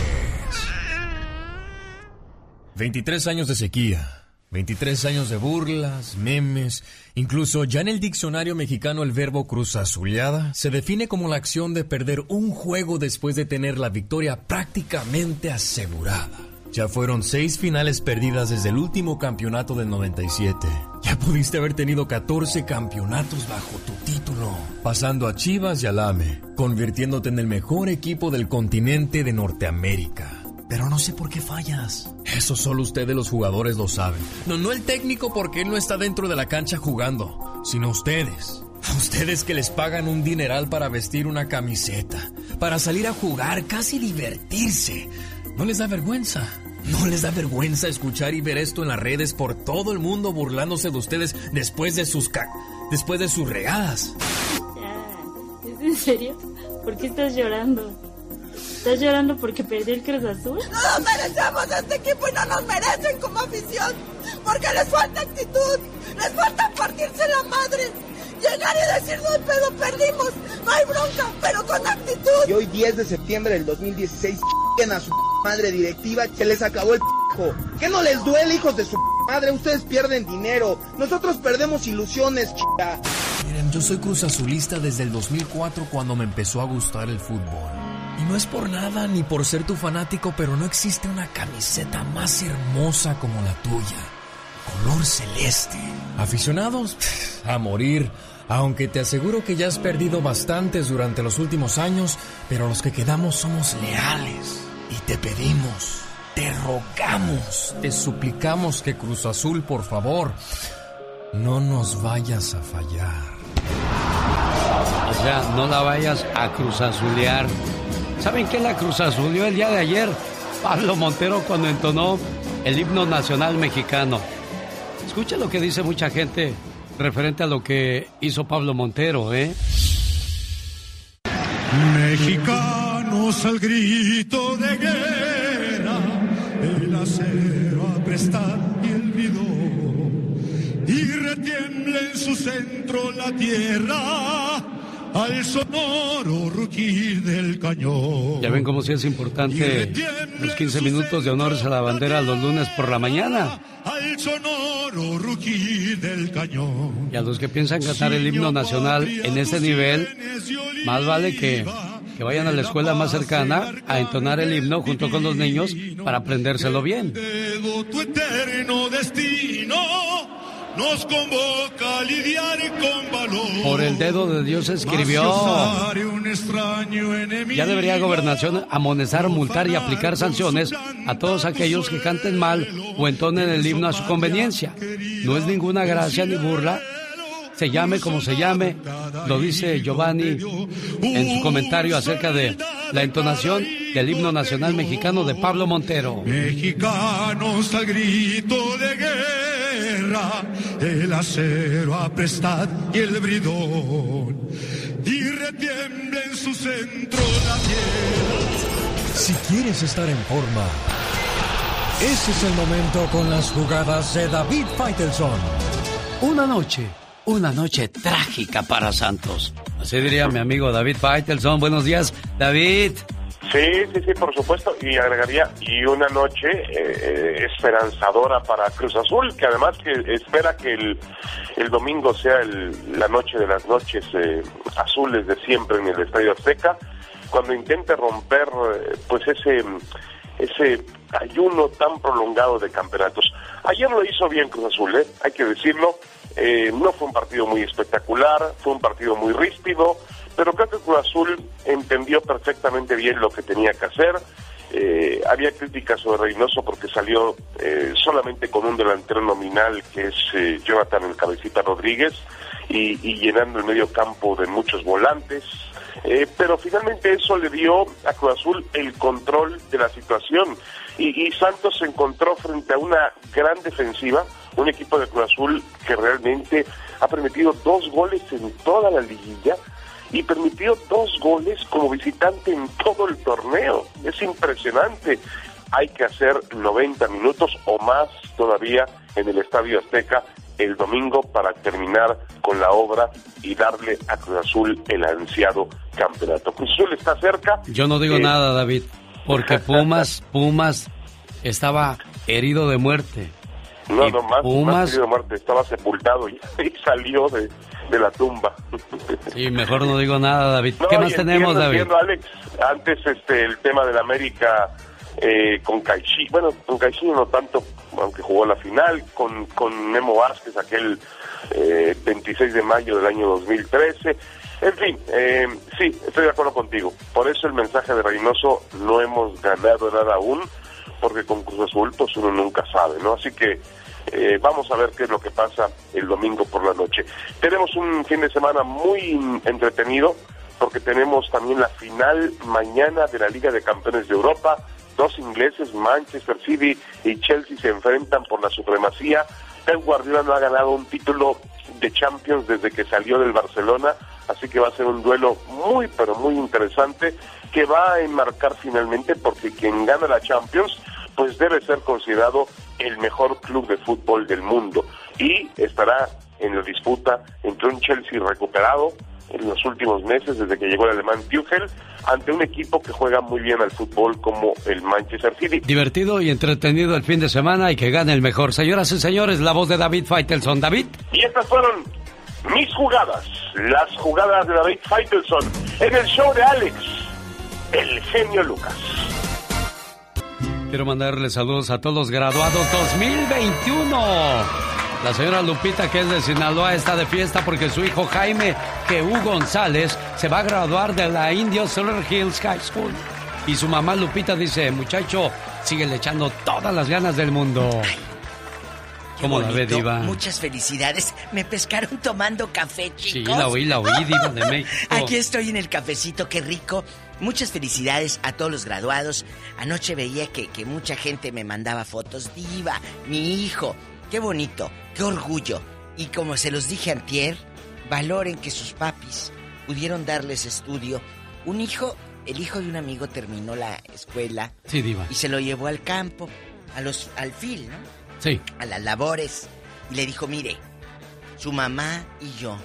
23 años de sequía. 23 años de burlas, memes, incluso ya en el diccionario mexicano el verbo cruzazuleada se define como la acción de perder un juego después de tener la victoria prácticamente asegurada. Ya fueron seis finales perdidas desde el último campeonato del 97. Ya pudiste haber tenido 14 campeonatos bajo tu título, pasando a Chivas y Alame, convirtiéndote en el mejor equipo del continente de Norteamérica. Pero no sé por qué fallas. Eso solo ustedes los jugadores lo saben. No, no el técnico porque él no está dentro de la cancha jugando, sino ustedes. A ustedes que les pagan un dineral para vestir una camiseta, para salir a jugar, casi divertirse. ¿No les da vergüenza? ¿No les da vergüenza escuchar y ver esto en las redes por todo el mundo burlándose de ustedes después de sus ca después de sus regadas? Ya, ¿es en serio? ¿Por qué estás llorando? ¿Estás llorando porque perdió el Cruz Azul? No nos merecemos este equipo y no nos merecen como afición. Porque les falta actitud, les falta partirse la madre. Llegar y decir, no hay pedo, perdimos, no hay bronca, pero con actitud. Y hoy 10 de septiembre del 2016, ch**en a su madre directiva, se les acabó el p***jo. ¿Qué no les duele, hijos de su madre? Ustedes pierden dinero, nosotros perdemos ilusiones, chica. Miren, yo soy Cruz Azulista desde el 2004 cuando me empezó a gustar el fútbol. Y no es por nada ni por ser tu fanático, pero no existe una camiseta más hermosa como la tuya. Color celeste. Aficionados a morir. Aunque te aseguro que ya has perdido bastantes durante los últimos años, pero los que quedamos somos leales. Y te pedimos, te rogamos, te suplicamos que Cruz Azul, por favor, no nos vayas a fallar. O sea, no la vayas a cruzazulear. ¿Saben qué la cruzazuleó el día de ayer? Pablo Montero cuando entonó el himno nacional mexicano. Escucha lo que dice mucha gente referente a lo que hizo Pablo Montero, ¿eh? Mexicanos al grito de guerra, el acero a prestar y el bridón, y retiembla en su centro la tierra al sonoro rugir del cañón. Ya ven cómo sí es importante los 15 minutos de honores a la bandera los lunes por la mañana. Al sonoro rugir del cañón. Y a los que piensan cantar el himno nacional en este nivel, más vale que, que vayan a la escuela más cercana a entonar el himno junto con los niños para aprendérselo bien. Tu eterno destino nos convoca a lidiar con valor. Por el dedo de Dios escribió. Un extraño enemigo. Ya debería gobernación amonestar, multar y aplicar sanciones a todos aquellos que canten mal o entonen el himno a su conveniencia. No es ninguna gracia ni burla. Se llame como se llame, lo dice Giovanni en su comentario acerca de la entonación del himno nacional mexicano de Pablo Montero. Mexicanos al grito de guerra, el acero aprestad y el bridón, y retiembla en su centro la tierra. Si quieres estar en forma, ese es el momento con las jugadas de David Faitelson. Una noche, una noche trágica para Santos. Así diría mi amigo David Faitelson. Buenos días, David. Sí, sí, sí, por supuesto. Y agregaría, y una noche eh, esperanzadora para Cruz Azul, que además que espera que el, el domingo sea el- la noche de las noches eh, azules de siempre en el Estadio Azteca, cuando intente romper eh, pues ese, ese ayuno tan prolongado de campeonatos. Ayer lo hizo bien Cruz Azul, ¿eh? hay que decirlo. Eh, no fue un partido muy espectacular, fue un partido muy ríspido, pero creo que Cruz Azul entendió perfectamente bien lo que tenía que hacer. Eh, había críticas sobre Reynoso porque salió eh, solamente con un delantero nominal que es eh, Jonathan el Cabecita Rodríguez y, llenando el medio campo de muchos volantes. Eh, pero finalmente eso le dio a Cruz Azul el control de la situación y, y Santos se encontró frente a una gran defensiva, un equipo de Cruz Azul que realmente ha permitido dos goles en toda la liguilla y permitió dos goles como visitante en todo el torneo. Es impresionante. Hay que hacer 90 minutos o más todavía en el Estadio Azteca el domingo para terminar con la obra y darle a Cruz Azul el ansiado campeonato. Cruz Azul está cerca. Yo no digo Eh, nada, David, porque Pumas, Pumas estaba herido de muerte. No, Y no, más, Pumas- más querido Marte, estaba sepultado y, y salió de, de la tumba. Sí, mejor no digo nada, David. No, ¿Qué y más tenemos, David? entiendo, Alex. Antes este, el tema del América eh, con Caixinha, bueno, con Caixinha no tanto, aunque jugó la final, con, con Memo Vázquez aquel eh, 26 de mayo del año 2013. En fin, eh, sí, estoy de acuerdo contigo. Por eso el mensaje de Reynoso, no hemos ganado nada aún, porque con Cruz Azul pues uno nunca sabe, ¿no? Así que eh, vamos a ver qué es lo que pasa el domingo por la noche. Tenemos un fin de semana muy entretenido, porque tenemos también la final mañana de la Liga de Campeones de Europa. Dos ingleses, Manchester City y Chelsea, se enfrentan por la supremacía. Pep Guardiola no ha ganado un título de Champions desde que salió del Barcelona, así que va a ser un duelo muy, pero muy interesante que va a enmarcar finalmente porque quien gana la Champions pues debe ser considerado el mejor club de fútbol del mundo y estará en la disputa entre un Chelsea recuperado en los últimos meses desde que llegó el alemán Tuchel ante un equipo que juega muy bien al fútbol como el Manchester City. Divertido y entretenido el fin de semana y que gane el mejor. Señoras y señores, la voz de David Faitelson. David. Y estas fueron mis jugadas, las jugadas de David Faitelson en el show de Alex, el genio Lucas. Quiero mandarle saludos a todos los graduados 2021. La señora Lupita, que es de Sinaloa, está de fiesta porque su hijo Jaime Q. González se va a graduar de la Indio Solar Hills High School. Y su mamá Lupita dice, muchacho, sigue echando todas las ganas del mundo. ¿Cómo la ve, Diva? Muchas felicidades. Me pescaron tomando café, chicos. Sí, la oí, la oí, Diva de México. Aquí estoy en el cafecito, qué rico. Muchas felicidades a todos los graduados. Anoche veía que, que mucha gente me mandaba fotos. Diva, mi hijo. Qué bonito, qué orgullo. Y como se los dije antier, valoren que sus papis pudieron darles estudio. Un hijo, el hijo de un amigo terminó la escuela. Sí, Diva. Y se lo llevó al campo, a los, al fil, ¿no? Sí. A las labores. Y le dijo, mire, su mamá y yo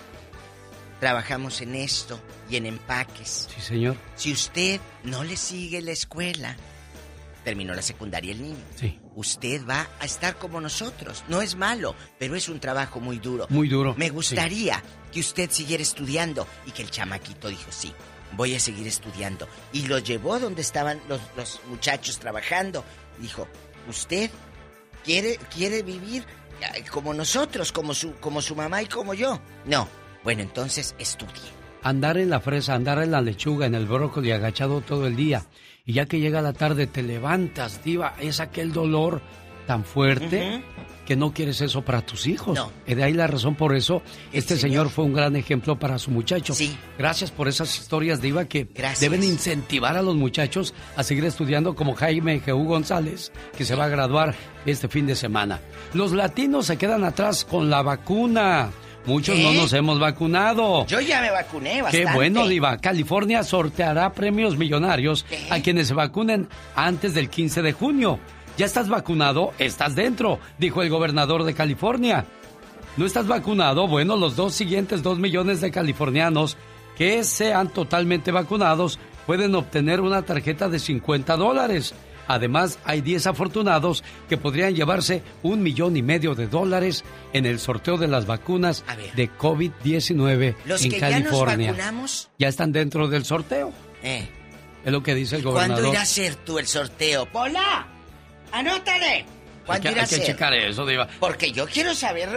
trabajamos en esto y en empaques. Sí, señor. Si usted no le sigue la escuela, terminó la secundaria el niño. Sí. Usted va a estar como nosotros. No es malo, pero es un trabajo muy duro. Muy duro. Me gustaría que usted siguiera estudiando y que el chamaquito dijo, sí, voy a seguir estudiando. Y lo llevó donde estaban los, los muchachos trabajando. Dijo, usted quiere, quiere vivir eh, como nosotros, como su, como su mamá y como yo. No. Bueno, entonces estudie. Andar en la fresa, andar en la lechuga, en el brócoli, agachado todo el día. Y ya que llega la tarde te levantas, diva, es aquel dolor tan fuerte que no quieres eso para tus hijos. No. Y de ahí la razón por eso, este señor. fue un gran ejemplo para su muchacho. Sí. Gracias por esas historias, diva, que Gracias. deben incentivar a los muchachos a seguir estudiando como Jaime G.U. González, que se va a graduar este fin de semana. Los latinos se quedan atrás con la vacuna. Muchos no nos hemos vacunado. Yo ya me vacuné bastante. Qué bueno, Diva. California sorteará premios millonarios a quienes se vacunen antes del 15 de junio. ¿Ya estás vacunado? Estás dentro, dijo el gobernador de California. ¿No estás vacunado? Bueno, los dos siguientes dos millones de californianos que sean totalmente vacunados pueden obtener una tarjeta de 50 dólares. Además, hay 10 afortunados que podrían llevarse un millón y medio de dólares en el sorteo de las vacunas de COVID-19 Los en que California. ya nos vacunamos, Ya están dentro del sorteo. eh, Es lo que dice el gobernador. ¿cuándo irá a ser tú el sorteo? ¡Pola! ¡Anótale! Hay ¿Cuándo que, irá a hay que ser? checar eso, Diva. Porque yo quiero saber.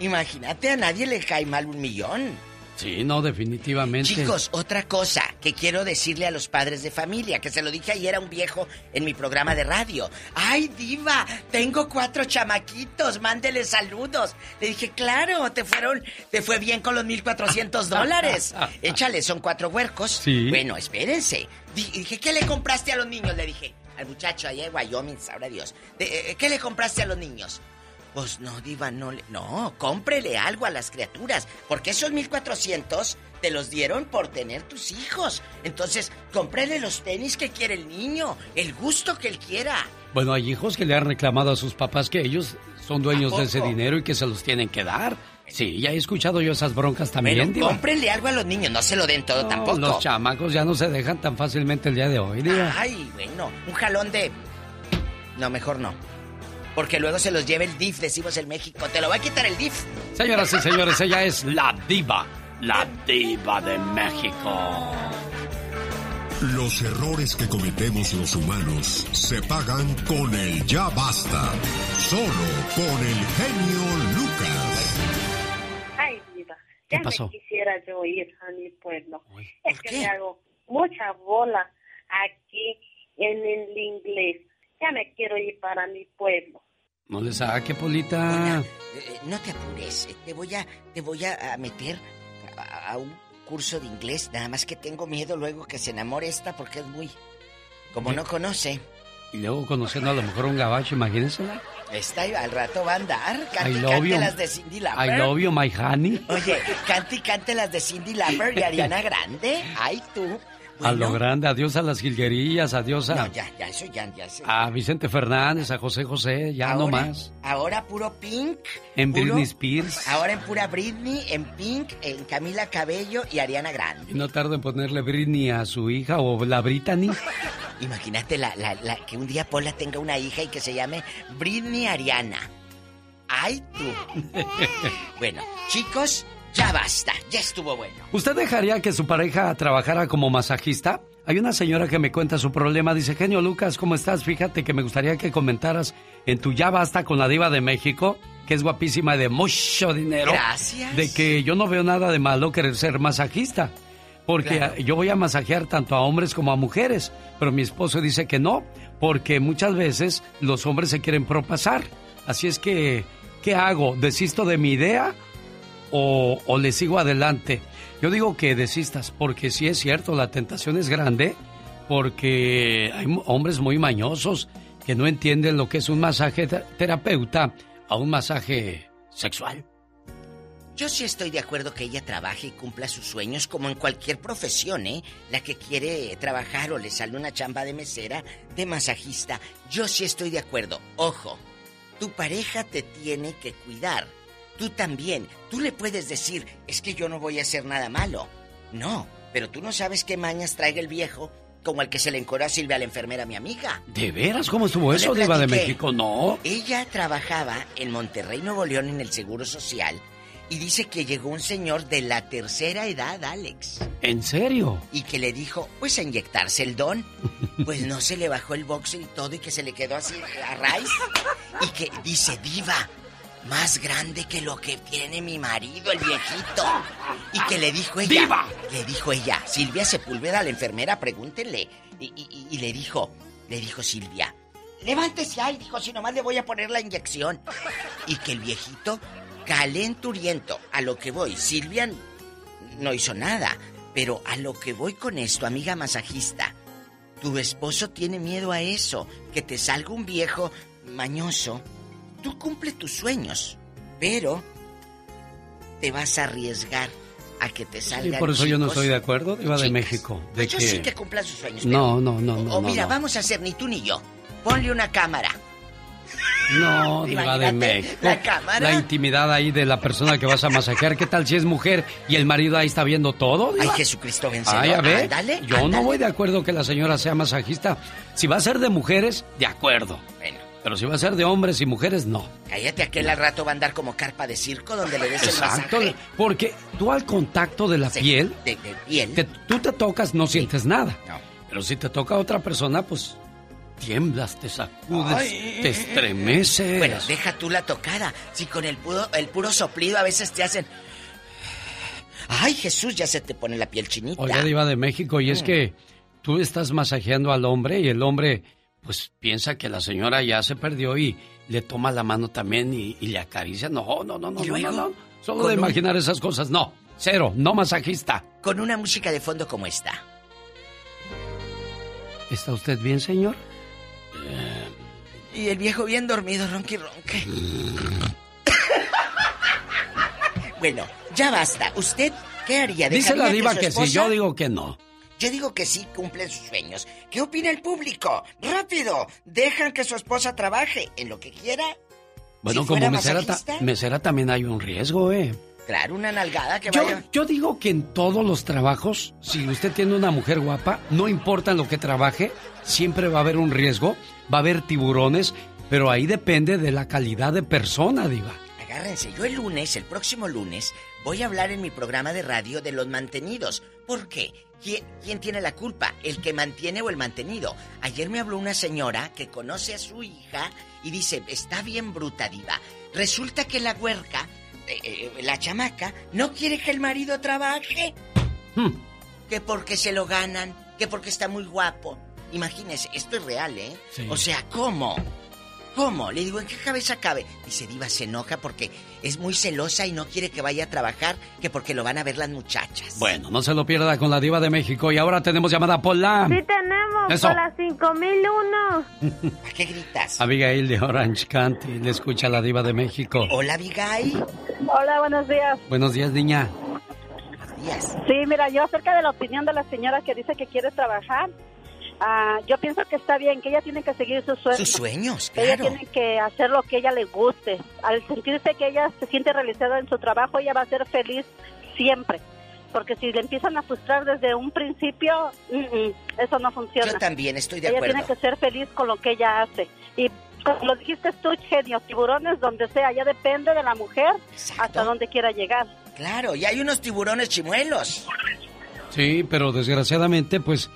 Imagínate, a nadie le cae mal un millón. Sí, no, definitivamente. Chicos, otra cosa que quiero decirle a los padres de familia, que se lo dije ayer a un viejo en mi programa de radio. ¡Ay, diva! Tengo cuatro chamaquitos, mándele saludos. Le dije, claro, te fueron, te fue bien con los 1400 dólares. Échale, son cuatro huercos. Sí. Bueno, espérense. Di- dije, ¿qué le compraste a los niños? Le dije, al muchacho allá en Wyoming, sabrá Dios. De- eh, ¿Qué le compraste a los niños? Pues no, Diva, no le. No, cómprele algo a las criaturas. Porque esos 1400 te los dieron por tener tus hijos. Entonces, cómprele los tenis que quiere el niño, el gusto que él quiera. Bueno, hay hijos que le han reclamado a sus papás que ellos son dueños ¿A de ese dinero y que se los tienen que dar. Sí, ya he escuchado yo esas broncas también, Diva. cómprenle algo a los niños, no se lo den todo No, tampoco. Los chamacos ya no se dejan tan fácilmente el día de hoy, Diva. Ay, bueno, un jalón de. No, mejor no. Porque luego se los lleva el DIF, decimos en México. Te lo va a quitar el DIF. Señoras y señores, ella es la diva, la diva de México. Los errores que cometemos los humanos se pagan con el ya basta. Solo con el genio Lucas. Ay, vida. ¿Qué ya pasó? me quisiera yo ir a mi pueblo. es que me hago mucha bola aquí en el inglés. Ya me quiero ir para mi pueblo. No le saque, Polita. Eh, no te apures, eh, te voy a, te voy a, meter a, a un curso de inglés, nada más que tengo miedo luego que se enamore esta porque es muy... Como no conoce, Y luego conociendo a lo mejor un gabacho, imagínensela. esta al rato va a andar, I cante, las de Cindy Lauper. I love you, my honey. Oye, cante y cante las de Cindy Lauper y Ariana Grande. Ay, tú. A lo grande, adiós a las jilguerillas, adiós a, No, ya, ya, eso ya, ya sé. a Vicente Fernández, a José José, ya no más. Ahora puro Pink. En puro- Britney Spears. Ahora en pura Britney, en Pink, en Camila Cabello y Ariana Grande. Y no tardo en ponerle Britney a su hija o la Brittany. Imagínate la, la- la- que un día Pola tenga una hija y que se llame Britney Ariana. ¡Ay, tú! bueno, chicos, ya basta. Ya estuvo bueno. ¿Usted dejaría que su pareja trabajara como masajista? Hay una señora que me cuenta su problema. Dice, genio Lucas, ¿cómo estás? Fíjate que me gustaría que comentaras en tu Ya Basta con la Diva de México, que es guapísima y de mucho dinero. Gracias. De que yo no veo nada de malo querer ser masajista. Porque Claro. yo voy a masajear tanto a hombres como a mujeres. Pero mi esposo dice que no, porque muchas veces los hombres se quieren propasar. Así es que, ¿qué hago? ¿Desisto de mi idea o, le sigo adelante? Yo digo que desistas, porque sí es cierto, la tentación es grande, porque hay hombres muy mañosos que no entienden lo que es un masaje te- terapeuta a un masaje sexual. Yo sí estoy de acuerdo que ella trabaje y cumpla sus sueños como en cualquier profesión, ¿eh? La que quiere trabajar o le sale una chamba de mesera, de masajista. Yo sí estoy de acuerdo. Ojo, tu pareja te tiene que cuidar. Tú también. Tú le puedes decir, es que yo no voy a hacer nada malo. No, pero tú no sabes qué mañas traiga el viejo como el que se le encoró a Silvia, la enfermera, mi amiga. ¿De veras? ¿Cómo estuvo ¿No eso, Diva de? México? No. Ella trabajaba en Monterrey, Nuevo León, en el Seguro Social. Y dice que llegó un señor de la tercera edad, Alex. ¿En serio? Y que le dijo, pues a inyectarse el don. Pues no se le bajó el boxer y todo y que se le quedó así a raíz. Y que dice, diva, más grande que lo que tiene mi marido, el viejito. Y que le dijo ella. ¡Diva! Le dijo ella, Silvia Sepúlveda, la enfermera, pregúntenle. Y, y- y le dijo, le dijo Silvia, levántese ahí, dijo, si nomás le voy a poner la inyección. Y que el viejito, calenturiento, a lo que voy, Silvia no hizo nada. Pero a lo que voy con esto, amiga masajista, tu esposo tiene miedo a eso, que te salga un viejo mañoso. Tú cumple tus sueños, pero te vas a arriesgar a que te Y salgan por eso yo no estoy de acuerdo, Diva de. México. De Pues yo que... sí que cumpla sus sueños. No, no, no, no. O no, mira, no. vamos a hacer ni tú ni yo. Ponle una cámara. No, Diva de México. la cámara. La intimidad ahí de la persona que vas a masajear. ¿Qué tal si es mujer y el marido ahí está viendo todo? Ay? Jesucristo vencedor. Ay, a ver, Ándale, yo no voy de acuerdo que la señora sea masajista. Si va a ser de mujeres, de acuerdo. Bueno. Pero si va a ser de hombres y mujeres, no. Cállate, aquel al rato va a andar como carpa de circo donde le des Exacto, el masaje. porque tú al contacto de la piel, De, de piel. tú te tocas, no sientes nada. No. Pero si te toca a otra persona, pues tiemblas, te sacudes, Ay. te estremeces. Bueno, deja tú la tocada. Si con el puro, el puro soplido a veces te hacen. Ay, Jesús, ya se te pone la piel chinita. Oiga, Diva de México, y es Mm. que tú estás masajeando al hombre y el hombre, pues piensa que la señora ya se perdió y le toma la mano también y, y le acaricia. No, no, no, no, ¿Y no, luego? no, no. Solo de un- imaginar esas cosas, no. Cero, no masajista. Con una música de fondo como esta. ¿Está usted bien, señor? Y el viejo bien dormido, ronqui ronque. bueno, ya basta. ¿Usted qué haría? Dice la ¿Dejaría diva que sí, esposa- yo digo que no. Yo digo que sí cumplen sus sueños. ¿Qué opina el público? ¡Rápido! ¿Dejan que su esposa trabaje en lo que quiera? Bueno, Si como mesera, ta- masajista. mesera también hay un riesgo, ¿eh? Claro, una nalgada que Yo, vaya. yo digo que en todos los trabajos, si usted tiene una mujer guapa, no importa en lo que trabaje, siempre va a haber un riesgo, va a haber tiburones, pero ahí depende de la calidad de persona, diva. Agárrense, yo el lunes, el próximo lunes, voy a hablar en mi programa de radio de los mantenidos. ¿Por qué? ¿Quién, ¿Quién, tiene la culpa? ¿El que mantiene o el mantenido? Ayer me habló una señora que conoce a su hija y dice, está bien bruta, diva. Resulta que la huerca, eh, eh, la chamaca, no quiere que el marido trabaje. Hmm. Que porque se lo ganan, que porque está muy guapo. Imagínese, esto es real, ¿eh? O sea, ¿cómo? ¿Cómo? Le digo, ¿en qué cabeza cabe? Dice, Diva se enoja porque es muy celosa y no quiere que vaya a trabajar, que porque lo van a ver las muchachas. Bueno, no se lo pierda con la Diva de México. Y ahora tenemos llamada Pola. Sí, tenemos. Eso. Pola 5001. ¿A qué gritas? Abigail de Orange County le escucha a la Diva de México. Hola, Abigail. Hola, buenos días. Buenos días, niña. Buenos días. Sí, mira, yo acerca de la opinión de la señora que dice que quiere trabajar, Ah, yo pienso que está bien, que ella tiene que seguir sus sueños. Sus sueños, claro. Ella tiene que hacer lo que ella le guste. Al sentirse que ella se siente realizada en su trabajo, ella va a ser feliz siempre. Porque si le empiezan a frustrar desde un principio, eso no funciona. Yo también estoy de ella acuerdo. Ella tiene que ser feliz con lo que ella hace. Y como lo dijiste tú, genio, tiburones donde sea, ya depende de la mujer hasta donde quiera llegar. Claro, y hay unos tiburones chimuelos. Sí, pero desgraciadamente, pues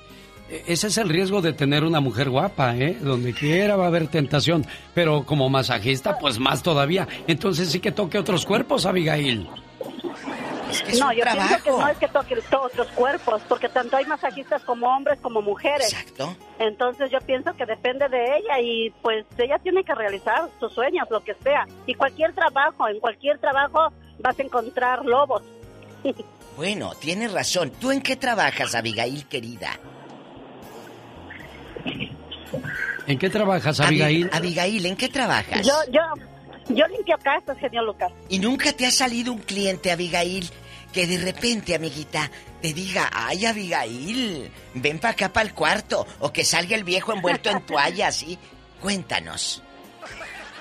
ese es el riesgo de tener una mujer guapa, ¿eh? Donde quiera va a haber tentación. Pero como masajista, pues más todavía. Entonces sí que toque otros cuerpos, Abigail. Es que es no, un yo trabajo. pienso que no es que toque otros cuerpos, porque tanto hay masajistas como hombres como mujeres. Exacto. Entonces yo pienso que depende de ella y pues ella tiene que realizar sus sueños, lo que sea. Y cualquier trabajo, en cualquier trabajo vas a encontrar lobos. Bueno, tienes razón. ¿Tú en qué trabajas, Abigail, querida? ¿En qué trabajas, Abigail? Abigail, ¿en qué trabajas? Yo, yo, yo limpio casas, señor Lucas. ¿Y nunca te ha salido un cliente, Abigail, que de repente, amiguita, te diga, ay, Abigail, ven para acá para el cuarto, o que salga el viejo envuelto en toallas, ¿sí? Cuéntanos.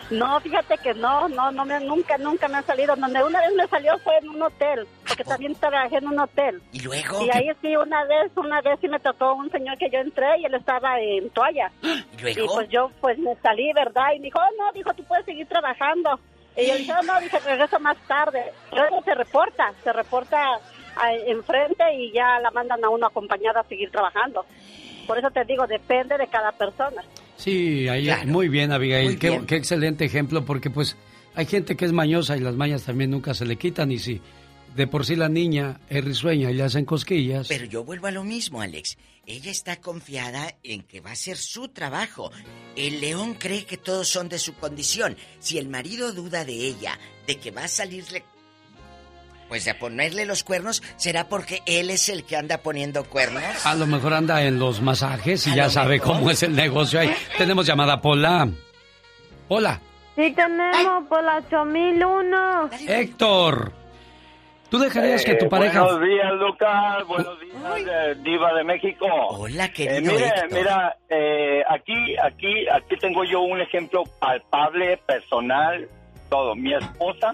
No, fíjate que no, no, no me, nunca, nunca me ha salido. Donde una vez me salió fue en un hotel, porque también trabajé en un hotel. ¿Y luego? Y ahí sí, una vez, una vez sí me tocó un señor que yo entré y él estaba en toalla. ¿Y luego? Y pues yo, pues me salí, ¿verdad? Y me dijo, oh, no, dijo, tú puedes seguir trabajando. Y yo dije, oh, no, dije, regreso más tarde. Luego se reporta, se reporta enfrente y ya la mandan a uno acompañada a seguir trabajando. Por eso te digo, depende de cada persona. Sí, ahí, muy bien, Abigail. qué, qué excelente ejemplo, porque pues hay gente que es mañosa y las mañas también nunca se le quitan. Y si de por sí la niña es risueña y le hacen cosquillas. Pero yo vuelvo a lo mismo, Alex. Ella está confiada en que va a ser su trabajo. El león cree que todos son de su condición. Si el marido duda de ella, de que va a salirle... Pues de ponerle los cuernos, ¿será porque él es el que anda poniendo cuernos? A lo mejor anda en los masajes y A ya sabe mejor. cómo es el negocio ahí. Tenemos llamada Pola. Hola, Sí, tenemos por la 8001. Héctor. ¿Tú dejarías que tu Eh, pareja... Buenos días, Lucas. Buenos días, eh, Diva de México. Hola, Eh, mire, mira, eh, aquí, aquí, aquí tengo yo un ejemplo palpable, personal, todo. Mi esposa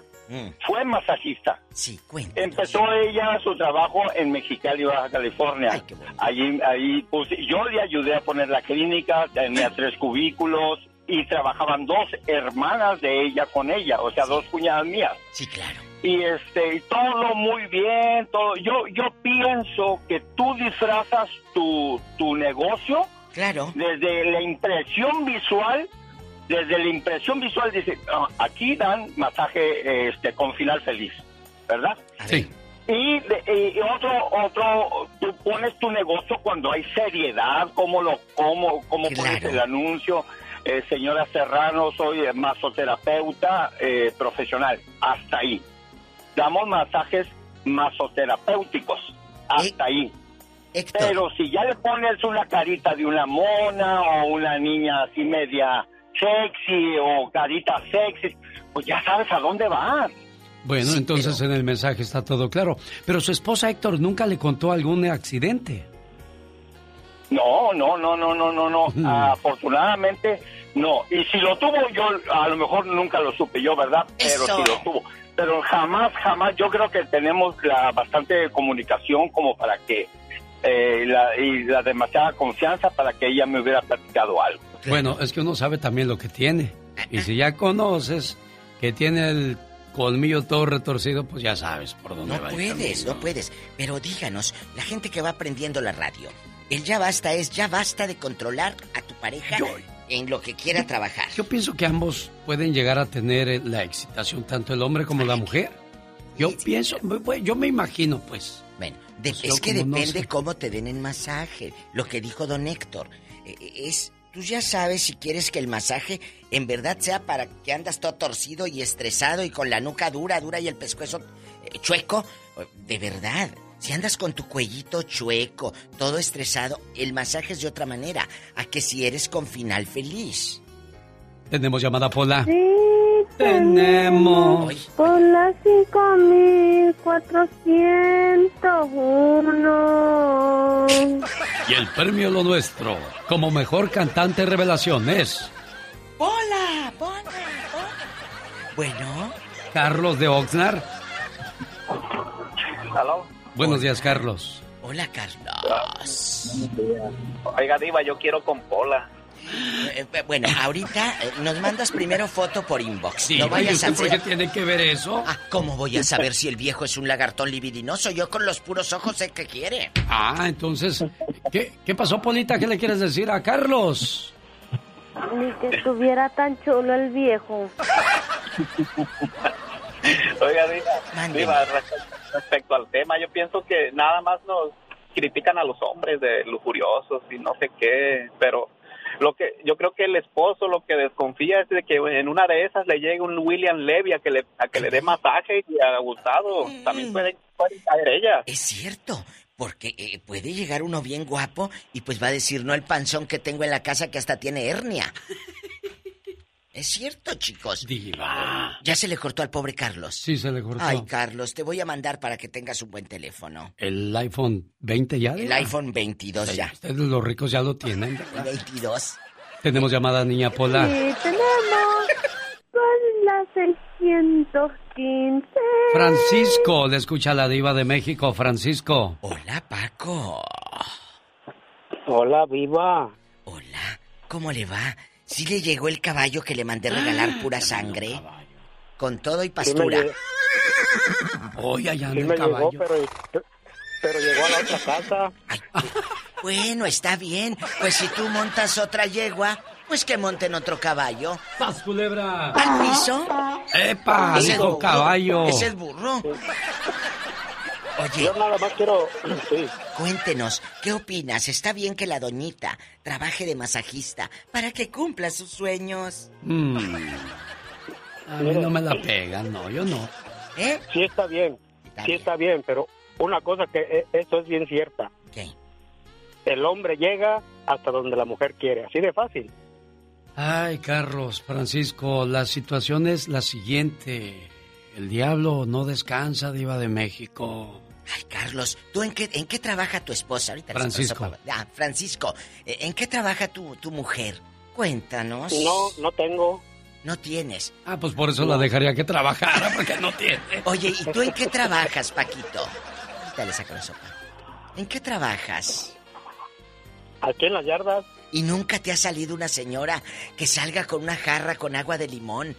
fue masajista. Mm. Sí, cuenta. Empezó ella su trabajo en Mexicali, Baja California. Allí, ahí puse, yo le ayudé a poner la clínica, tenía tres cubículos y trabajaban dos hermanas de ella con ella, o sea, dos cuñadas mías. Sí, claro. Y este, y todo muy bien, todo. Yo, yo pienso que tú disfrazas tu, tu negocio. Claro. Desde la impresión visual, desde la impresión visual dice, "Ah, aquí dan masaje este con final feliz, ¿verdad? Sí. Y, de- y otro, otro, tú pones tu negocio cuando hay seriedad, cómo lo, cómo, cómo pones el anuncio. Eh, señora Serrano, soy eh, masoterapeuta eh, profesional. Hasta ahí. Damos masajes masoterapéuticos. Hasta ahí. Pero si ya le pones una carita de una mona o una niña así media sexy o carita sexy, pues ya sabes a dónde vas. Bueno, entonces en el mensaje está todo claro. Pero su esposa Héctor nunca le contó algún accidente. No, no, no, no, no, no, no. Afortunadamente, no. Y si lo tuvo, yo a lo mejor nunca lo supe yo, ¿verdad? Pero Eso. si lo tuvo. Pero jamás, jamás, yo creo que tenemos la bastante comunicación como para que, eh, la, y la demasiada confianza para que ella me hubiera platicado algo. Bueno, es que uno sabe también lo que tiene. Y si ya conoces que tiene el colmillo todo retorcido, pues ya sabes por dónde No va. el puedes, no puedes. Pero díganos, la gente que va aprendiendo la radio, el ya basta es ya basta de controlar a tu pareja en lo que quiera trabajar. Yo pienso que ambos pueden llegar a tener eh, la excitación, tanto el hombre como la mujer. Yo pienso, pues, yo me imagino, pues. Bueno, de- Pues es que no depende sé. cómo te den el masaje. Lo que dijo don Héctor. eh, Es, tú ya sabes si quieres que el masaje en verdad sea para que andas todo torcido y estresado y con la nuca dura, dura y el pescuezo eh, chueco. De verdad. Si andas con tu cuellito chueco, todo estresado, el masaje es de otra manera. A que si eres con final feliz. Tenemos llamada Pola. Sí, Tenemos. por las 5401. Y el premio lo nuestro, como mejor cantante revelación, es ¡Hola! ¡Hola! Bueno. Carlos de Oxnard. ¿Aló? Buenos días, Carlos. Hola, Carlos. Oiga, Diva, yo quiero con Pola. Eh, eh, bueno, ahorita eh, nos mandas primero foto por inbox. Sí, no vayas a ¿y usted por hacer... qué tiene que ver eso? Ah, ¿cómo voy a saber si el viejo es un lagartón libidinoso? Yo con los puros ojos sé que quiere. Ah, entonces, ¿qué, qué pasó, Polita? ¿Qué le quieres decir a Carlos? Ni que estuviera tan chulo el viejo. Oiga, Diva, Diva, respecto, respecto al tema, yo pienso que nada más nos critican a los hombres de lujuriosos y no sé qué, pero lo que yo creo que el esposo lo que desconfía es de que en una de esas le llegue un William Levy a que le a que le dé masaje y ha gustado también puede, puede caer ella. Es cierto, porque eh, puede llegar uno bien guapo y pues va a decir, no el panzón que tengo en la casa que hasta tiene hernia. Es cierto, chicos. Diva. Ya se le cortó al pobre Carlos. Sí, se le cortó. Ay, Carlos, te voy a mandar para que tengas un buen teléfono. ¿El iPhone 20 ya? El iPhone 22 ya. Ustedes los ricos ya lo tienen. ¿verdad? 22. Tenemos llamada niña Pola. Sí, tenemos por las 615. Francisco, le escucha la diva de México, Francisco. Hola, Paco. Hola, viva. ¿Cómo le va? ¿Sí le llegó el caballo que le mandé regalar pura sangre? Con todo y pastura. Hoy allá anda el llegó, caballo. pero, pero llegó a la otra casa. Bueno, está bien. Pues si tú montas otra yegua, pues que monten otro caballo. ¡Sas, culebra! ¿Al piso? ¡Epa! Es el caballo. Es el burro. Oye. Yo nada más quiero. Sí. Cuéntenos, ¿qué opinas? ¿Está bien que la doñita trabaje de masajista para que cumpla sus sueños? Mm. A mí no me la pegan, no, yo no. ¿Eh? Sí está bien. sí está bien, pero una cosa que e- eso es bien cierta. ¿Qué? El hombre llega hasta donde la mujer quiere, así de fácil. Ay, Carlos, Francisco, la situación es la siguiente. El diablo no descansa, diva de México. Ay, Carlos, ¿tú en qué, en qué trabaja tu esposa? Ahorita Francisco. Ah, Francisco, eh, ¿en qué trabaja tu, tu mujer? Cuéntanos. No, no tengo. No tienes. Ah, pues por eso la dejaría que trabajara, porque no tiene. Oye, ¿y tú en qué trabajas, Paquito? Ahorita le saco la sopa. ¿En qué trabajas? Aquí en las yardas. ¿Y nunca te ha salido una señora que salga con una jarra con agua de limón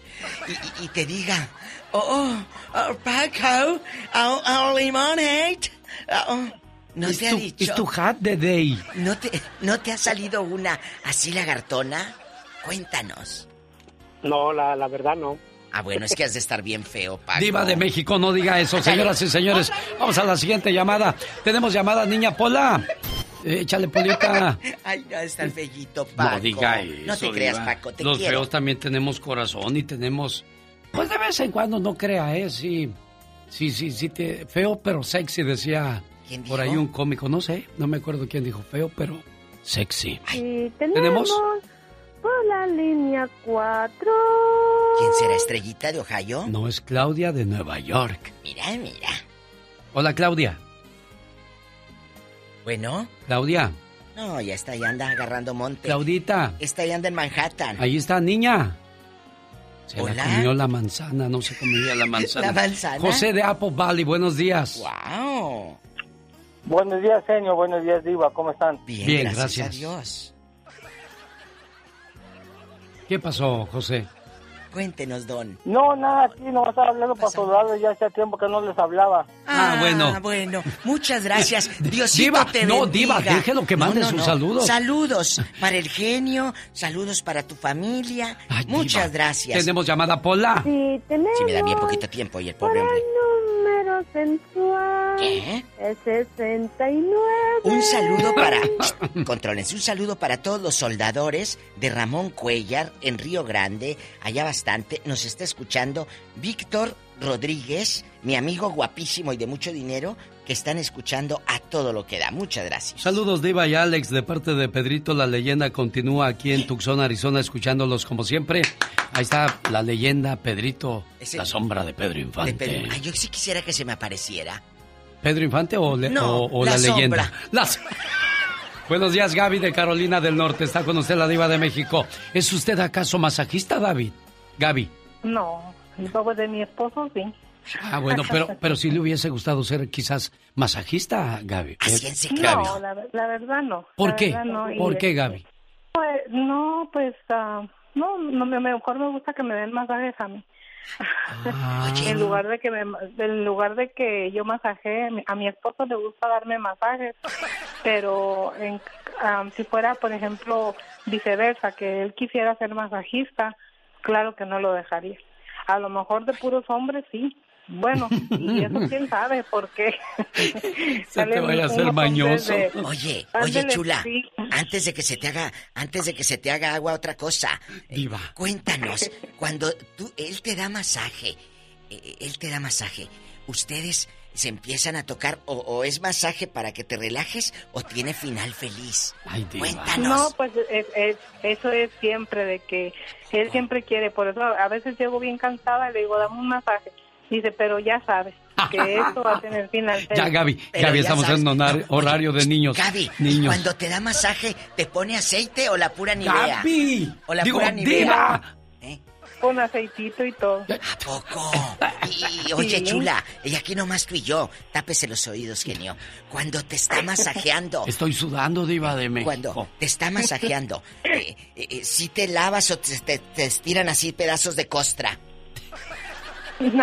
y, y- y te diga, oh, oh, oh, Paco, oh, oh, lemonade? Oh, oh"? ¿No Es te ha dicho? Es tu hat de day. ¿No te, ¿No te ha salido una así lagartona? Cuéntanos. No, la, la verdad no. Ah, bueno, es que has de estar bien feo, Paco. Diva de México, no diga eso, señoras y señores. Vamos a la siguiente llamada. Tenemos llamada, niña Pola. Eh, Échale, Polita. Ay, no, está el bellito, Paco. No diga eso. No te creas, Diva. Paco, te Los quiero. feos también tenemos corazón y tenemos. Pues de vez en cuando no crea, ¿eh? Sí. Sí, sí, sí. Te... Feo pero sexy, decía ¿Quién por ahí dijo? un cómico. No sé, no me acuerdo quién dijo feo, pero sexy. Sí, ¿Tenemos? tenemos por la línea 4. ¿Quién será Estrellita de Ohio? No es Claudia de Nueva York. Mira, mira. Hola, Claudia. Bueno. Claudia. No, ya está, ya anda agarrando monte. Claudita. Esta ya anda en Manhattan. Ahí está, niña. Se Hola. la comió la manzana, no se comía la manzana. ¿La manzana? José de Apple Valley, buenos días. ¡Wow! Buenos días, señor. Buenos días, Diva. ¿Cómo están? Bien, Bien, gracias, gracias. a Dios. ¿Qué pasó, José? Cuéntenos, don. No, nada, aquí no estaba hablando para saludarles, ya hacía tiempo que no les hablaba. Ah, bueno. bueno, muchas gracias. Diosito Diva, te no, bendiga. Diva, déjelo que mande No, no, sus no. saludos. Saludos para el genio, saludos para tu familia. muchas gracias. Tenemos llamada Pola. Sí, tenemos Sí, me da bien poquito tiempo y el pobre por hombre. El sensual. ¿Qué? Es 69. Un saludo para. Contrólense, un saludo para todos los soldadores de Ramón Cuellar en Río Grande. Allá bastante. Nos está escuchando Víctor Rodríguez, mi amigo guapísimo y de mucho dinero, que están escuchando a todo lo que da. Muchas gracias. Saludos Diva y Alex de parte de Pedrito la leyenda continúa aquí en Tucson, Arizona escuchándolos como siempre. Ahí está la leyenda Pedrito, Ese- la sombra de Pedro De Infante. Pedro- Ay, yo sí quisiera que se me apareciera. ¿Pedro Infante o, le- No, o- o la la, leyenda? sombra. Las- Buenos días Gaby de Carolina del Norte, está con usted la Diva de México. ¿Es usted acaso masajista, David? Gaby. No, luego de mi esposo sí. Ah, bueno, pero, pero si le hubiese gustado ser quizás masajista, Gaby. Eh, Gaby. No, la, la verdad no. ¿Por La qué? no, ¿Por qué, este, Gaby? Pues, no, pues, ah, no, no, me- mejor me gusta que me den masajes a mí. Ah. en lugar de que me, en lugar de que yo masaje, a mi esposo le gusta darme masajes, pero en, ah, si fuera, por ejemplo, viceversa, que él quisiera ser masajista, claro que no lo dejaría. A lo mejor de puros hombres sí. Bueno, y eso quién sabe por qué. Se te vaya a hacer mañoso. Oye, oye, Ándele, chula, sí. antes de que se te haga, antes de que se te haga agua otra cosa. eh, Diva. Cuéntanos, cuando tú, él te da masaje, eh, él te da masaje, ¿ustedes se empiezan a tocar o, o es masaje para que te relajes o tiene final feliz? Cuéntanos. No, pues es- es- eso es siempre de que él siempre quiere, por eso a veces llego bien cansada y le digo, dame un masaje. Dice, pero ya sabes que esto va a tener final Ya, feliz. Gaby, Pero Gaby, ya estamos sabes- en un horario de niños. Gaby, niños. cuando te da masaje, ¿te pone aceite o la pura nivea? Gaby, O la digo, pura nivea. Diva. Con aceitito y todo. ¿A poco? Y, oye, Sí. chula, y aquí nomás tú y yo, tápese los oídos, genio. Cuando te está masajeando, Estoy sudando, Diva de México. cuando te está masajeando, eh, eh, eh, ¿sí te lavas o te, te- te estiran así pedazos de costra?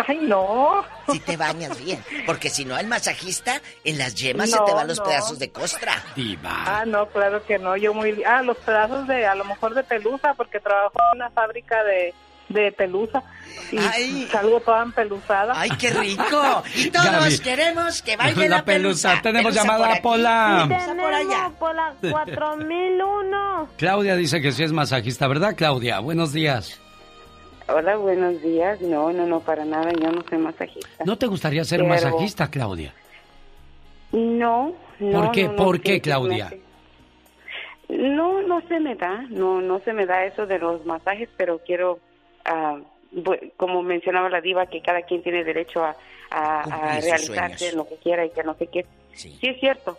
Ay, no. Si te bañas bien, porque si no, el masajista en las yemas se te van los no. pedazos de costra. Diva. Ah, no, claro que no. Yo muy... Ah, los pedazos de, a lo mejor de pelusa, porque trabajo en una fábrica de, de pelusa. Y salgo toda empeluzada. ¡Ay, qué rico! Y todos Gaby. queremos que baile La la, pelusa. pelusa. Tenemos Pelusa llamada aquí, Pola. pelusa por allá. por la 4001. Claudia dice que sí es masajista, ¿verdad, Claudia? Buenos días. Hola, buenos días. No, no, no, para nada. Yo no soy masajista. ¿No te gustaría ser Pero- masajista, Claudia? No, no. ¿Por qué? no, no, ¿Por qué, Claudia? hace- No, no se me da. No, no se me da eso de los masajes, pero quiero, como mencionaba la diva, que cada quien tiene derecho a, realizarse en lo que quiera y que no sé qué. Sí. es cierto,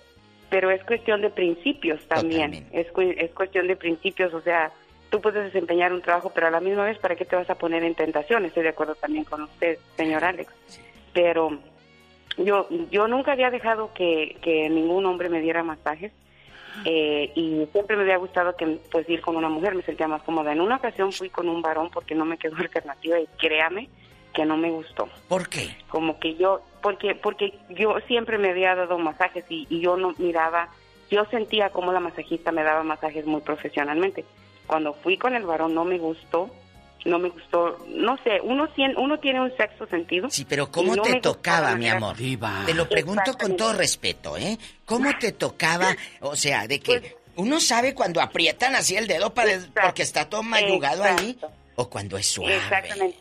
pero es cuestión de principios también. Es, cu- es cuestión de principios, o sea, tú puedes desempeñar un trabajo, pero a la misma vez, ¿para qué te vas a poner en tentación? Estoy de acuerdo también con usted, señor Alex. Pero yo yo nunca había dejado que, que ningún hombre me diera masajes eh, y siempre me había gustado que pues ir con una mujer. Me sentía más cómoda. En una ocasión fui con un varón porque no me quedó alternativa y créame que no me gustó. ¿Por qué? como que yo porque porque yo siempre me había dado masajes y, y yo no miraba yo sentía como la masajista me daba masajes muy profesionalmente. Cuando fui con el varón no me gustó no me gustó no sé uno uno tiene un sexto sentido Sí, pero ¿cómo no te tocaba, mi amor? Te lo pregunto con todo respeto, ¿eh? ¿Cómo te tocaba? O sea, de Pues que uno sabe cuando aprietan así el dedo para porque está todo mayugado ahí o cuando es suave. Exactamente.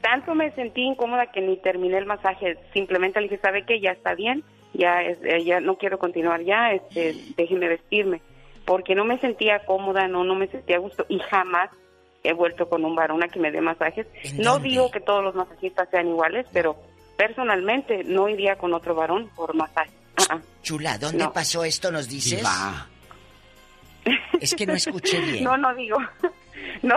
Tanto me sentí incómoda que ni terminé el masaje. Simplemente le dije, ¿sabe qué? Ya está bien. Ya, es- eh, ya no quiero continuar ya. Este, déjeme vestirme. Porque no me sentía cómoda, no, no me sentía a gusto. Y jamás he vuelto con un varón a que me dé masajes. No digo que todos los masajistas sean iguales, pero personalmente no iría con otro varón por masaje. Ah. Chula, ¿dónde No. pasó esto? ¿Nos dices? Es que no escuché bien. No, no digo. No,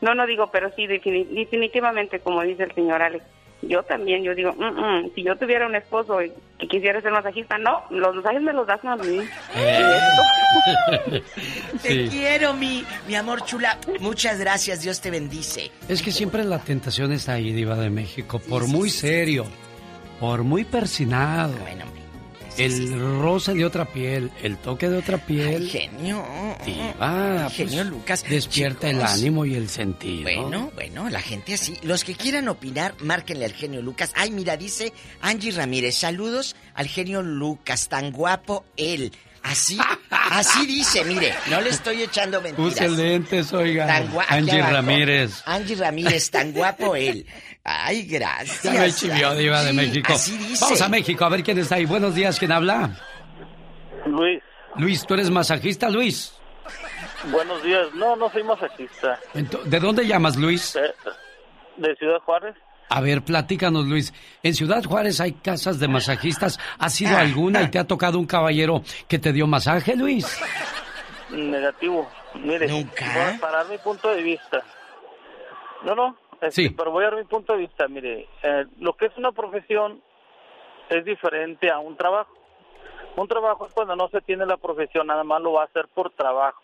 no, no digo, pero sí, defini- definitivamente, como dice el señor Alex, yo también, yo digo, "Mm, mm, si yo tuviera un esposo y que quisiera ser masajista, no, los masajes me los das a mí. Eh, Te quiero, mi, mi amor chula. Muchas gracias, Dios te bendice. Es que siempre la tentación está ahí, Diva de México, por muy serio, por muy persinado. Bueno, el roce de otra piel, el toque de otra piel. genio. Diva, genio pues, Lucas. Despierta el ánimo y el sentido. Bueno, bueno, la gente así. Los que quieran opinar, márquenle al genio Lucas. Ay, mira, dice Angie Ramírez. Saludos al genio Lucas, tan guapo él. Así, así dice, mire, no le estoy echando mentiras. Use lentes, oiga. Angie Ramírez. Angie Ramírez, tan guapo él. Ay, gracias. Ya me chivió, Diva de México. Así dice. Vamos a México, a ver quién está ahí. Buenos días, ¿quién habla? Luis. Luis, ¿tú eres masajista, Luis? Buenos días. No, no soy masajista. ¿De dónde llamas, Luis? de Ciudad Juárez. A ver, platícanos, Luis. En Ciudad Juárez hay casas de masajistas. ¿Has ido alguna y te ha tocado un caballero que te dio masaje, Luis? Negativo. Mire, ¿Nunca? voy a parar mi punto de vista. No, no. Este, sí. Pero voy a dar mi punto de vista. Mire, eh, lo que es una profesión es diferente a un trabajo. Un trabajo es cuando no se tiene la profesión, nada más lo va a hacer por trabajo.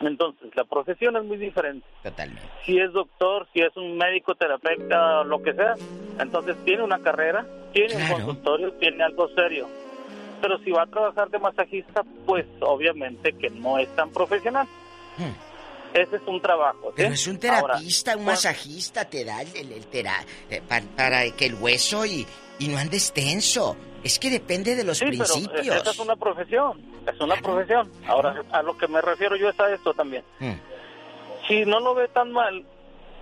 Entonces, la profesión es muy diferente. Totalmente. Si es doctor, si es un médico, terapeuta, lo que sea, entonces tiene una carrera, tiene un consultorio, tiene algo serio. Pero si va a trabajar de masajista, pues obviamente que no es tan profesional. Hmm. Ese es un trabajo. Pero es un terapista, un masajista, te da el, el, eh, para, que el hueso y, y no andes tenso. Es que depende de los sí, principios. Pero esa es una profesión, es una profesión. Ahora, a lo que me refiero yo es a esto también. Hmm. Si no lo ve tan mal,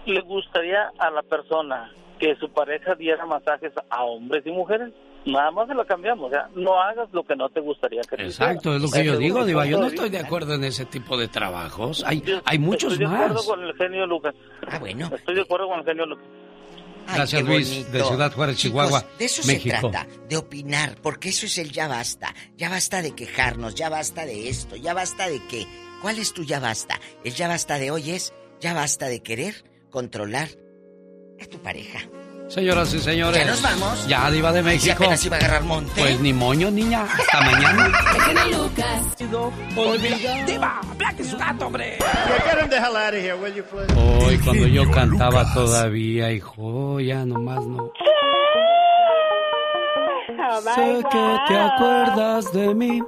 le gustaría a la persona que su pareja diera masajes a hombres y mujeres. Nada más se lo cambiamos, ya no hagas lo que no te gustaría que te Exacto, es lo que yo digo, Diva. Yo no estoy de acuerdo en ese tipo de trabajos. Hay, hay muchos estoy más. de acuerdo con el genio Lucas. Ah, bueno. Estoy de acuerdo con el genio Lucas. Gracias, Luis, de Ciudad Juárez, Chihuahua, de eso México. se trata, de opinar, porque eso es el ya basta. Ya basta de quejarnos, ya basta de esto, ya basta de qué. ¿Cuál es tu ya basta? El ya basta de hoy es ya basta de querer controlar a tu pareja. Señoras y señores. Ya nos vamos. Ya, Diva de México. Si apenas iba a agarrar monte. Pues ni moño, niña. Hasta mañana. Lucas. Diva, Black su gato, hombre. Get him the hell out of here, will you, please? Hoy, cuando yo cantaba todavía, hijo, ya nomás no. sé que te acuerdas de mí,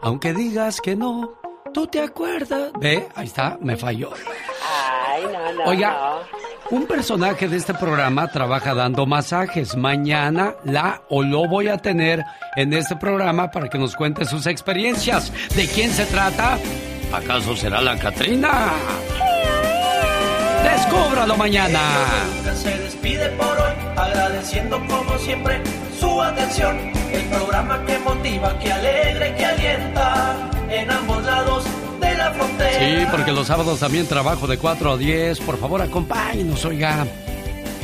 aunque digas que no. Tú te acuerdas. Ve, ahí está, me falló. Ay, no, no. Oiga, no. Un personaje de este programa trabaja dando masajes. Mañana la o lo voy a tener en este programa para que nos cuente sus experiencias. ¿De quién se trata? ¿Acaso será la Catrina? Descúbralo mañana. Se despide por hoy, agradeciendo como siempre su atención. El programa que motiva, que alegra y que alienta en ambos lados Sí, porque los sábados también trabajo de 4 a 10. Por favor, acompáñenos, oiga.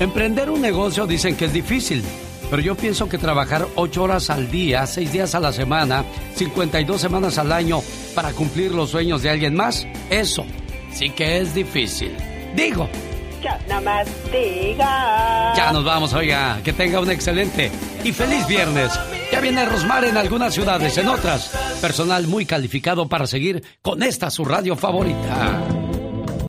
Emprender un negocio dicen que es difícil, pero yo pienso que trabajar 8 horas al día, 6 días a la semana, 52 semanas al año para cumplir los sueños de alguien más, eso sí que es difícil. Digo, Ya, nos vamos, oiga. Que tenga un excelente y feliz viernes. Ya viene Rosmar en algunas ciudades, en otras, personal muy calificado para seguir con esta su radio favorita.